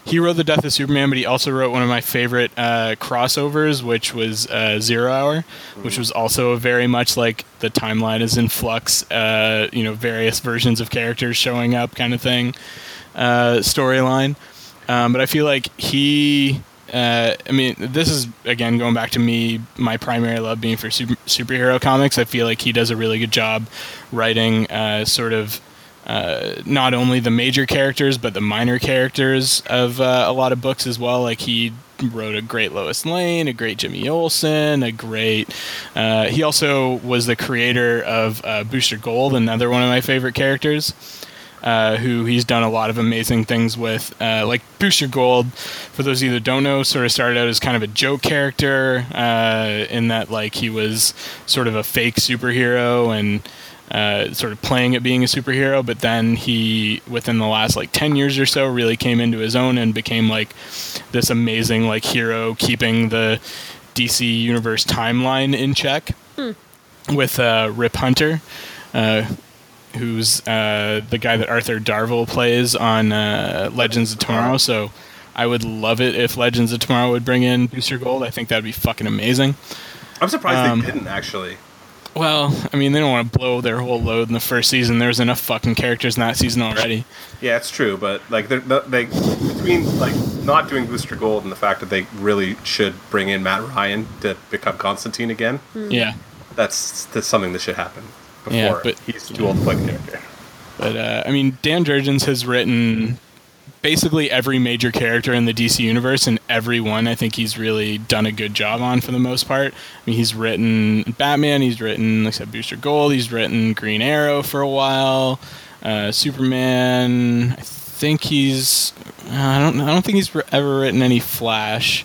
he wrote The Death of Superman, but he also wrote one of my favorite uh, crossovers, which was uh, Zero Hour, which was also very much like the timeline is in flux. Uh, you know, various versions of characters showing up, kind of thing. Uh, storyline. Um, but I feel like he. Uh, I mean, this is again going back to me. My primary love being for super, superhero comics. I feel like he does a really good job writing uh, sort of uh, not only the major characters but the minor characters of uh, a lot of books as well. Like he wrote a great Lois Lane, a great Jimmy Olsen, a great. Uh, he also was the creator of uh, Booster Gold, another one of my favorite characters uh, who he's done a lot of amazing things with. Uh, like Booster Gold, for those of you that don't know, sort of started out as kind of a joke character uh, in that like he was sort of a fake superhero and. Uh, sort of playing at being a superhero, but then he, within the last like 10 years or so, really came into his own and became like this amazing like hero, keeping the DC Universe timeline in check with uh, Rip Hunter, uh, who's uh, the guy that Arthur Darvill plays on uh, Legends of Tomorrow. So I would love it if Legends of Tomorrow would bring in Booster Gold. I think that'd be fucking amazing. i'm surprised Um, they didn't actually Well, I mean, they don't want to blow their whole load in the first season. There's enough fucking characters in that season already. Yeah, it's true, but like they're they between like not doing Booster Gold and the fact that they really should bring in Matt Ryan to become Constantine again, Yeah. that's that's something that should happen before Yeah, but- he's too old to play the character. But uh, I mean, Dan Jurgens has written basically every major character in the DC universe, and every one I think he's really done a good job on for the most part. I mean, he's written Batman, he's written, like I said, Booster Gold, he's written Green Arrow for a while, uh, Superman. I think he's I don't I don't think he's ever written any Flash.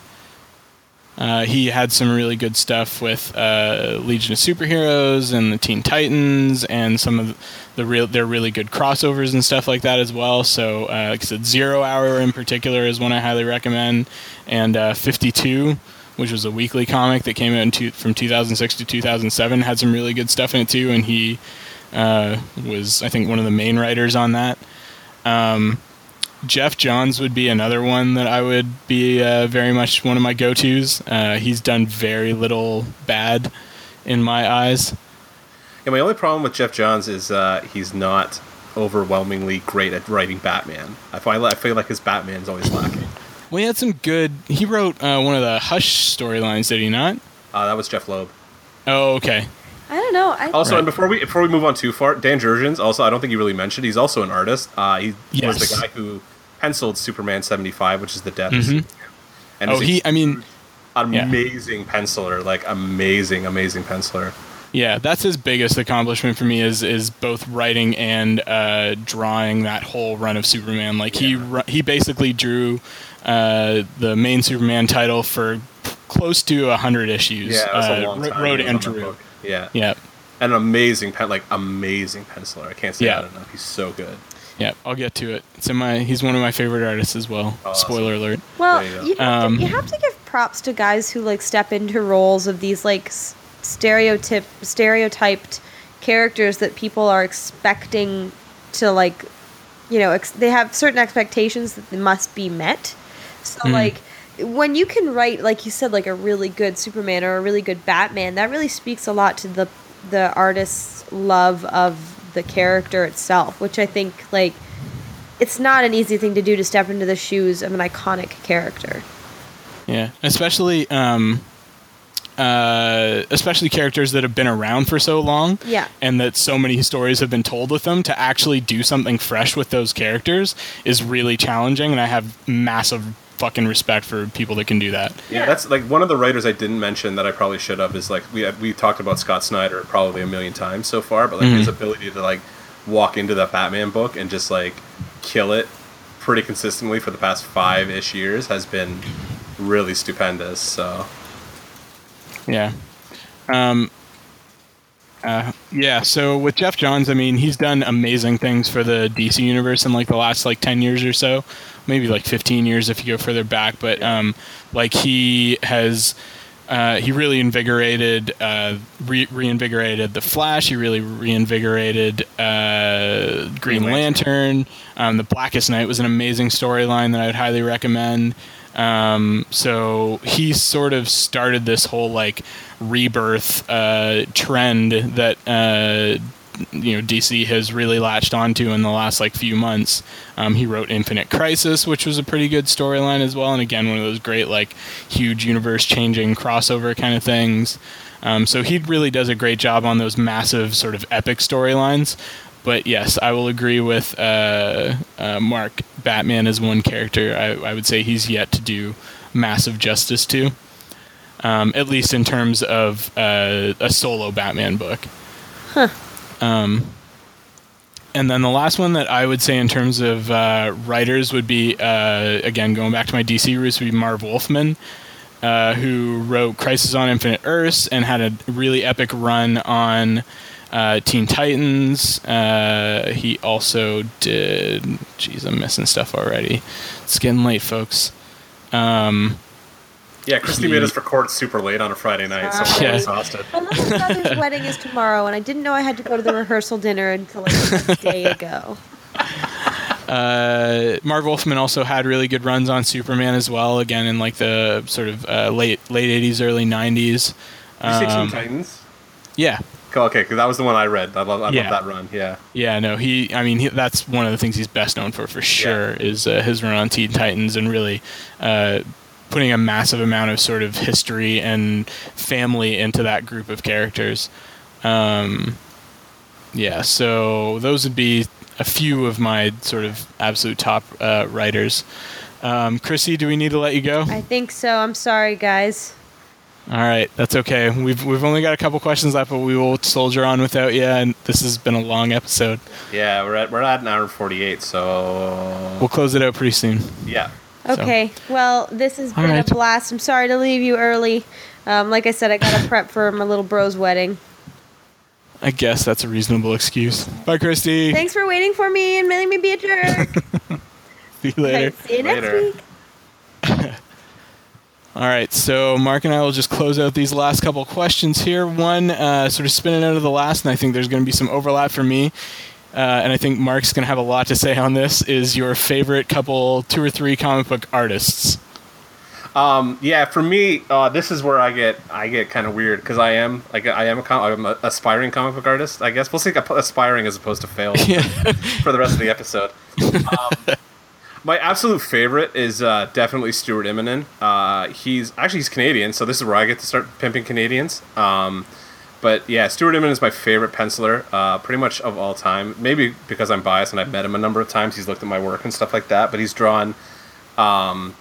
Uh, he had some really good stuff with uh, Legion of Superheroes and the Teen Titans and some of the real their really good crossovers and stuff like that as well. So, uh, like I said, Zero Hour in particular is one I highly recommend, and uh, 52, which was a weekly comic that came out two, from 2006 to 2007, had some really good stuff in it too, and he uh, was I think one of the main writers on that. Um, Geoff Johns would be another one that I would be uh, very much one of my go tos. Uh, he's done very little bad in my eyes. Yeah, my only problem with Geoff Johns is uh, he's not overwhelmingly great at writing Batman. I feel, I feel like his Batman's always lacking. Well, he had some good. He wrote uh, one of the Hush storylines, did he not? Uh, that was Jeph Loeb. Oh, okay. I don't know. I, Also, Right. and before we before we move on too far, Dan Jurgens also I don't think you really mentioned he's also an artist. Uh, he was the guy who penciled Superman seventy five, which is the death. of Mhm. Superman. And Oh, he. I mean, amazing penciler, like amazing, amazing penciler. yeah, that's his biggest accomplishment for me is is both writing and uh, drawing that whole run of Superman. Like he Yeah. ru- he basically drew uh, the main Superman title for close to hundred issues. Yeah, uh, a long wr- time. Wrote and drew. Yeah, Yeah, and an amazing pen, like amazing penciler. I can't say Yeah. that enough. He's so good. Yeah. I'll get to it. It's in my. He's one of my favorite artists as well. Oh, awesome. Spoiler alert. well, you you, have Um, to, you have to give props to guys who like step into roles of these like s- stereotype stereotyped characters that people are expecting to like, you know, ex- they have certain expectations that must be met. So Mm. like when you can write like you said like a really good Superman or a really good Batman, that really speaks a lot to the the artist's love of the character itself, which I think like it's not an easy thing to do to step into the shoes of an iconic character. Yeah, especially um, uh, especially characters that have been around for so long. Yeah. and that so many stories have been told with them. To actually do something fresh with those characters is really challenging, and I have massive fucking respect for people that can do that. Yeah, that's like one of the writers I didn't mention that I probably should have is like we we talked about Scott Snyder probably a million times so far, but like his ability to like walk into that Batman book and just like kill it pretty consistently for the past five ish years has been really stupendous. So Yeah. Um, uh, yeah, so with Geoff Johns, I mean, he's done amazing things for the DC universe in like the last like 10 years or so, maybe like 15 years if you go further back, but um, like he has uh, he really invigorated uh, re- reinvigorated the Flash. He really reinvigorated uh, Green Green Lantern. Lantern. Um, the Blackest Night was an amazing storyline that I'd highly recommend. Um, so he sort of started this whole like rebirth uh, trend that uh, you know DC has really latched onto in the last like few months. Um, he wrote Infinite Crisis, which was a pretty good storyline as well, and again one of those great like huge universe changing crossover kind of things. Um, so he really does a great job on those massive sort of epic storylines. But yes, I will agree with uh, uh, Mark. Batman is one character I, I would say he's yet to do massive justice to, um, at least in terms of uh, a solo Batman book. Um, and then the last one that I would say in terms of uh, writers would be, uh, again, going back to my DC roots, would be Marv Wolfman, uh, who wrote Crisis on Infinite Earths and had a really epic run on uh, Teen Titans. Uh, he also did. Jeez, I'm missing stuff already. It's getting late, folks. Um, yeah, Christy made us record super late on a Friday night, so I'm Yeah. exhausted. My little brother's <laughs> wedding is tomorrow, and I didn't know I had to go to the rehearsal dinner until like a day ago. <laughs> Uh, Marv Wolfman also had really good runs on Superman as well. Again, in like the sort of uh, late late '80s, early '90s. Did you say Teen Um, Titans? yeah, Cool, Okay, because that was the one I read. I love, I Yeah. love that run. Yeah. yeah. No, he. I mean, he, that's one of the things he's best known for, for sure, is uh, his run on Teen Titans and really uh, putting a massive amount of sort of history and family into that group of characters. Um, yeah, so those would be a few of my sort of absolute top uh, writers. Um, Chrissy, do we need to let you go? I think so. I'm sorry, guys. All right, that's okay. We've we've only got a couple questions left, but we will soldier on without you. And this has been a long episode. Yeah, we're at we're at an hour forty eight, so We'll close it out pretty soon. yeah. Okay. Well, this has All been right. a blast. I'm sorry to leave you early. Um, like I said, I got to prep for my little bro's wedding. I guess that's a reasonable excuse. Bye, Christy. Thanks for waiting for me and letting me be a jerk. <laughs> See you later. Okay, see you next Later. week. <laughs> All right, so Mark and I will just close out these last couple questions here. One, uh, sort of spinning out of the last, and I think there's going to be some overlap for me. Uh, and I think Mark's going to have a lot to say on this. Is your favorite couple, two or three comic book artists? Um, yeah, for me, uh, this is where I get I get kind of weird because I am like I am a com- I'm aspiring comic book artist. I guess we'll say aspiring as opposed to failed <laughs> for the rest of the episode. Um, my absolute favorite is uh, definitely Stuart Immonen. Uh, he's actually he's Canadian, so this is where I get to start pimping Canadians. Um, but yeah, Stuart Immonen is my favorite penciler, uh, pretty much of all time. Maybe because I'm biased and I've met him a number of times. He's looked at my work and stuff like that. But he's drawn. Um,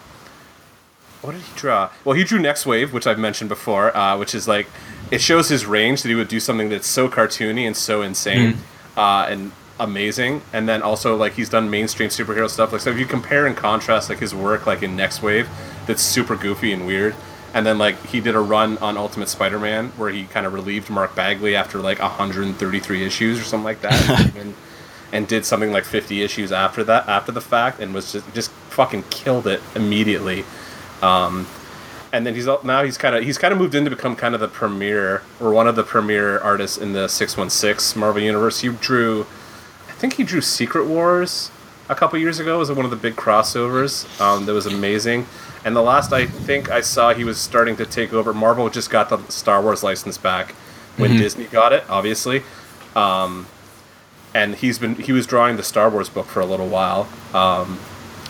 what did he draw? Well, he drew Nextwave, which I've mentioned before, uh, which is like it shows his range that he would do something that's so cartoony and so insane mm. uh, and amazing. And then also like he's done mainstream superhero stuff. Like so, if you compare and contrast like his work like in Nextwave, that's super goofy and weird. And then like he did a run on Ultimate Spider-Man where he kind of relieved Mark Bagley after like 133 issues or something like that. <laughs> and, and did something like 50 issues after that after the fact and was just just fucking killed it immediately um, and then he's now he's kind of he's kind of moved in to become kind of the premier or one of the premier artists in the 616 Marvel universe. He drew, I think he drew Secret Wars a couple years ago. It was one of the big crossovers um, that was amazing. And the last I think I saw, he was starting to take over. Marvel just got the Star Wars license back when mm-hmm. Disney got it, obviously. Um, and he's been he was drawing the Star Wars book for a little while. Um,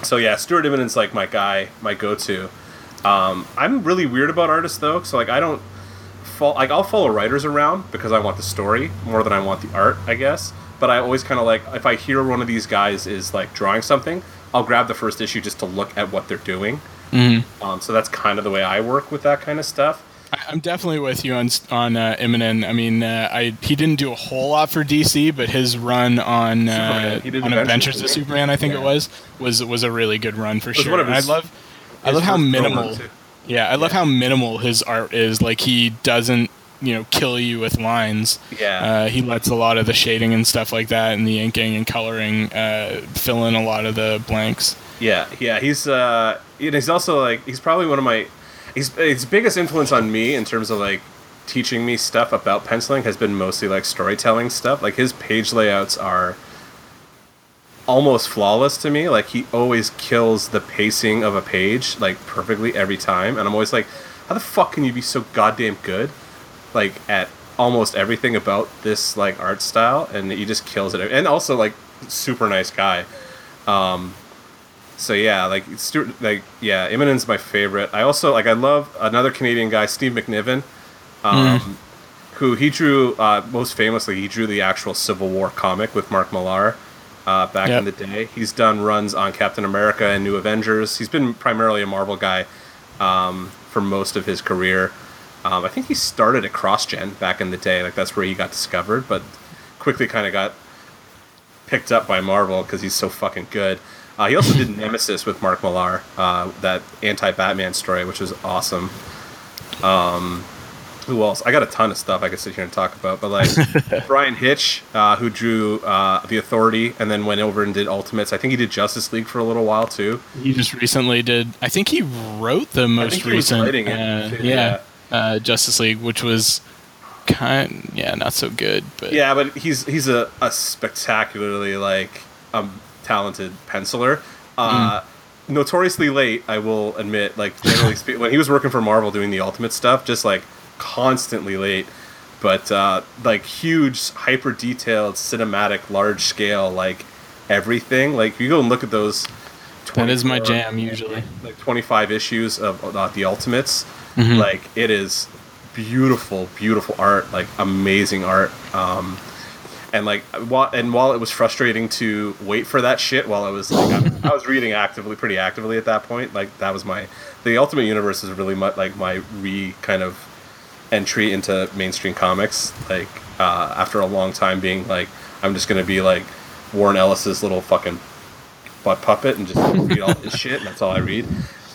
so yeah, Stuart Immonen's like my guy, my go-to. Um, I'm really weird about artists though, so like I don't fall like I'll follow writers around because I want the story more than I want the art, I guess. But I always kind of like if I hear one of these guys is like drawing something, I'll grab the first issue just to look at what they're doing. Mm-hmm. Um, so that's kind of the way I work with that kind of stuff. I'm definitely with you on on uh, Immonen. I mean, uh, I he didn't do a whole lot for DC, but his run on uh, on Adventures of Superman, I think yeah. it was, was was a really good run for sure. I love I love how minimal. Yeah, I love how minimal his art is. Like he doesn't, you know, kill you with lines. Yeah. Uh, he lets a lot of the shading and stuff like that, and the inking and coloring uh, fill in a lot of the blanks. Yeah, yeah. He's uh, he's also like he's probably one of my he's his biggest influence on me in terms of like teaching me stuff about penciling has been mostly like storytelling stuff. Like his page layouts are almost flawless to me. Like he always kills the pacing of a page like perfectly every time, and I'm always like, how the fuck can you be so goddamn good, like at almost everything about this like art style, and he just kills it. And also like super nice guy. Um, so yeah, like Stuart, like yeah, Immonen's my favorite. I also like I love another Canadian guy, Steve McNiven. Um, mm. Who he drew uh, most famously? He drew the actual Civil War comic with Mark Millar uh, back yep. in the day. He's done runs on Captain America and New Avengers. He's been primarily a Marvel guy um, for most of his career. Um, I think he started at CrossGen back in the day. Like that's where he got discovered, but quickly kind of got picked up by Marvel because he's so fucking good. Uh, he also did Nemesis with Mark Millar, uh, that anti-Batman story, which was awesome. Um, who else? I got a ton of stuff I could sit here and talk about, but like <laughs> Bryan Hitch, uh, who drew uh, the Authority and then went over and did Ultimates. I think he did Justice League for a little while too. He just recently did. I think he wrote the most recent. Too, yeah, yeah. Uh, Justice League, which was kind, yeah, not so good, but yeah, but he's he's a, a spectacularly like um, talented penciler. Uh, mm notoriously late, I will admit. Like generally speaking, <laughs> when he was working for Marvel doing the Ultimate stuff, just like constantly late, but uh, like huge, hyper detailed, cinematic, large scale, like everything. Like you go and look at those. That is my jam usually. Like twenty five issues of uh, the Ultimates. Mm-hmm. Like it is beautiful, beautiful art. Like amazing art. Um, and like while and while it was frustrating to wait for that shit while I was like I, I, was reading actively pretty actively at that point like that was my the ultimate universe is really much like my re kind of entry into mainstream comics. Like uh, after a long time being like, I'm just gonna be like Warren Ellis's little fucking butt puppet and just read all this shit, and that's all I read.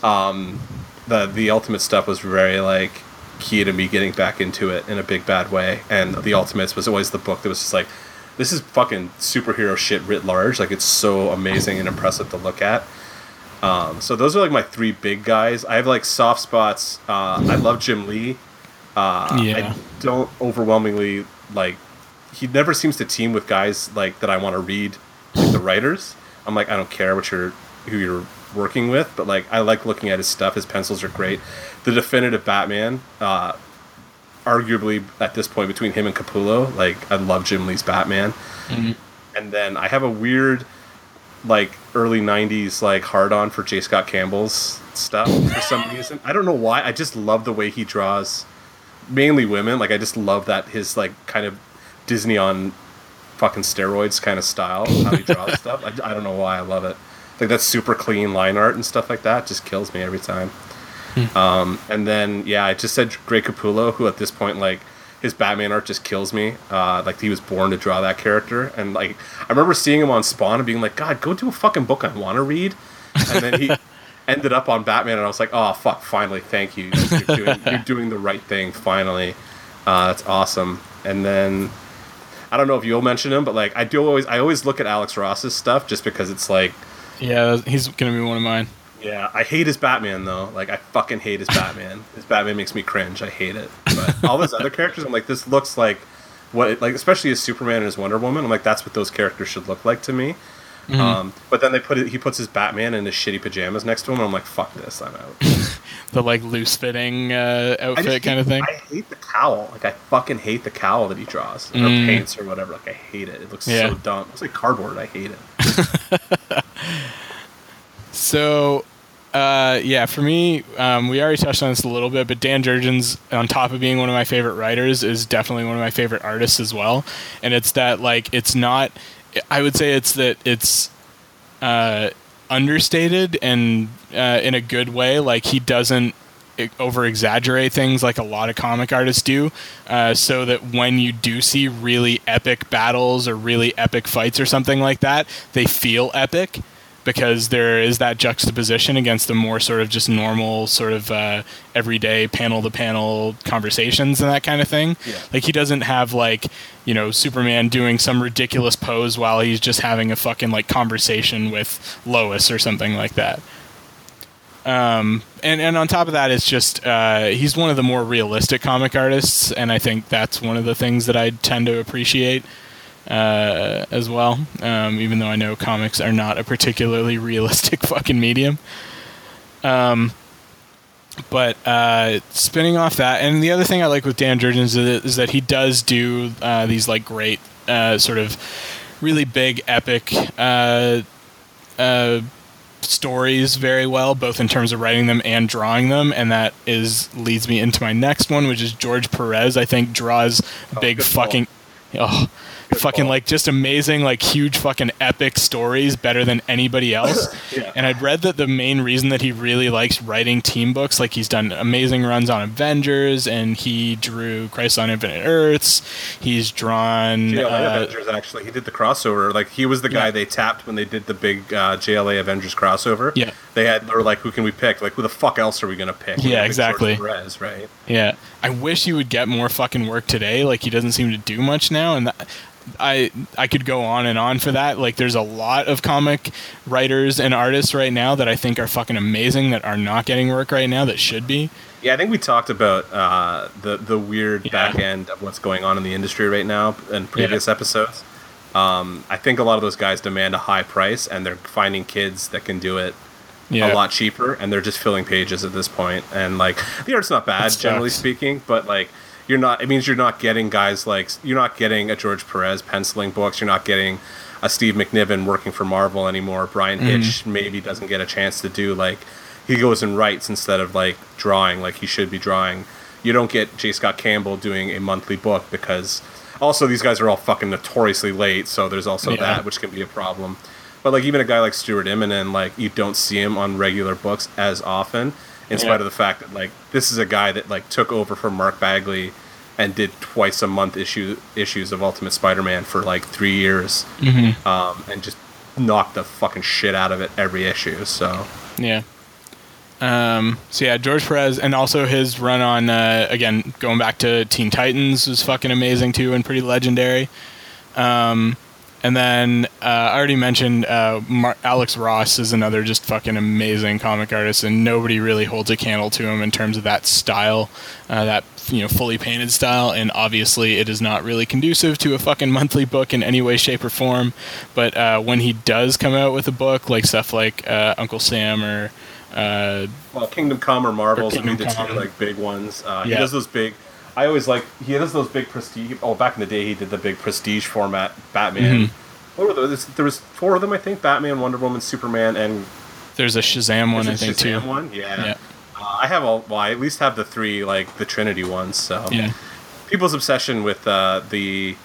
Um, the the ultimate stuff was very like key to me getting back into it in a big bad way, and the ultimates was always the book that was just like. This is fucking superhero shit writ large. Like it's so amazing and impressive to look at. Um, so those are like my three big guys. I have like soft spots. Uh, I love Jim Lee. Uh, yeah. I don't overwhelmingly like. He never seems to team with guys like that I want to read, like the writers. I'm like, I don't care what you're, who you're working with, but like I like looking at his stuff. His pencils are great. The definitive Batman, uh, arguably at this point between him and Capullo, like I love Jim Lee's Batman. Mm-hmm. And then I have a weird, like early '90s like hard on for J. Scott Campbell's stuff for some <laughs> reason. I don't know why. I just love the way he draws, mainly women. Like I just love that his like kind of Disney on fucking steroids kind of style how he draws <laughs> stuff. I, I don't know why I love it. Like that super clean line art and stuff like that just kills me every time. Um, and then yeah, I just said Greg Capullo, who at this point like his Batman art just kills me. Uh, like he was born to draw that character, and like I remember seeing him on Spawn and being like, God, go do a fucking book I want to read. And then he <laughs> ended up on Batman, and I was like, Oh fuck, finally, thank you. You're, doing, you're <laughs> doing the right thing finally. Uh, that's awesome. And then I don't know if you'll mention him, but like I do always I always look at Alex Ross's stuff just because it's like Yeah, he's gonna be one of mine. Yeah, I hate his Batman though. Like I fucking hate his Batman. his Batman makes me cringe. I hate it. But all those other characters, I'm like, this looks like what, it, like especially his Superman and his Wonder Woman. I'm like, that's what those characters should look like to me. Um, but then they put it. He puts his Batman in his shitty pajamas next to him, and I'm like, fuck this. I'm out. <laughs> The like loose fitting uh, outfit just kind hate- of thing. I hate the cowl. Like I fucking hate the cowl that he draws or Mm. paints or whatever. Like I hate it. It looks Yeah. so dumb. It's like cardboard. I hate it. <laughs> So, uh, yeah, for me, um, we already touched on this a little bit, but Dan Jurgens, on top of being one of my favorite writers, is definitely one of my favorite artists as well. And it's that, like, it's not, I would say it's that it's uh, understated and uh, in a good way. Like, he doesn't over exaggerate things like a lot of comic artists do, uh, so that when you do see really epic battles or really epic fights or something like that, they feel epic because there is that juxtaposition against the more sort of just normal sort of uh, everyday panel to panel conversations and that kind of thing. Yeah. Like he doesn't have like you know Superman doing some ridiculous pose while he's just having a fucking like conversation with Lois or something like that. Um, and and on top of that, it's just uh, he's one of the more realistic comic artists, and I think that's one of the things that I tend to appreciate uh, as well. Um, even though I know comics are not a particularly <laughs> realistic fucking medium. Um, but uh, spinning off that, and the other thing I like with Dan Jurgens is, is that he does do uh, these like great uh, sort of really big epic uh, uh, stories very well, both in terms of writing them and drawing them, and that is leads me into my next one, which is George Perez. I think draws big good call. fucking, oh, fucking like just amazing, like huge fucking epic stories better than anybody <laughs> else. Yeah. And I'd read that the main reason that he really likes writing team books, like he's done amazing runs on Avengers, and he drew Crisis on Infinite Earths. He's drawn. JLA uh, Avengers actually. He did the crossover. Like he was the guy Yeah. they tapped when they did the big uh, JLA Avengers crossover. Yeah. They had they were like, who can we pick? Like who the fuck else are we gonna pick? Yeah, exactly. Perez, right? Yeah, I wish he would get more fucking work today. Like he doesn't seem to do much now, and that, I I could go on and on for that. Like there's a lot of comic writers and artists right now that I think are fucking amazing that are not getting work right now that should be. Yeah, I think we talked about uh, the the weird Yeah. back end of what's going on in the industry right now in previous episodes. Um, I think a lot of those guys demand a high price, and they're finding kids that can do it Yeah, a lot cheaper, and they're just filling pages at this point. And like the art's not bad, generally speaking, but like you're not. It means you're not getting guys like you're not getting a George Perez penciling books. You're not getting a Steve McNiven working for Marvel anymore. Bryan Mm-hmm. Hitch maybe doesn't get a chance to do like he goes and writes instead of like drawing like he should be drawing. You don't get J. Scott Campbell doing a monthly book because also these guys are all fucking notoriously late, so there's also Yeah. that which can be a problem. But like even a guy like Stuart Immonen, like you don't see him on regular books as often, in Yeah. spite of the fact that like this is a guy that like took over from Mark Bagley and did twice a month issue issues of Ultimate Spider-Man for like three years, Mm-hmm. um, and just knocked the fucking shit out of it every issue. So yeah. Um, so yeah, George Perez, and also his run on uh, again going back to Teen Titans was fucking amazing too, and pretty legendary. Um, And then uh, I already mentioned uh, Mar- Alex Ross is another just fucking amazing comic artist, and nobody really holds a candle to him in terms of that style, uh, that you know fully painted style. And obviously, it is not really conducive to a fucking <laughs> monthly book in any way, shape, or form. But uh, when he does come out with a book, like stuff like uh, Uncle Sam or uh, Well, Kingdom Come or Marvels Or would be the two like big ones. Uh, He Yeah. does those big. I always like he does those big prestige. Oh, back in the day, he did the big prestige format Batman. Mm-hmm. What were those? There was four of them, I think. Batman, Wonder Woman, Superman, and there's a Shazam one, I think too. Shazam one. Yeah. Yeah. Uh, I have all. Well, I at least have the three like the Trinity ones. So Yeah. people's obsession with uh, the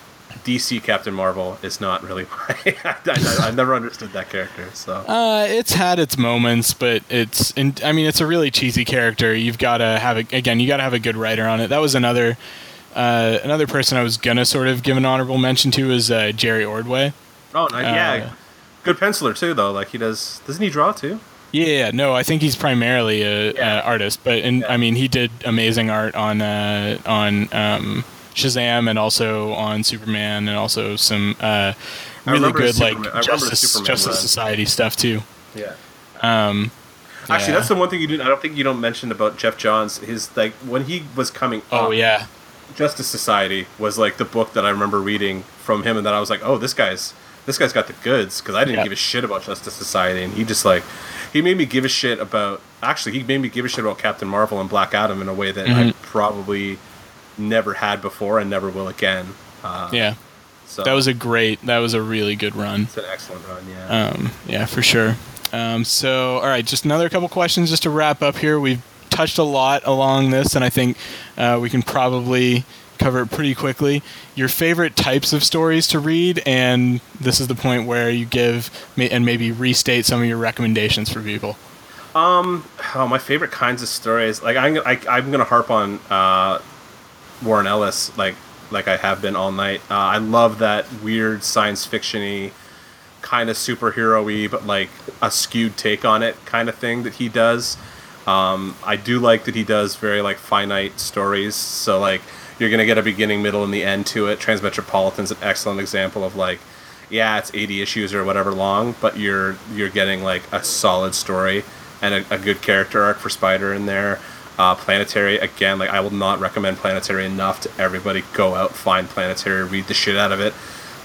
DC Captain Marvel is not really <laughs> my. I, I, I've never understood that character. So Uh, it's had its moments, but it's. In, I mean, it's a really cheesy character. You've got to have a, again. You got to have a good writer on it. That was another. Uh, another person I was gonna sort of give an honorable mention to is uh, Jerry Ordway. oh yeah, Uh, good penciler too though. Like he does. Doesn't he draw too? Yeah, no, I think he's primarily a, Yeah. artist, but and Yeah. I mean he did amazing art on uh, on um, Shazam and also on Superman and also some uh, really good like I Justice Justice. Society stuff too. Yeah. Um, Actually, Yeah. that's the one thing you didn't. I don't think you don't mention about Geoff Johns. His like when he was coming. oh up, yeah, Justice Society was like the book that I remember reading from him, and that I was like, oh, this guy's this guy's got the goods because I didn't Yeah. give a shit about Justice Society, and he just like he made me give a shit about. Actually, he made me give a shit about Captain Marvel and Black Adam in a way that I Mhm. probably never had before and never will again. Uh, yeah. so That was a great. That was a really good run. it's an excellent run. Yeah. Um, yeah, for sure. Um, so, all right, just another couple questions just to wrap up here. We've touched a lot along this, and I think uh, we can probably cover it pretty quickly. Your favorite types of stories to read, and this is the point where you give and maybe restate some of your recommendations for people. Oh, my favorite kinds of stories. Like I'm, I, I'm gonna harp on uh, Warren Ellis, like like I have been all night. Uh, I love that weird science fictiony, kind of superhero-y, but like a skewed take on it kind of thing that he does. Um, I do like that he does very like finite stories. So like you're gonna get a beginning, middle, and the end to it. Transmetropolitan's an excellent example of like, yeah, it's 80 issues or whatever long, but you're you're getting like a solid story and a, a good character arc for Spider in there. Uh, Planetary again, like I will not recommend Planetary enough to everybody. Go out, find Planetary, read the shit out of it,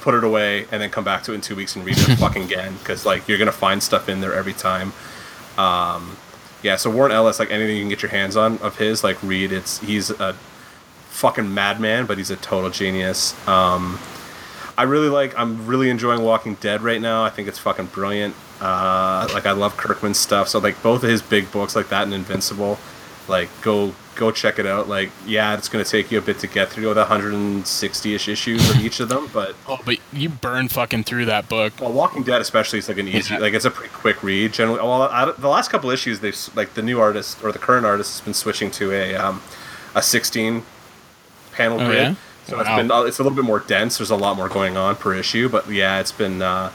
put it away, and then come back to it in two weeks and read it <laughs> fucking again because like you're gonna find stuff in there every time. Um, yeah, so Warren Ellis, like anything you can get your hands on of his, like read. It's he's a fucking madman, but he's a total genius. Um, I really like. I'm really enjoying Walking Dead right now. I think it's fucking brilliant. Uh, like I love Kirkman's stuff. So like both of his big books like that and Invincible, like go go check it out. Like yeah, it's gonna take you a bit to get through the 160ish issues of each of them, but Oh, but you burn fucking through that book. well, Walking Dead especially is like an easy, Yeah. like it's a pretty quick read. Generally, well, I, the last couple issues, they've like the new artist or the current artist has been switching to a um, a 16 panel Oh, grid. yeah? So it's Wow. been uh, it's a little bit more dense. There's a lot more going on per issue, but yeah, it's been uh,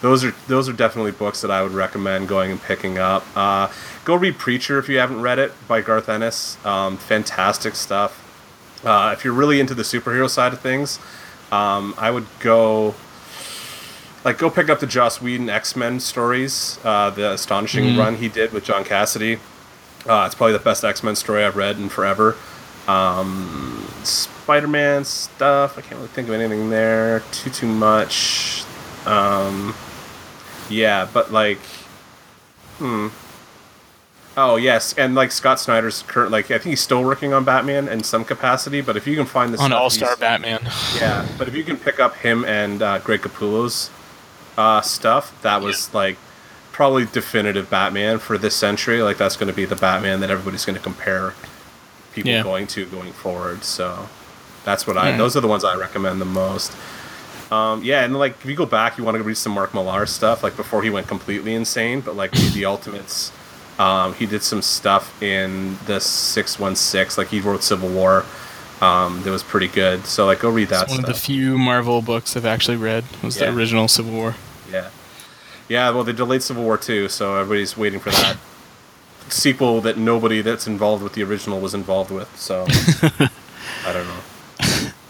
those are those are definitely books that I would recommend going and picking up. Uh, go read Preacher if you haven't read it by Garth Ennis. Um, fantastic stuff. Uh, if you're really into the superhero side of things, um, I would go like go pick up the Joss Whedon X Men stories, uh, the astonishing run he did with John Cassaday. Uh, it's probably the best X Men story I've read in forever. Um, Spider Man stuff, I can't really think of anything there too too much. Um, yeah, but like, hmm. Oh yes, and like Scott Snyder's current, like I think he's still working on Batman in some capacity. But if you can find this On All Star Batman. yeah, but if you can pick up him and uh, Greg Capullo's uh, stuff, that was like probably definitive Batman for this century. Like that's going to be the Batman that everybody's going to compare people Yeah. going to going forward. So that's what I. Yeah. Those are the ones I recommend the most. Um, yeah, and like if you go back, you want to read some Mark Millar stuff, like before he went completely insane. But like the <laughs> Ultimates. Um, he did some stuff in the six one six. Like he wrote Civil War. Um, that was pretty good. So like go read that It's one stuff. of the few Marvel books I've actually read. Was Yeah. the original Civil War. Yeah. Yeah, well, they delayed Civil War too, so everybody's waiting for that <laughs> sequel that nobody that's involved with the original was involved with. So <laughs> I don't know. <laughs>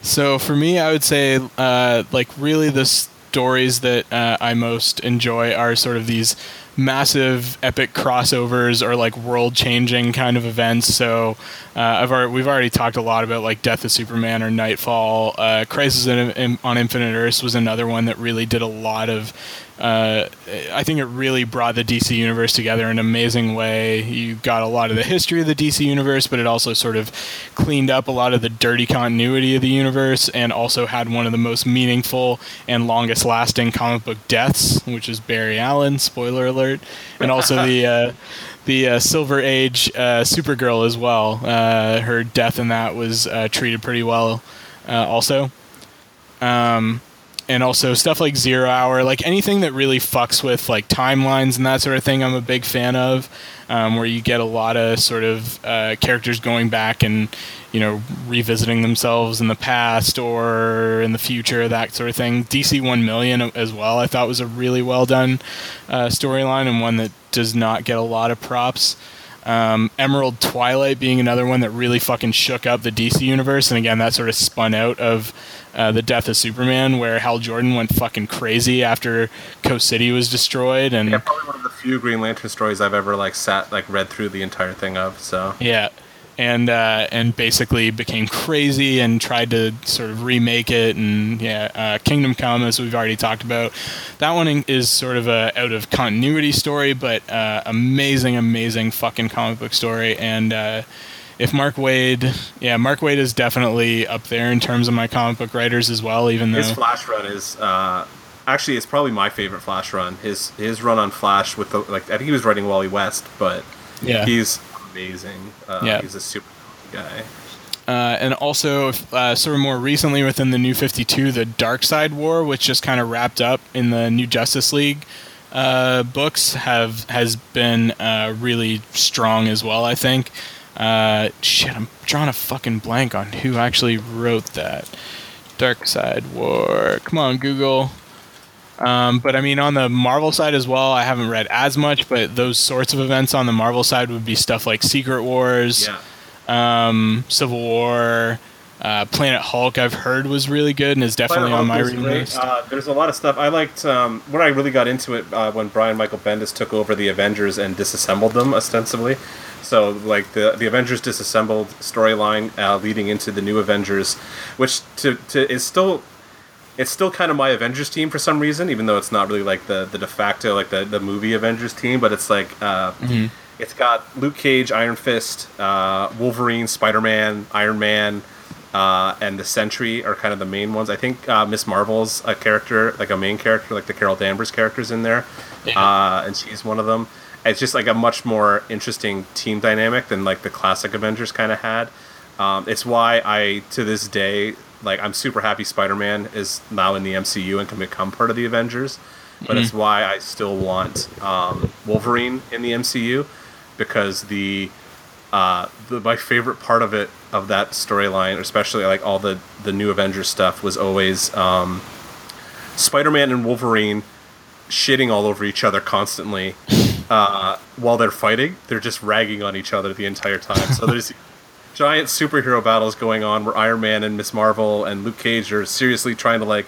So for me, I would say uh, like really the stories that uh, I most enjoy are sort of these massive epic crossovers or like world changing kind of events. So uh, I've already, we've already talked a lot about like Death of Superman or Knightfall. Uh, Crisis on Infinite Earths was another one that really did a lot of uh, I think it really brought the DC universe together in an amazing way. You got a lot of the history of the DC universe, but it also sort of cleaned up a lot of the dirty continuity of the universe, and also had one of the most meaningful and longest lasting comic book deaths, which is Barry Allen. Spoiler alert, and also the. <laughs> Uh, the uh, Silver Age uh, Supergirl as well. Uh, her death in that was uh, treated pretty well, also. Um, and also stuff like Zero Hour, like anything that really fucks with like timelines and that sort of thing. I'm a big fan of, um, where you get a lot of sort of uh, characters going back and you know revisiting themselves in the past or in the future, that sort of thing. DC One Million as well, I thought was a really well done uh, storyline and one that does not get a lot of props. Um, Emerald Twilight being another one that really fucking shook up the DC universe, and again, that sort of spun out of uh, the death of Superman, where Hal Jordan went fucking crazy after Coast City was destroyed, and yeah, probably one of the few Green Lantern stories I've ever like sat like read through the entire thing of. So yeah, and uh, and basically became crazy and tried to sort of remake it, and yeah, uh, Kingdom Come, as we've already talked about, that one is sort of a out of continuity story, but uh, amazing, amazing fucking comic book story, and uh, if Mark Waid, yeah, Mark Waid is definitely up there in terms of my comic book writers as well. Even though his Flash run is uh, actually it's probably my favorite Flash run. His his run on Flash with the like I think he was writing Wally West, but yeah, he's amazing. Uh, yeah, he's a super guy. Uh, and also, uh, sort of more recently within the New 52, the Darkseid War, which just kind of wrapped up in the New Justice League uh, books, have has been uh, really strong as well. I think. Uh, shit, I'm drawing a fucking blank on who actually wrote that. Darkseid War. Come on, Google. Um, but I mean, on the Marvel side as well, I haven't read as much, but those sorts of events on the Marvel side would be stuff like Secret Wars, yeah. um, Civil War, uh, Planet Hulk. I've heard was really good and is definitely on my reading list. Uh, there's a lot of stuff I liked. Um, when I really got into it uh, when Brian Michael Bendis took over the Avengers and disassembled them ostensibly. So like the the Avengers disassembled storyline uh, leading into the new Avengers, which to, to is still it's still kind of my Avengers team for some reason, even though it's not really like the, the de facto like the, the movie Avengers team, but it's like uh, mm-hmm. it's got Luke Cage, Iron Fist, uh, Wolverine, Spider Man, Iron Man, uh, and the Sentry are kind of the main ones. I think uh, Miss Marvel's a character, like a main character, like the Carol Danvers characters in there, yeah. Uh, and she's one of them it's just like a much more interesting team dynamic than like the classic Avengers kind of had. Um, it's why I to this day like I'm super happy Spider-Man is now in the MCU and can become part of the Avengers. But mm-hmm. it's why I still want um, Wolverine in the MCU because the, uh, the my favorite part of it of that storyline, especially like all the the new Avengers stuff, was always um, Spider-Man and Wolverine shitting all over each other constantly uh, while they're fighting. They're just ragging on each other the entire time. So there's <laughs> giant superhero battles going on where Iron Man and Miss Marvel and Luke Cage are seriously trying to like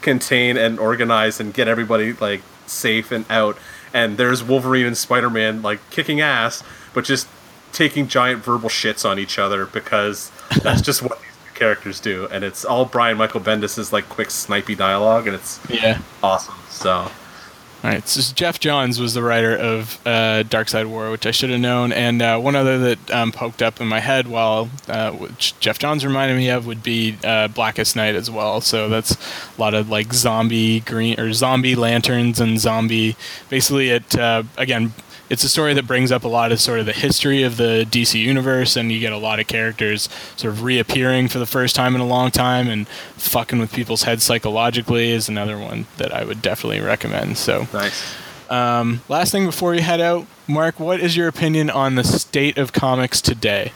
contain and organize and get everybody like safe and out. And there's Wolverine and Spider Man like kicking ass, but just taking giant verbal shits on each other because that's <laughs> just what these characters do. And it's all Brian Michael Bendis's like quick snipey dialogue, and it's yeah awesome. So all right, so Geoff Johns was the writer of uh, Darkseid War, which I should have known, and uh, one other that um, poked up in my head while uh, which Geoff Johns reminded me of would be uh, Blackest Night as well. So that's a lot of like zombie green or zombie lanterns and zombie. Basically, it uh, again it's a story that brings up a lot of sort of the history of the DC universe, and you get a lot of characters sort of reappearing for the first time in a long time, and fucking with people's heads psychologically is another one that I would definitely recommend. So nice. Um, last thing before we head out, Mark, what is your opinion on the state of comics today?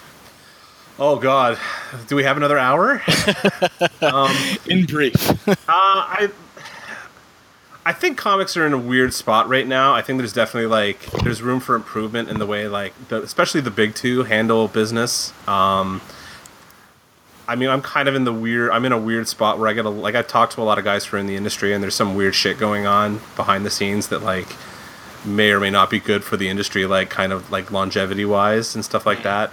Oh God, do we have another hour? <laughs> um, in brief, uh, I I think comics are in a weird spot right now. I think there's definitely like there's room for improvement in the way like the, especially the big two handle business. Um, I mean, I'm kind of in the weird. I'm in a weird spot where I get a like. I've talked to a lot of guys who are in the industry, and there's some weird shit going on behind the scenes that like may or may not be good for the industry, like kind of like longevity wise and stuff like that.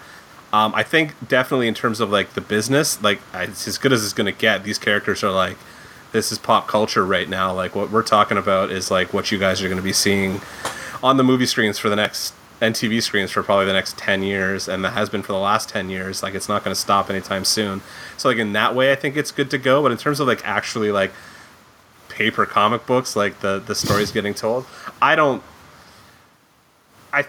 Um, I think definitely in terms of like the business, like it's as good as it's gonna get. These characters are like, this is pop culture right now. Like what we're talking about is like what you guys are gonna be seeing on the movie screens for the next and TV screens for probably the next 10 years and that has been for the last 10 years. Like it's not going to stop anytime soon. So like in that way I think it's good to go. But in terms of like actually like paper comic books like the the stories getting told I don't I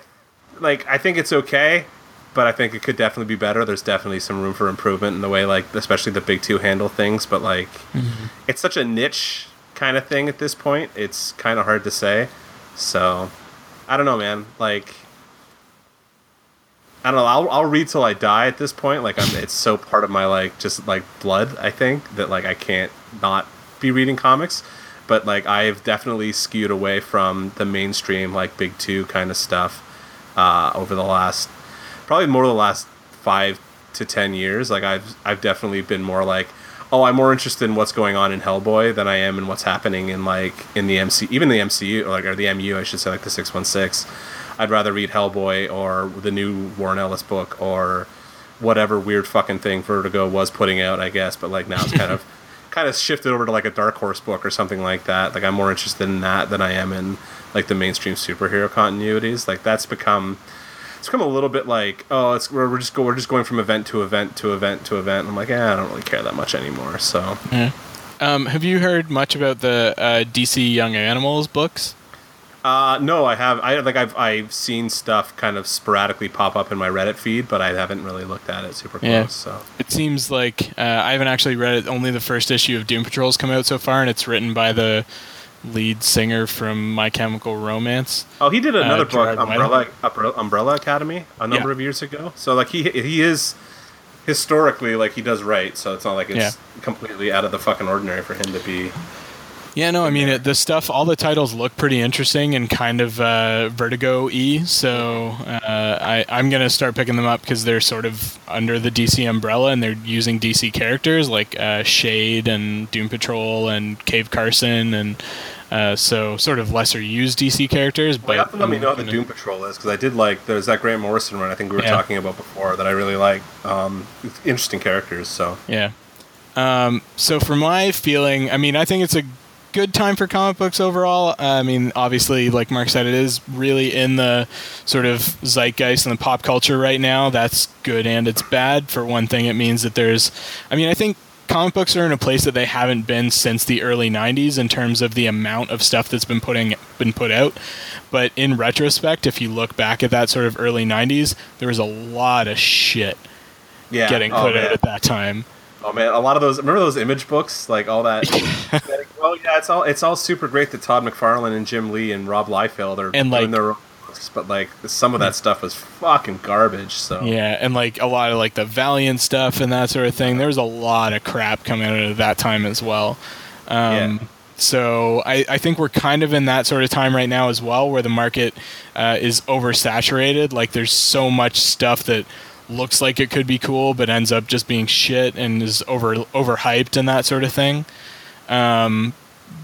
like I think it's okay but I think it could definitely be better there's definitely some room for improvement in the way like especially the big two handle things but like mm-hmm. it's such a niche kind of thing at this point it's kind of hard to say so I don't know man like I don't know. I'll, I'll read till I die at this point. Like I'm, it's so part of my like just like blood. I think that like I can't not be reading comics. But like I've definitely skewed away from the mainstream like big two kind of stuff uh, over the last probably more the last five to ten years. Like I've I've definitely been more like oh I'm more interested in what's going on in Hellboy than I am in what's happening in like in the MC even the MCU or like or the MU I should say like the six one six. I'd rather read Hellboy or the new Warren Ellis book or whatever weird fucking thing Vertigo was putting out, I guess. But like now it's kind of <laughs> kind of shifted over to like a Dark Horse book or something like that. Like I'm more interested in that than I am in like the mainstream superhero continuities. Like that's become it's become a little bit like oh it's we're, we're just go we're just going from event to event to event to event. I'm like eh, I don't really care that much anymore. So. Yeah. Um, have you heard much about the uh, DC Young Animals books? Uh, no, I have. I like I've I've seen stuff kind of sporadically pop up in my Reddit feed, but I haven't really looked at it super close. Yeah. So it seems like uh, I haven't actually read it. Only the first issue of Doom Patrol's come out so far, and it's written by the lead singer from My Chemical Romance. Oh, he did another uh, book, Umbrella Umbrella Academy, a number yeah. of years ago. So like he he is historically like he does write, so it's not like it's yeah. completely out of the fucking ordinary for him to be yeah, no, I mean it, the stuff. All the titles look pretty interesting and kind of uh, Vertigo e. So uh, I, I'm gonna start picking them up because they're sort of under the DC umbrella and they're using DC characters like uh, Shade and Doom Patrol and Cave Carson and uh, so sort of lesser used DC characters. But well, you have to let me know who the Doom Patrol is because I did like there's that Grant Morrison run I think we were yeah. talking about before that I really like. Um, interesting characters. So yeah. Um, so for my feeling, I mean, I think it's a good time for comic books overall. I mean, obviously, like Mark said, it is really in the sort of zeitgeist and the pop culture right now. That's good and it's bad. For one thing, it means that there's, I mean, I think comic books are in a place that they haven't been since the early 90s in terms of the amount of stuff that's been putting been put out but in retrospect if you look back at that sort of early 90s there was a lot of shit yeah. getting oh, put oh, out at that time Oh man, a lot of those. Remember those image books, like all that. <laughs> well, yeah, it's all it's all super great that Todd McFarlane and Jim Lee and Rob Liefeld are and doing like, their but like some of that stuff was fucking garbage. So yeah, and like a lot of like the Valiant stuff and that sort of thing. There was a lot of crap coming out of that time as well. Um, yeah. So I, I think we're kind of in that sort of time right now as well, where the market uh, is oversaturated. Like there's so much stuff that looks like it could be cool, but ends up just being shit and is over overhyped and that sort of thing. Um,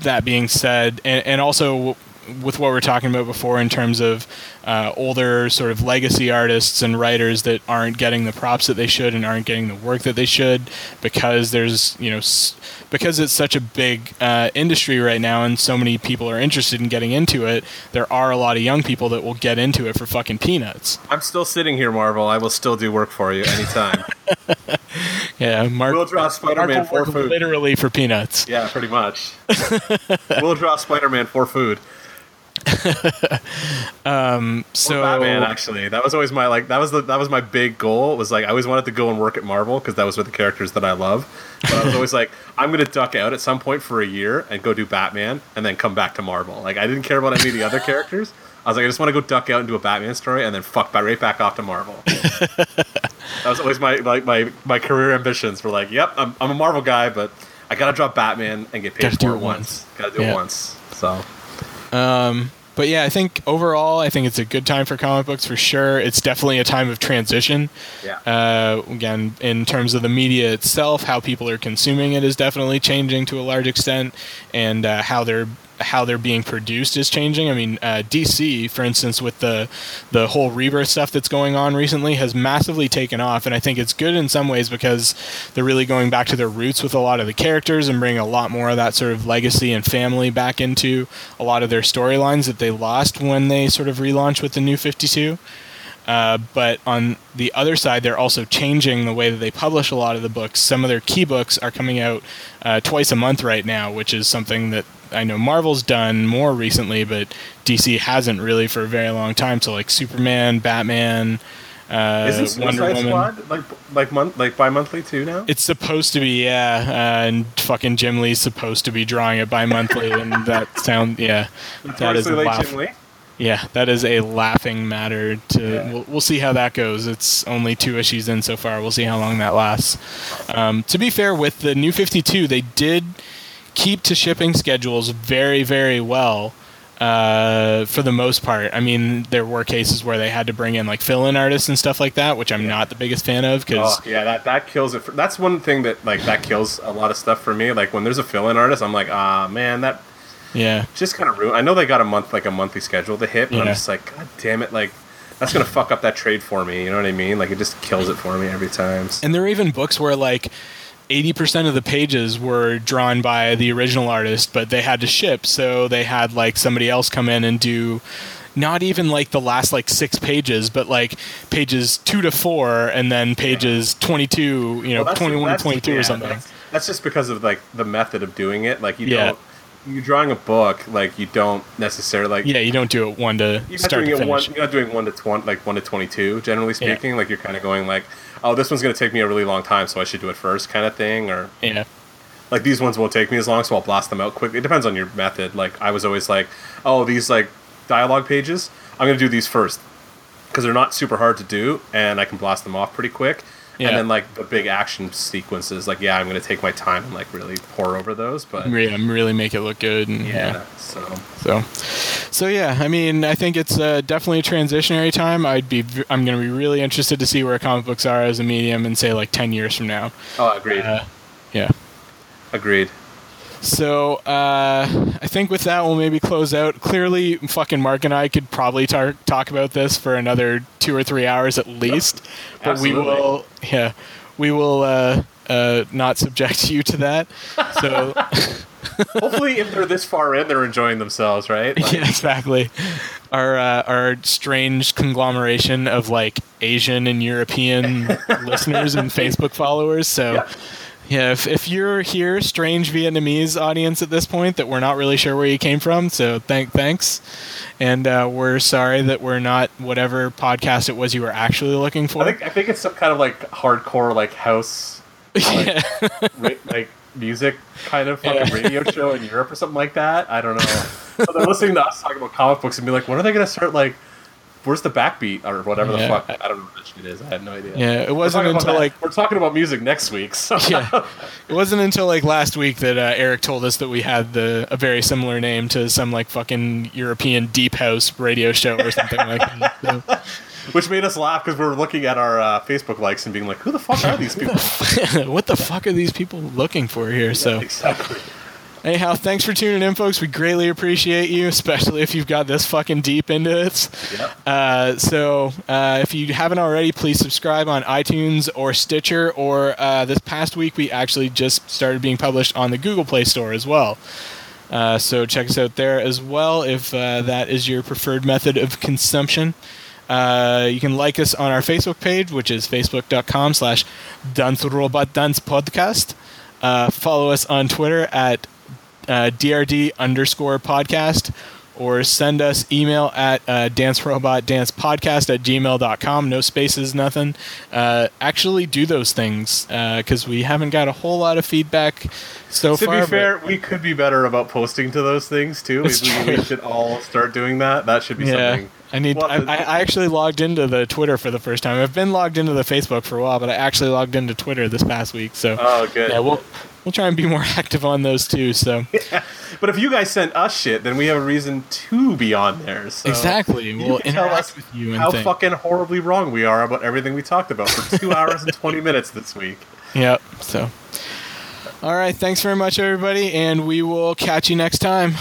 that being said, and, and also with what we are talking about before in terms of uh, older sort of legacy artists and writers that aren't getting the props that they should and aren't getting the work that they should because there's you know s- because it's such a big uh, industry right now and so many people are interested in getting into it there are a lot of young people that will get into it for fucking peanuts. I'm still sitting here marvel. I will still do work for you anytime. <laughs> Yeah mark we'll draw spider-man for food. literally for peanuts. Yeah pretty much. <laughs> We'll draw spider-man for food <laughs> um, so Batman actually, that was always my like that was the that was my big goal. Was like I always wanted to go and work at Marvel because that was with the characters that I love. But I was always like, <laughs> I'm gonna duck out at some point for a year and go do Batman and then come back to Marvel. Like I didn't care about any of the other characters. I was like, I just want to go duck out and do a Batman story and then fuck right back off to Marvel. <laughs> that was always my like my my career ambitions. Were like, yep, I'm, I'm a Marvel guy, but I gotta drop Batman and get paid gotta for it once. once. Gotta do yeah. it once. So um, but yeah, I think overall, I think it's a good time for comic books for sure. It's definitely a time of transition. Yeah. Uh, again, in terms of the media itself, how people are consuming it is definitely changing to a large extent, and uh, how they're how they're being produced is changing. I mean, uh, DC, for instance, with the the whole rebirth stuff that's going on recently, has massively taken off, and I think it's good in some ways because they're really going back to their roots with a lot of the characters and bringing a lot more of that sort of legacy and family back into a lot of their storylines that they lost when they sort of relaunched with the New Fifty Two. Uh, but on the other side, they're also changing the way that they publish a lot of the books. Some of their key books are coming out uh, twice a month right now, which is something that I know Marvel's done more recently, but DC hasn't really for a very long time. So like Superman, Batman, uh, Isn't Wonder Suicide Woman. Like like month like bi-monthly too now? It's supposed to be, yeah, uh, and fucking Jim Lee's supposed to be drawing it bi-monthly, and that sound, yeah, <laughs> that is a Notoriously late laugh. Jim Lee? Yeah, that is a laughing matter. To Yeah. we'll, we'll see how that goes. It's only two issues in so far. We'll see how long that lasts. Um, to be fair, with the new Fifty Two, they did keep to shipping schedules very, very well. Uh, for the most part, I mean, there were cases where they had to bring in like fill-in artists and stuff like that, which I'm not the biggest fan of because Oh, yeah, that, that kills it. For, that's one thing that like that kills a lot of stuff for me. Like when there's a fill-in artist, I'm like, ah, man, that yeah, just kind of ruin. I know they got a month like a monthly schedule to hit, but I'm just like, god damn it, like that's gonna fuck up that trade for me. You know what I mean? Like it just kills it for me every time. And there are even books where like 80% of the pages were drawn by the original artist, but they had to ship, so they had like somebody else come in and do not even like the last like 6 pages, but like pages 2 to 4 and then pages 22, you know, Well, 21 to 22 yeah, or something. That's, that's just because of like the method of doing it. Like you Yeah. don't. You're drawing a book, like you don't necessarily like. Yeah, you don't do it one to You're not start doing to it one. You're not doing one to twenty, like one to twenty-two. Generally Yeah. speaking, like you're kind of going like, oh, this one's going to take me a really long time, so I should do it first, kind of thing. Or Yeah. like these ones won't take me as long, so I'll blast them out quick. It depends on your method. Like I was always like, oh, these like dialogue pages, I'm going to do these first because they're not super hard to do, and I can blast them off pretty quick. Yeah. And then like the big action sequences, like yeah, I'm going to take my time and like really pour over those. But Really, really make it look good and yeah, so So, so yeah, I mean, I think it's uh, definitely a transitionary time. I'd be, I'm going to be really interested to see where comic books are as a medium in say like ten years from now. oh, agreed, Uh, yeah. agreed. So uh, I think with that we'll maybe close out. Clearly, fucking Mark and I could probably tar- talk about this for another two or three hours at least, but we will, yeah, we will uh, uh, not subject <laughs> you to that. So. <laughs> Hopefully, if they're this far in, they're enjoying themselves, right? Like, <laughs> yeah, exactly. Our uh, our strange conglomeration of like Asian and European listeners and Facebook followers. So, Yeah. Yeah, if, if you're here, strange Vietnamese audience at this point that we're not really sure where you came from, so thank thanks, and uh, we're sorry that we're not whatever podcast it was you were actually looking for. I think I think it's some kind of like hardcore like house <laughs> yeah. ra- like music kind of fucking Yeah. radio show in Europe or something like that. I don't know. <laughs> so they're listening to us talking about comic books and be like, when are they going to start like? Where's the backbeat or whatever Yeah. the fuck? I don't know what shit is. I have no idea. yeah, it wasn't until like we're talking about music next week. So <laughs> yeah, it wasn't until like last week that uh, Eric told us that we had the a very similar name to some like fucking European deep house radio show or something like that. So, <laughs> which made us laugh because we were looking at our uh, Facebook likes and being like, who the fuck are these <laughs> people? what the fuck are these people looking for here? So exactly. Anyhow, thanks for tuning in, folks. We greatly appreciate you, especially if you've got this fucking deep into it. Yep. Uh, so uh, if you haven't already, please subscribe on iTunes or Stitcher. Or uh, this past week, we actually just started being published on the Google Play Store as well. Uh, so check us out there as well if uh, that is your preferred method of consumption. Uh, you can like us on our Facebook page, which is facebook.com slash Dance Robot Dance Podcast. Uh, follow us on Twitter at uh, DRD underscore podcast or send us email at uh, dancerobotdancepodcast at gmail.com. No spaces, nothing. Uh, actually do those things because we haven't got a whole lot of feedback so To far. To be fair, we could be better about posting to those things too. Maybe we should all start doing that. That should be yeah. something. I need. Well, I I actually logged into the Twitter for the first time. I've been logged into the Facebook for a while, but I actually logged into Twitter this past week. So Oh, good. yeah, we'll we'll try and be more <laughs> active on those too. So <laughs> But if you guys send us shit, then we have a reason to be on there. So exactly. We'll tell us with you and how things. fucking horribly wrong we are about everything we talked about for two <laughs> hours and twenty minutes this week. Yep. So, all right. Thanks very much, everybody, and we will catch you next time.